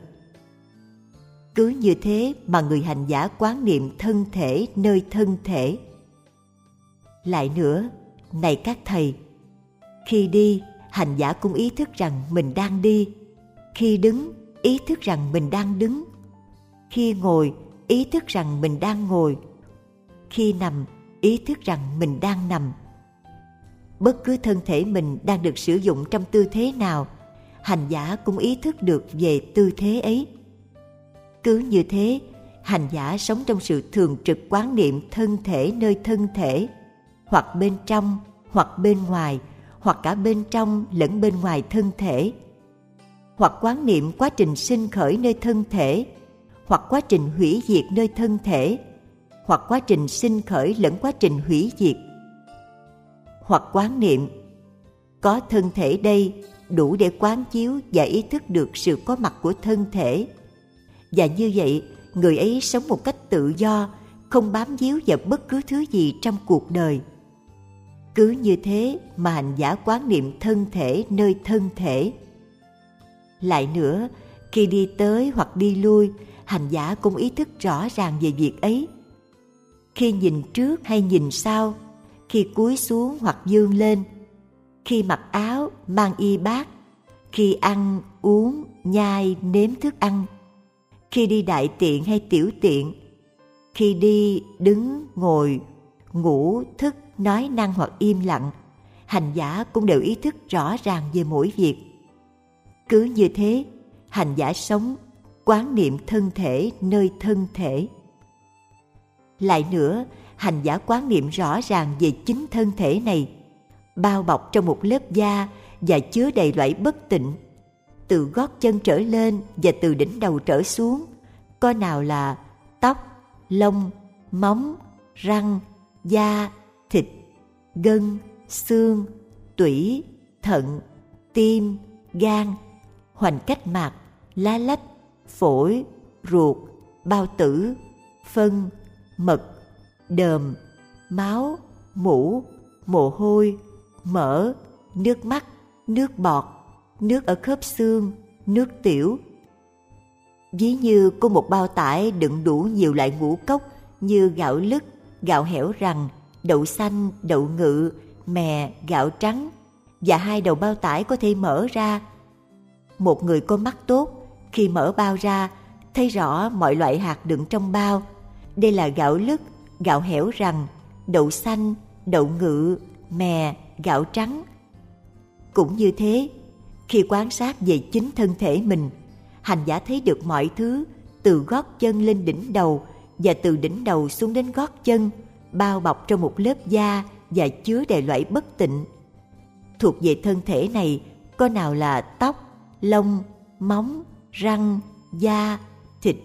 A: Cứ như thế mà người hành giả quán niệm thân thể nơi thân thể lại nữa, này các thầy, khi đi, hành giả cũng ý thức rằng mình đang đi. Khi đứng, ý thức rằng mình đang đứng. Khi ngồi, ý thức rằng mình đang ngồi. Khi nằm, ý thức rằng mình đang nằm. Bất cứ thân thể mình đang được sử dụng trong tư thế nào, hành giả cũng ý thức được về tư thế ấy. Cứ như thế, hành giả sống trong sự thường trực quán niệm thân thể nơi thân thể hoặc bên trong, hoặc bên ngoài, hoặc cả bên trong lẫn bên ngoài thân thể. Hoặc quán niệm quá trình sinh khởi nơi thân thể, hoặc quá trình hủy diệt nơi thân thể, hoặc quá trình sinh khởi lẫn quá trình hủy diệt. Hoặc quán niệm, có thân thể đây đủ để quán chiếu và ý thức được sự có mặt của thân thể. Và như vậy, người ấy sống một cách tự do, không bám víu vào bất cứ thứ gì trong cuộc đời cứ như thế mà hành giả quán niệm thân thể nơi thân thể. Lại nữa, khi đi tới hoặc đi lui, hành giả cũng ý thức rõ ràng về việc ấy. Khi nhìn trước hay nhìn sau, khi cúi xuống hoặc dương lên, khi mặc áo, mang y bát, khi ăn, uống, nhai, nếm thức ăn, khi đi đại tiện hay tiểu tiện, khi đi đứng, ngồi, ngủ, thức nói năng hoặc im lặng. Hành giả cũng đều ý thức rõ ràng về mỗi việc. Cứ như thế, hành giả sống, quán niệm thân thể nơi thân thể. Lại nữa, hành giả quán niệm rõ ràng về chính thân thể này, bao bọc trong một lớp da và chứa đầy loại bất tịnh. Từ gót chân trở lên và từ đỉnh đầu trở xuống, có nào là tóc, lông, móng, răng, da gân, xương, tủy, thận, tim, gan, hoành cách mạc, lá lách, phổi, ruột, bao tử, phân, mật, đờm, máu, mũ, mồ hôi, mỡ, nước mắt, nước bọt, nước ở khớp xương, nước tiểu. Ví như có một bao tải đựng đủ nhiều loại ngũ cốc như gạo lứt, gạo hẻo rằng đậu xanh, đậu ngự, mè, gạo trắng và hai đầu bao tải có thể mở ra. Một người có mắt tốt, khi mở bao ra, thấy rõ mọi loại hạt đựng trong bao. Đây là gạo lứt, gạo hẻo rằng đậu xanh, đậu ngự, mè, gạo trắng. Cũng như thế, khi quan sát về chính thân thể mình, hành giả thấy được mọi thứ từ gót chân lên đỉnh đầu và từ đỉnh đầu xuống đến gót chân bao bọc trong một lớp da và chứa đầy loại bất tịnh. Thuộc về thân thể này, có nào là tóc, lông, móng, răng, da, thịt,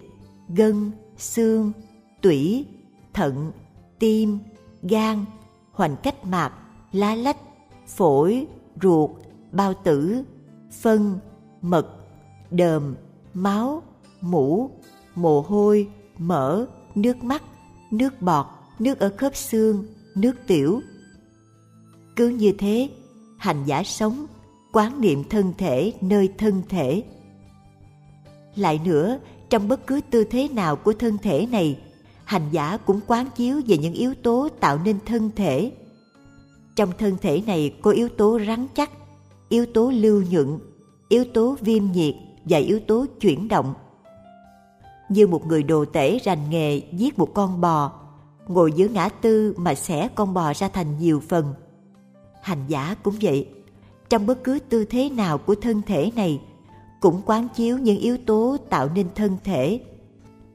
A: gân, xương, tủy, thận, tim, gan, hoành cách mạc, lá lách, phổi, ruột, bao tử, phân, mật, đờm, máu, mũ, mồ hôi, mỡ, nước mắt, nước bọt nước ở khớp xương, nước tiểu. Cứ như thế, hành giả sống, quán niệm thân thể nơi thân thể. Lại nữa, trong bất cứ tư thế nào của thân thể này, hành giả cũng quán chiếu về những yếu tố tạo nên thân thể. Trong thân thể này có yếu tố rắn chắc, yếu tố lưu nhuận, yếu tố viêm nhiệt và yếu tố chuyển động. Như một người đồ tể rành nghề giết một con bò ngồi giữa ngã tư mà xẻ con bò ra thành nhiều phần. Hành giả cũng vậy. Trong bất cứ tư thế nào của thân thể này, cũng quán chiếu những yếu tố tạo nên thân thể.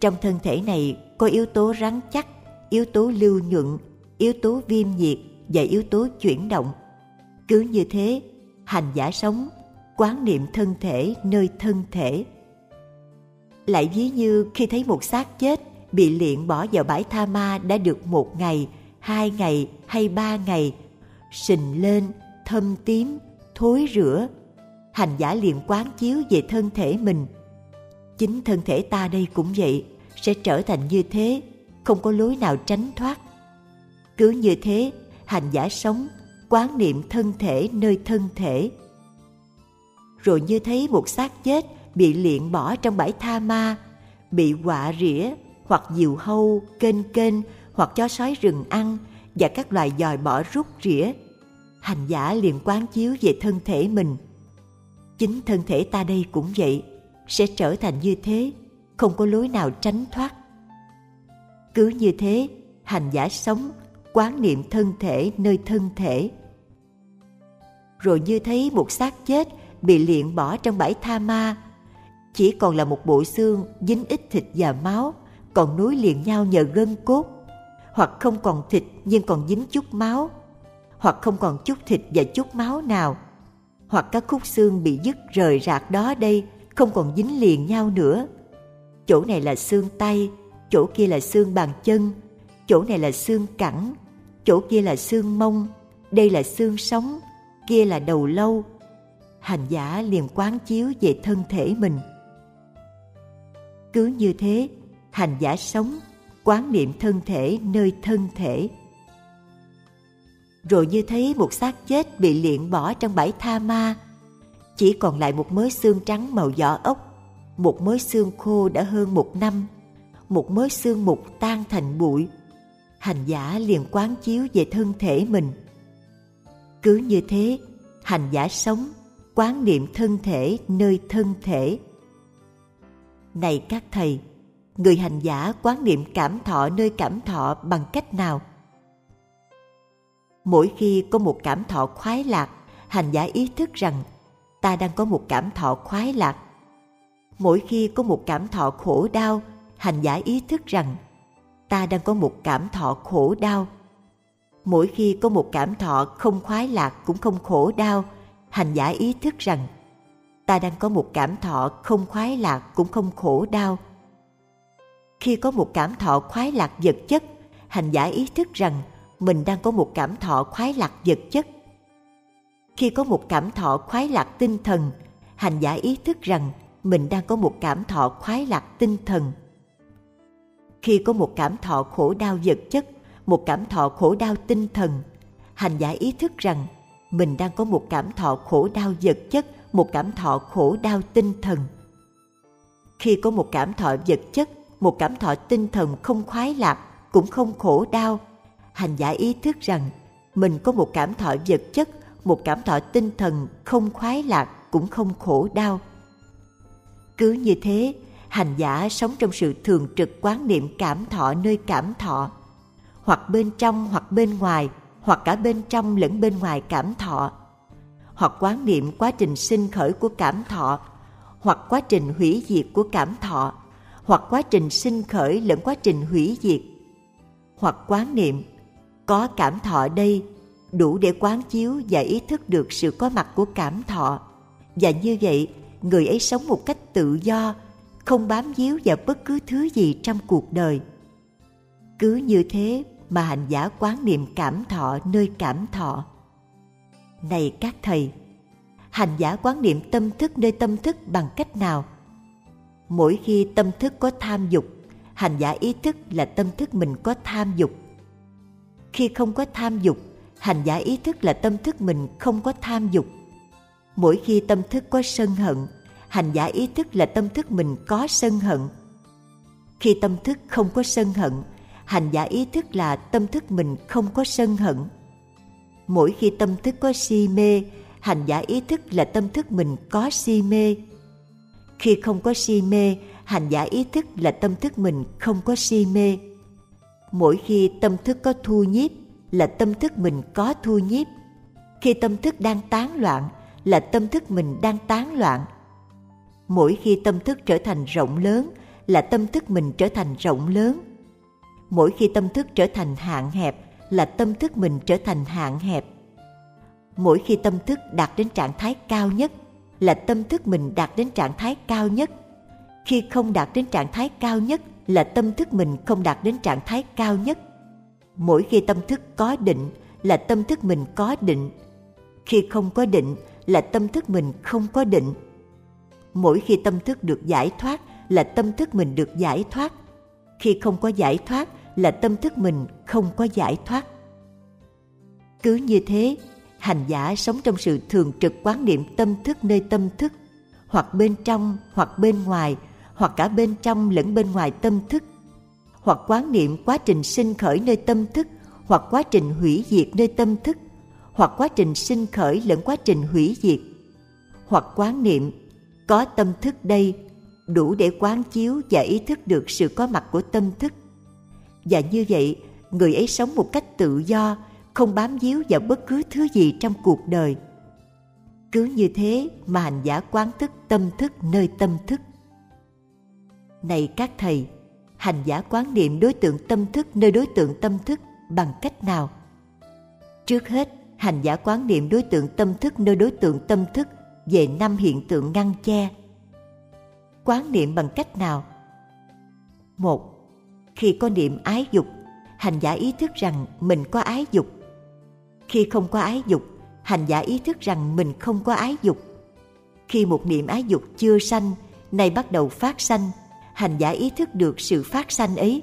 A: Trong thân thể này có yếu tố rắn chắc, yếu tố lưu nhuận, yếu tố viêm nhiệt và yếu tố chuyển động. Cứ như thế, hành giả sống, quán niệm thân thể nơi thân thể. Lại ví như khi thấy một xác chết bị liện bỏ vào bãi tha ma đã được một ngày hai ngày hay ba ngày. Sình lên thâm tím thối rửa, hành giả liền quán chiếu về thân thể mình. Chính thân thể ta đây cũng vậy sẽ trở thành như thế không có lối nào tránh thoát. Cứ như thế hành giả sống quán niệm thân thể nơi thân thể. Rồi như thấy một xác chết bị liện bỏ trong bãi tha ma bị quạ rỉa hoặc diều hâu, kênh kênh, hoặc chó sói rừng ăn và các loài dòi bỏ rút rỉa. Hành giả liền quán chiếu về thân thể mình. Chính thân thể ta đây cũng vậy, sẽ trở thành như thế, không có lối nào tránh thoát. Cứ như thế, hành giả sống, quán niệm thân thể nơi thân thể. Rồi như thấy một xác chết bị liện bỏ trong bãi tha ma, chỉ còn là một bộ xương dính ít thịt và máu còn núi liền nhau nhờ gân cốt. Hoặc không còn thịt nhưng còn dính chút máu. Hoặc không còn chút thịt và chút máu nào. Hoặc các khúc xương bị dứt rời rạc đó đây, không còn dính liền nhau nữa. Chỗ này là xương tay, chỗ kia là xương bàn chân, chỗ này là xương cẳng, chỗ kia là xương mông, đây là xương sống, kia là đầu lâu. Hành giả liền quán chiếu về thân thể mình. Cứ như thế hành giả sống, quán niệm thân thể nơi thân thể. Rồi như thấy một xác chết bị liện bỏ trong bãi tha ma, chỉ còn lại một mớ xương trắng màu vỏ ốc, một mớ xương khô đã hơn một năm, một mớ xương mục tan thành bụi. Hành giả liền quán chiếu về thân thể mình. Cứ như thế, hành giả sống, quán niệm thân thể nơi thân thể. Này các thầy người hành giả quán niệm cảm thọ nơi cảm thọ bằng cách nào? Mỗi khi có một cảm thọ khoái lạc, hành giả ý thức rằng ta đang có một cảm thọ khoái lạc. Mỗi khi có một cảm thọ khổ đau, hành giả ý thức rằng ta đang có một cảm thọ khổ đau. Mỗi khi có một cảm thọ không khoái lạc cũng không khổ đau, hành giả ý thức rằng ta đang có một cảm thọ không khoái lạc cũng không khổ đau khi có một cảm thọ khoái lạc vật chất, hành giả ý thức rằng mình đang có một cảm thọ khoái lạc vật chất. Khi có một cảm thọ khoái lạc tinh thần, hành giả ý thức rằng mình đang có một cảm thọ khoái lạc tinh thần. Khi có một cảm thọ khổ đau vật chất, một cảm thọ khổ đau tinh thần, hành giả ý thức rằng mình đang có một cảm thọ khổ đau vật chất, một cảm thọ khổ đau tinh thần. Khi có một cảm thọ vật chất một cảm thọ tinh thần không khoái lạc, cũng không khổ đau. Hành giả ý thức rằng, mình có một cảm thọ vật chất, một cảm thọ tinh thần không khoái lạc, cũng không khổ đau. Cứ như thế, hành giả sống trong sự thường trực quán niệm cảm thọ nơi cảm thọ. Hoặc bên trong hoặc bên ngoài, hoặc cả bên trong lẫn bên ngoài cảm thọ. Hoặc quán niệm quá trình sinh khởi của cảm thọ, hoặc quá trình hủy diệt của cảm thọ hoặc quá trình sinh khởi lẫn quá trình hủy diệt, hoặc quán niệm, có cảm thọ đây đủ để quán chiếu và ý thức được sự có mặt của cảm thọ. Và như vậy, người ấy sống một cách tự do, không bám víu vào bất cứ thứ gì trong cuộc đời. Cứ như thế mà hành giả quán niệm cảm thọ nơi cảm thọ. Này các thầy, hành giả quán niệm tâm thức nơi tâm thức bằng cách nào? Mỗi khi tâm thức có tham dục, hành giả ý thức là tâm thức mình có tham dục. Khi không có tham dục, hành giả ý thức là tâm thức mình không có tham dục. Mỗi khi tâm thức có sân hận, hành giả ý thức là tâm thức mình có sân hận. Khi tâm thức không có sân hận, hành giả ý thức là tâm thức mình không có sân hận. Mỗi khi tâm thức có si mê, hành giả ý thức là tâm thức mình có si mê khi không có si mê hành giả ý thức là tâm thức mình không có si mê mỗi khi tâm thức có thu nhiếp là tâm thức mình có thu nhiếp khi tâm thức đang tán loạn là tâm thức mình đang tán loạn mỗi khi tâm thức trở thành rộng lớn là tâm thức mình trở thành rộng lớn mỗi khi tâm thức trở thành hạn hẹp là tâm thức mình trở thành hạn hẹp mỗi khi tâm thức đạt đến trạng thái cao nhất là tâm thức mình đạt đến trạng thái cao nhất. Khi không đạt đến trạng thái cao nhất là tâm thức mình không đạt đến trạng thái cao nhất. Mỗi khi tâm thức có định là tâm thức mình có định. Khi không có định là tâm thức mình không có định. Mỗi khi tâm thức được giải thoát là tâm thức mình được giải thoát. Khi không có giải thoát là tâm thức mình không có giải thoát. Cứ như thế hành giả sống trong sự thường trực quán niệm tâm thức nơi tâm thức, hoặc bên trong, hoặc bên ngoài, hoặc cả bên trong lẫn bên ngoài tâm thức, hoặc quán niệm quá trình sinh khởi nơi tâm thức, hoặc quá trình hủy diệt nơi tâm thức, hoặc quá trình sinh khởi lẫn quá trình hủy diệt, hoặc quán niệm, có tâm thức đây, đủ để quán chiếu và ý thức được sự có mặt của tâm thức. Và như vậy, người ấy sống một cách tự do không bám víu vào bất cứ thứ gì trong cuộc đời. Cứ như thế mà hành giả quán thức tâm thức nơi tâm thức. Này các thầy, hành giả quán niệm đối tượng tâm thức nơi đối tượng tâm thức bằng cách nào? Trước hết, hành giả quán niệm đối tượng tâm thức nơi đối tượng tâm thức về năm hiện tượng ngăn che. Quán niệm bằng cách nào? Một, khi có niệm ái dục, hành giả ý thức rằng mình có ái dục khi không có ái dục hành giả ý thức rằng mình không có ái dục khi một niệm ái dục chưa sanh nay bắt đầu phát sanh hành giả ý thức được sự phát sanh ấy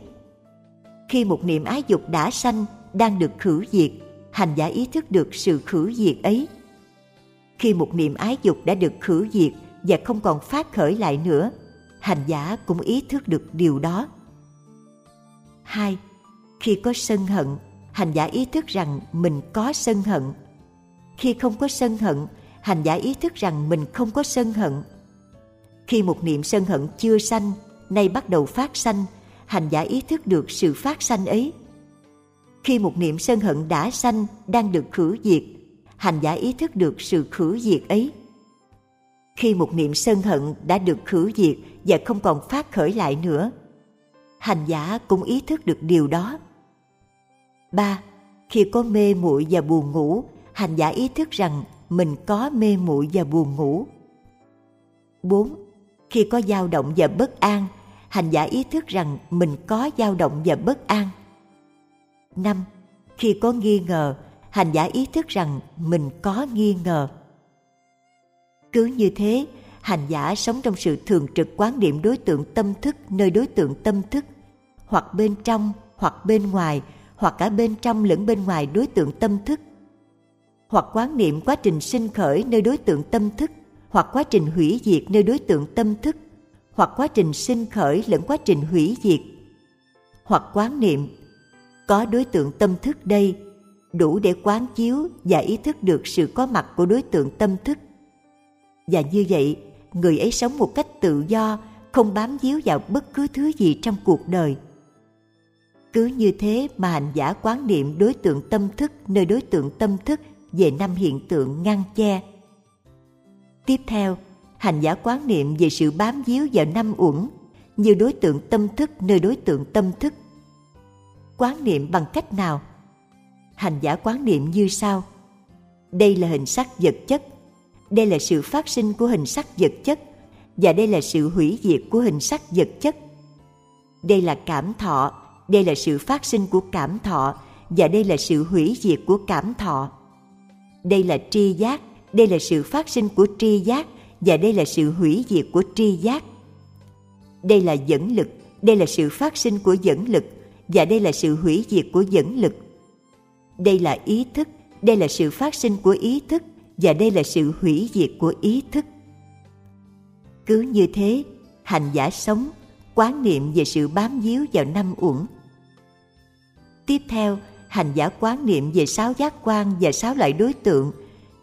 A: khi một niệm ái dục đã sanh đang được khử diệt hành giả ý thức được sự khử diệt ấy. Khi một niệm ái dục đã được khử diệt và không còn phát khởi lại nữa, hành giả cũng ý thức được điều đó. 2. Khi có sân hận, hành giả ý thức rằng mình có sân hận. Khi không có sân hận, hành giả ý thức rằng mình không có sân hận. Khi một niệm sân hận chưa sanh, nay bắt đầu phát sanh, hành giả ý thức được sự phát sanh ấy. Khi một niệm sân hận đã sanh, đang được khử diệt, hành giả ý thức được sự khử diệt ấy. Khi một niệm sân hận đã được khử diệt và không còn phát khởi lại nữa, hành giả cũng ý thức được điều đó. 3. Khi có mê muội và buồn ngủ, hành giả ý thức rằng mình có mê muội và buồn ngủ. 4. Khi có dao động và bất an, hành giả ý thức rằng mình có dao động và bất an. 5. Khi có nghi ngờ, hành giả ý thức rằng mình có nghi ngờ. Cứ như thế, hành giả sống trong sự thường trực quán niệm đối tượng tâm thức nơi đối tượng tâm thức, hoặc bên trong, hoặc bên ngoài, hoặc cả bên trong lẫn bên ngoài đối tượng tâm thức, hoặc quán niệm quá trình sinh khởi nơi đối tượng tâm thức, hoặc quá trình hủy diệt nơi đối tượng tâm thức, hoặc quá trình sinh khởi lẫn quá trình hủy diệt, hoặc quán niệm có đối tượng tâm thức đây đủ để quán chiếu và ý thức được sự có mặt của đối tượng tâm thức. Và như vậy, người ấy sống một cách tự do, không bám víu vào bất cứ thứ gì trong cuộc đời. Cứ như thế mà hành giả quán niệm đối tượng tâm thức nơi đối tượng tâm thức về năm hiện tượng ngăn che. Tiếp theo, hành giả quán niệm về sự bám víu vào năm uẩn như đối tượng tâm thức nơi đối tượng tâm thức. Quán niệm bằng cách nào? Hành giả quán niệm như sau. Đây là hình sắc vật chất, đây là sự phát sinh của hình sắc vật chất và đây là sự hủy diệt của hình sắc vật chất. Đây là cảm thọ, đây là sự phát sinh của cảm thọ và đây là sự hủy diệt của cảm thọ. Đây là tri giác, đây là sự phát sinh của tri giác và đây là sự hủy diệt của tri giác. Đây là dẫn lực, đây là sự phát sinh của dẫn lực và đây là sự hủy diệt của dẫn lực. Đây là ý thức, đây là sự phát sinh của ý thức và đây là sự hủy diệt của ý thức. Cứ như thế, hành giả sống, quán niệm về sự bám víu vào năm uẩn. Tiếp theo, hành giả quán niệm về sáu giác quan và sáu loại đối tượng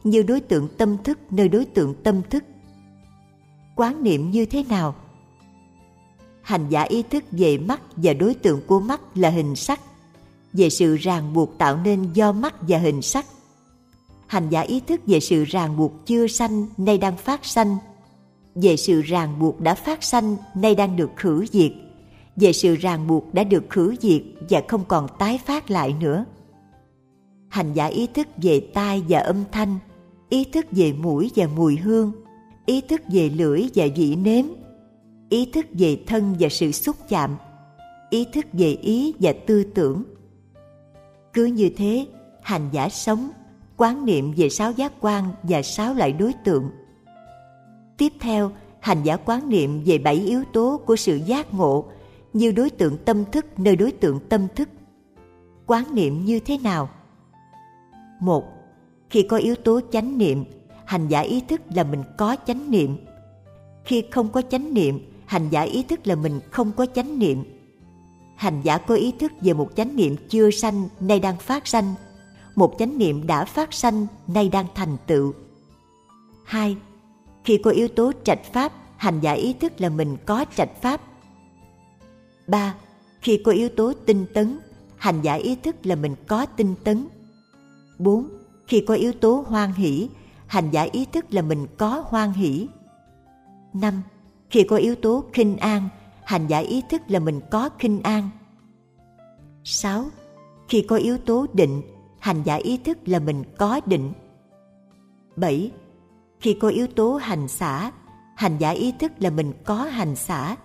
A: như đối tượng tâm thức nơi đối tượng tâm thức. Quán niệm như thế nào? Hành giả ý thức về mắt và đối tượng của mắt là hình sắc, về sự ràng buộc tạo nên do mắt và hình sắc. Hành giả ý thức về sự ràng buộc chưa sanh nay đang phát sanh, về sự ràng buộc đã phát sanh nay đang được khử diệt – về sự ràng buộc đã được khử diệt và không còn tái phát lại nữa. Hành giả ý thức về tai và âm thanh, ý thức về mũi và mùi hương, ý thức về lưỡi và vị nếm, ý thức về thân và sự xúc chạm, ý thức về ý và tư tưởng. Cứ như thế, hành giả sống, quán niệm về sáu giác quan và sáu loại đối tượng. Tiếp theo, hành giả quán niệm về bảy yếu tố của sự giác ngộ như đối tượng tâm thức nơi đối tượng tâm thức. Quán niệm như thế nào? Một, khi có yếu tố chánh niệm, hành giả ý thức là mình có chánh niệm. Khi không có chánh niệm, hành giả ý thức là mình không có chánh niệm. Hành giả có ý thức về một chánh niệm chưa sanh nay đang phát sanh, một chánh niệm đã phát sanh nay đang thành tựu. Hai, khi có yếu tố trạch pháp, hành giả ý thức là mình có trạch pháp 3. Khi có yếu tố tinh tấn, hành giả ý thức là mình có tinh tấn. 4. Khi có yếu tố hoan hỷ, hành giả ý thức là mình có hoan hỷ. 5. Khi có yếu tố khinh an, hành giả ý thức là mình có khinh an. 6. Khi có yếu tố định, hành giả ý thức là mình có định. 7. Khi có yếu tố hành xả, hành giả ý thức là mình có hành xả.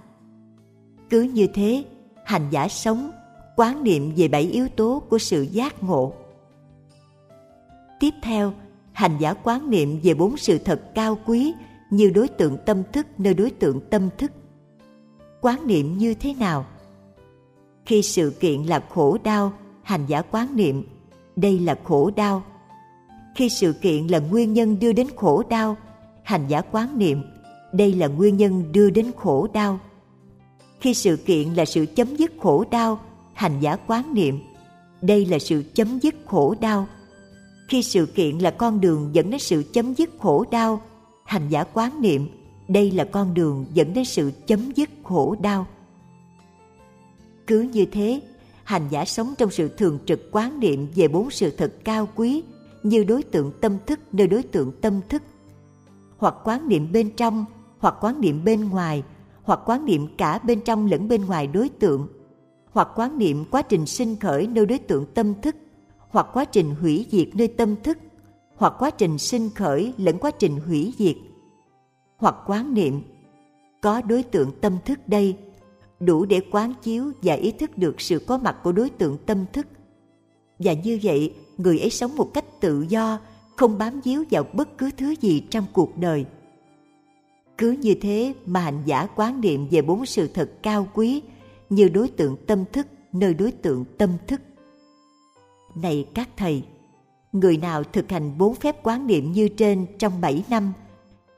A: Cứ như thế, hành giả sống, quán niệm về bảy yếu tố của sự giác ngộ. Tiếp theo, hành giả quán niệm về bốn sự thật cao quý như đối tượng tâm thức nơi đối tượng tâm thức. Quán niệm như thế nào? Khi sự kiện là khổ đau, hành giả quán niệm đây là khổ đau khi sự kiện là nguyên nhân đưa đến khổ đau hành giả quán niệm đây là nguyên nhân đưa đến khổ đau khi sự kiện là sự chấm dứt khổ đau, hành giả quán niệm, đây là sự chấm dứt khổ đau. Khi sự kiện là con đường dẫn đến sự chấm dứt khổ đau, hành giả quán niệm, đây là con đường dẫn đến sự chấm dứt khổ đau. Cứ như thế, hành giả sống trong sự thường trực quán niệm về bốn sự thật cao quý như đối tượng tâm thức nơi đối tượng tâm thức, hoặc quán niệm bên trong, hoặc quán niệm bên ngoài hoặc quán niệm cả bên trong lẫn bên ngoài đối tượng, hoặc quán niệm quá trình sinh khởi nơi đối tượng tâm thức, hoặc quá trình hủy diệt nơi tâm thức, hoặc quá trình sinh khởi lẫn quá trình hủy diệt, hoặc quán niệm có đối tượng tâm thức đây, đủ để quán chiếu và ý thức được sự có mặt của đối tượng tâm thức. Và như vậy, người ấy sống một cách tự do, không bám víu vào bất cứ thứ gì trong cuộc đời cứ như thế mà hành giả quán niệm về bốn sự thật cao quý như đối tượng tâm thức, nơi đối tượng tâm thức. Này các thầy, người nào thực hành bốn phép quán niệm như trên trong bảy năm,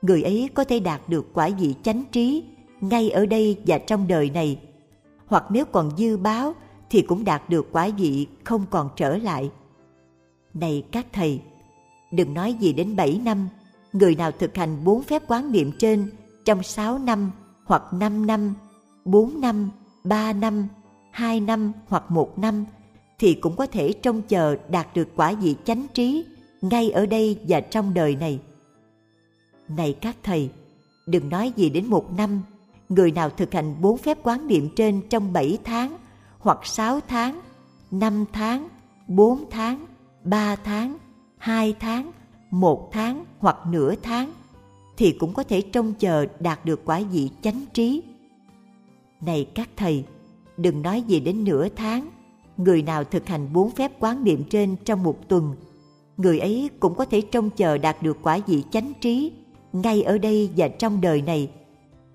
A: người ấy có thể đạt được quả vị chánh trí ngay ở đây và trong đời này. Hoặc nếu còn dư báo thì cũng đạt được quả vị không còn trở lại. Này các thầy, đừng nói gì đến bảy năm người nào thực hành bốn phép quán niệm trên trong sáu năm hoặc năm năm, bốn năm, ba năm, hai năm hoặc một năm thì cũng có thể trông chờ đạt được quả vị chánh trí ngay ở đây và trong đời này. Này các thầy, đừng nói gì đến một năm, người nào thực hành bốn phép quán niệm trên trong bảy tháng, hoặc sáu tháng, năm tháng, bốn tháng, ba tháng, hai tháng, một tháng hoặc nửa tháng, thì cũng có thể trông chờ đạt được quả vị chánh trí. Này các thầy, đừng nói gì đến nửa tháng, người nào thực hành bốn phép quán niệm trên trong một tuần, người ấy cũng có thể trông chờ đạt được quả vị chánh trí ngay ở đây và trong đời này.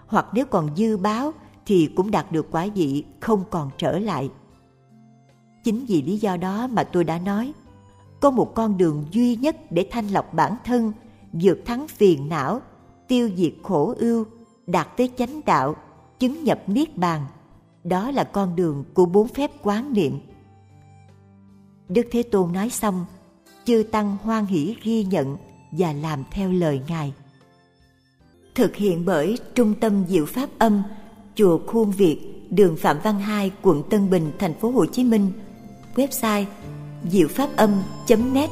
A: Hoặc nếu còn dư báo thì cũng đạt được quả vị không còn trở lại. Chính vì lý do đó mà tôi đã nói, có một con đường duy nhất để thanh lọc bản thân, vượt thắng phiền não, tiêu diệt khổ ưu, đạt tới chánh đạo, chứng nhập niết bàn. Đó là con đường của bốn phép quán niệm. Đức Thế Tôn nói xong, chư tăng hoan hỷ ghi nhận và làm theo lời ngài. Thực hiện bởi Trung tâm Diệu Pháp Âm, chùa Khuôn Việt, đường Phạm Văn Hai, quận Tân Bình, thành phố Hồ Chí Minh. Website diệu pháp âm.net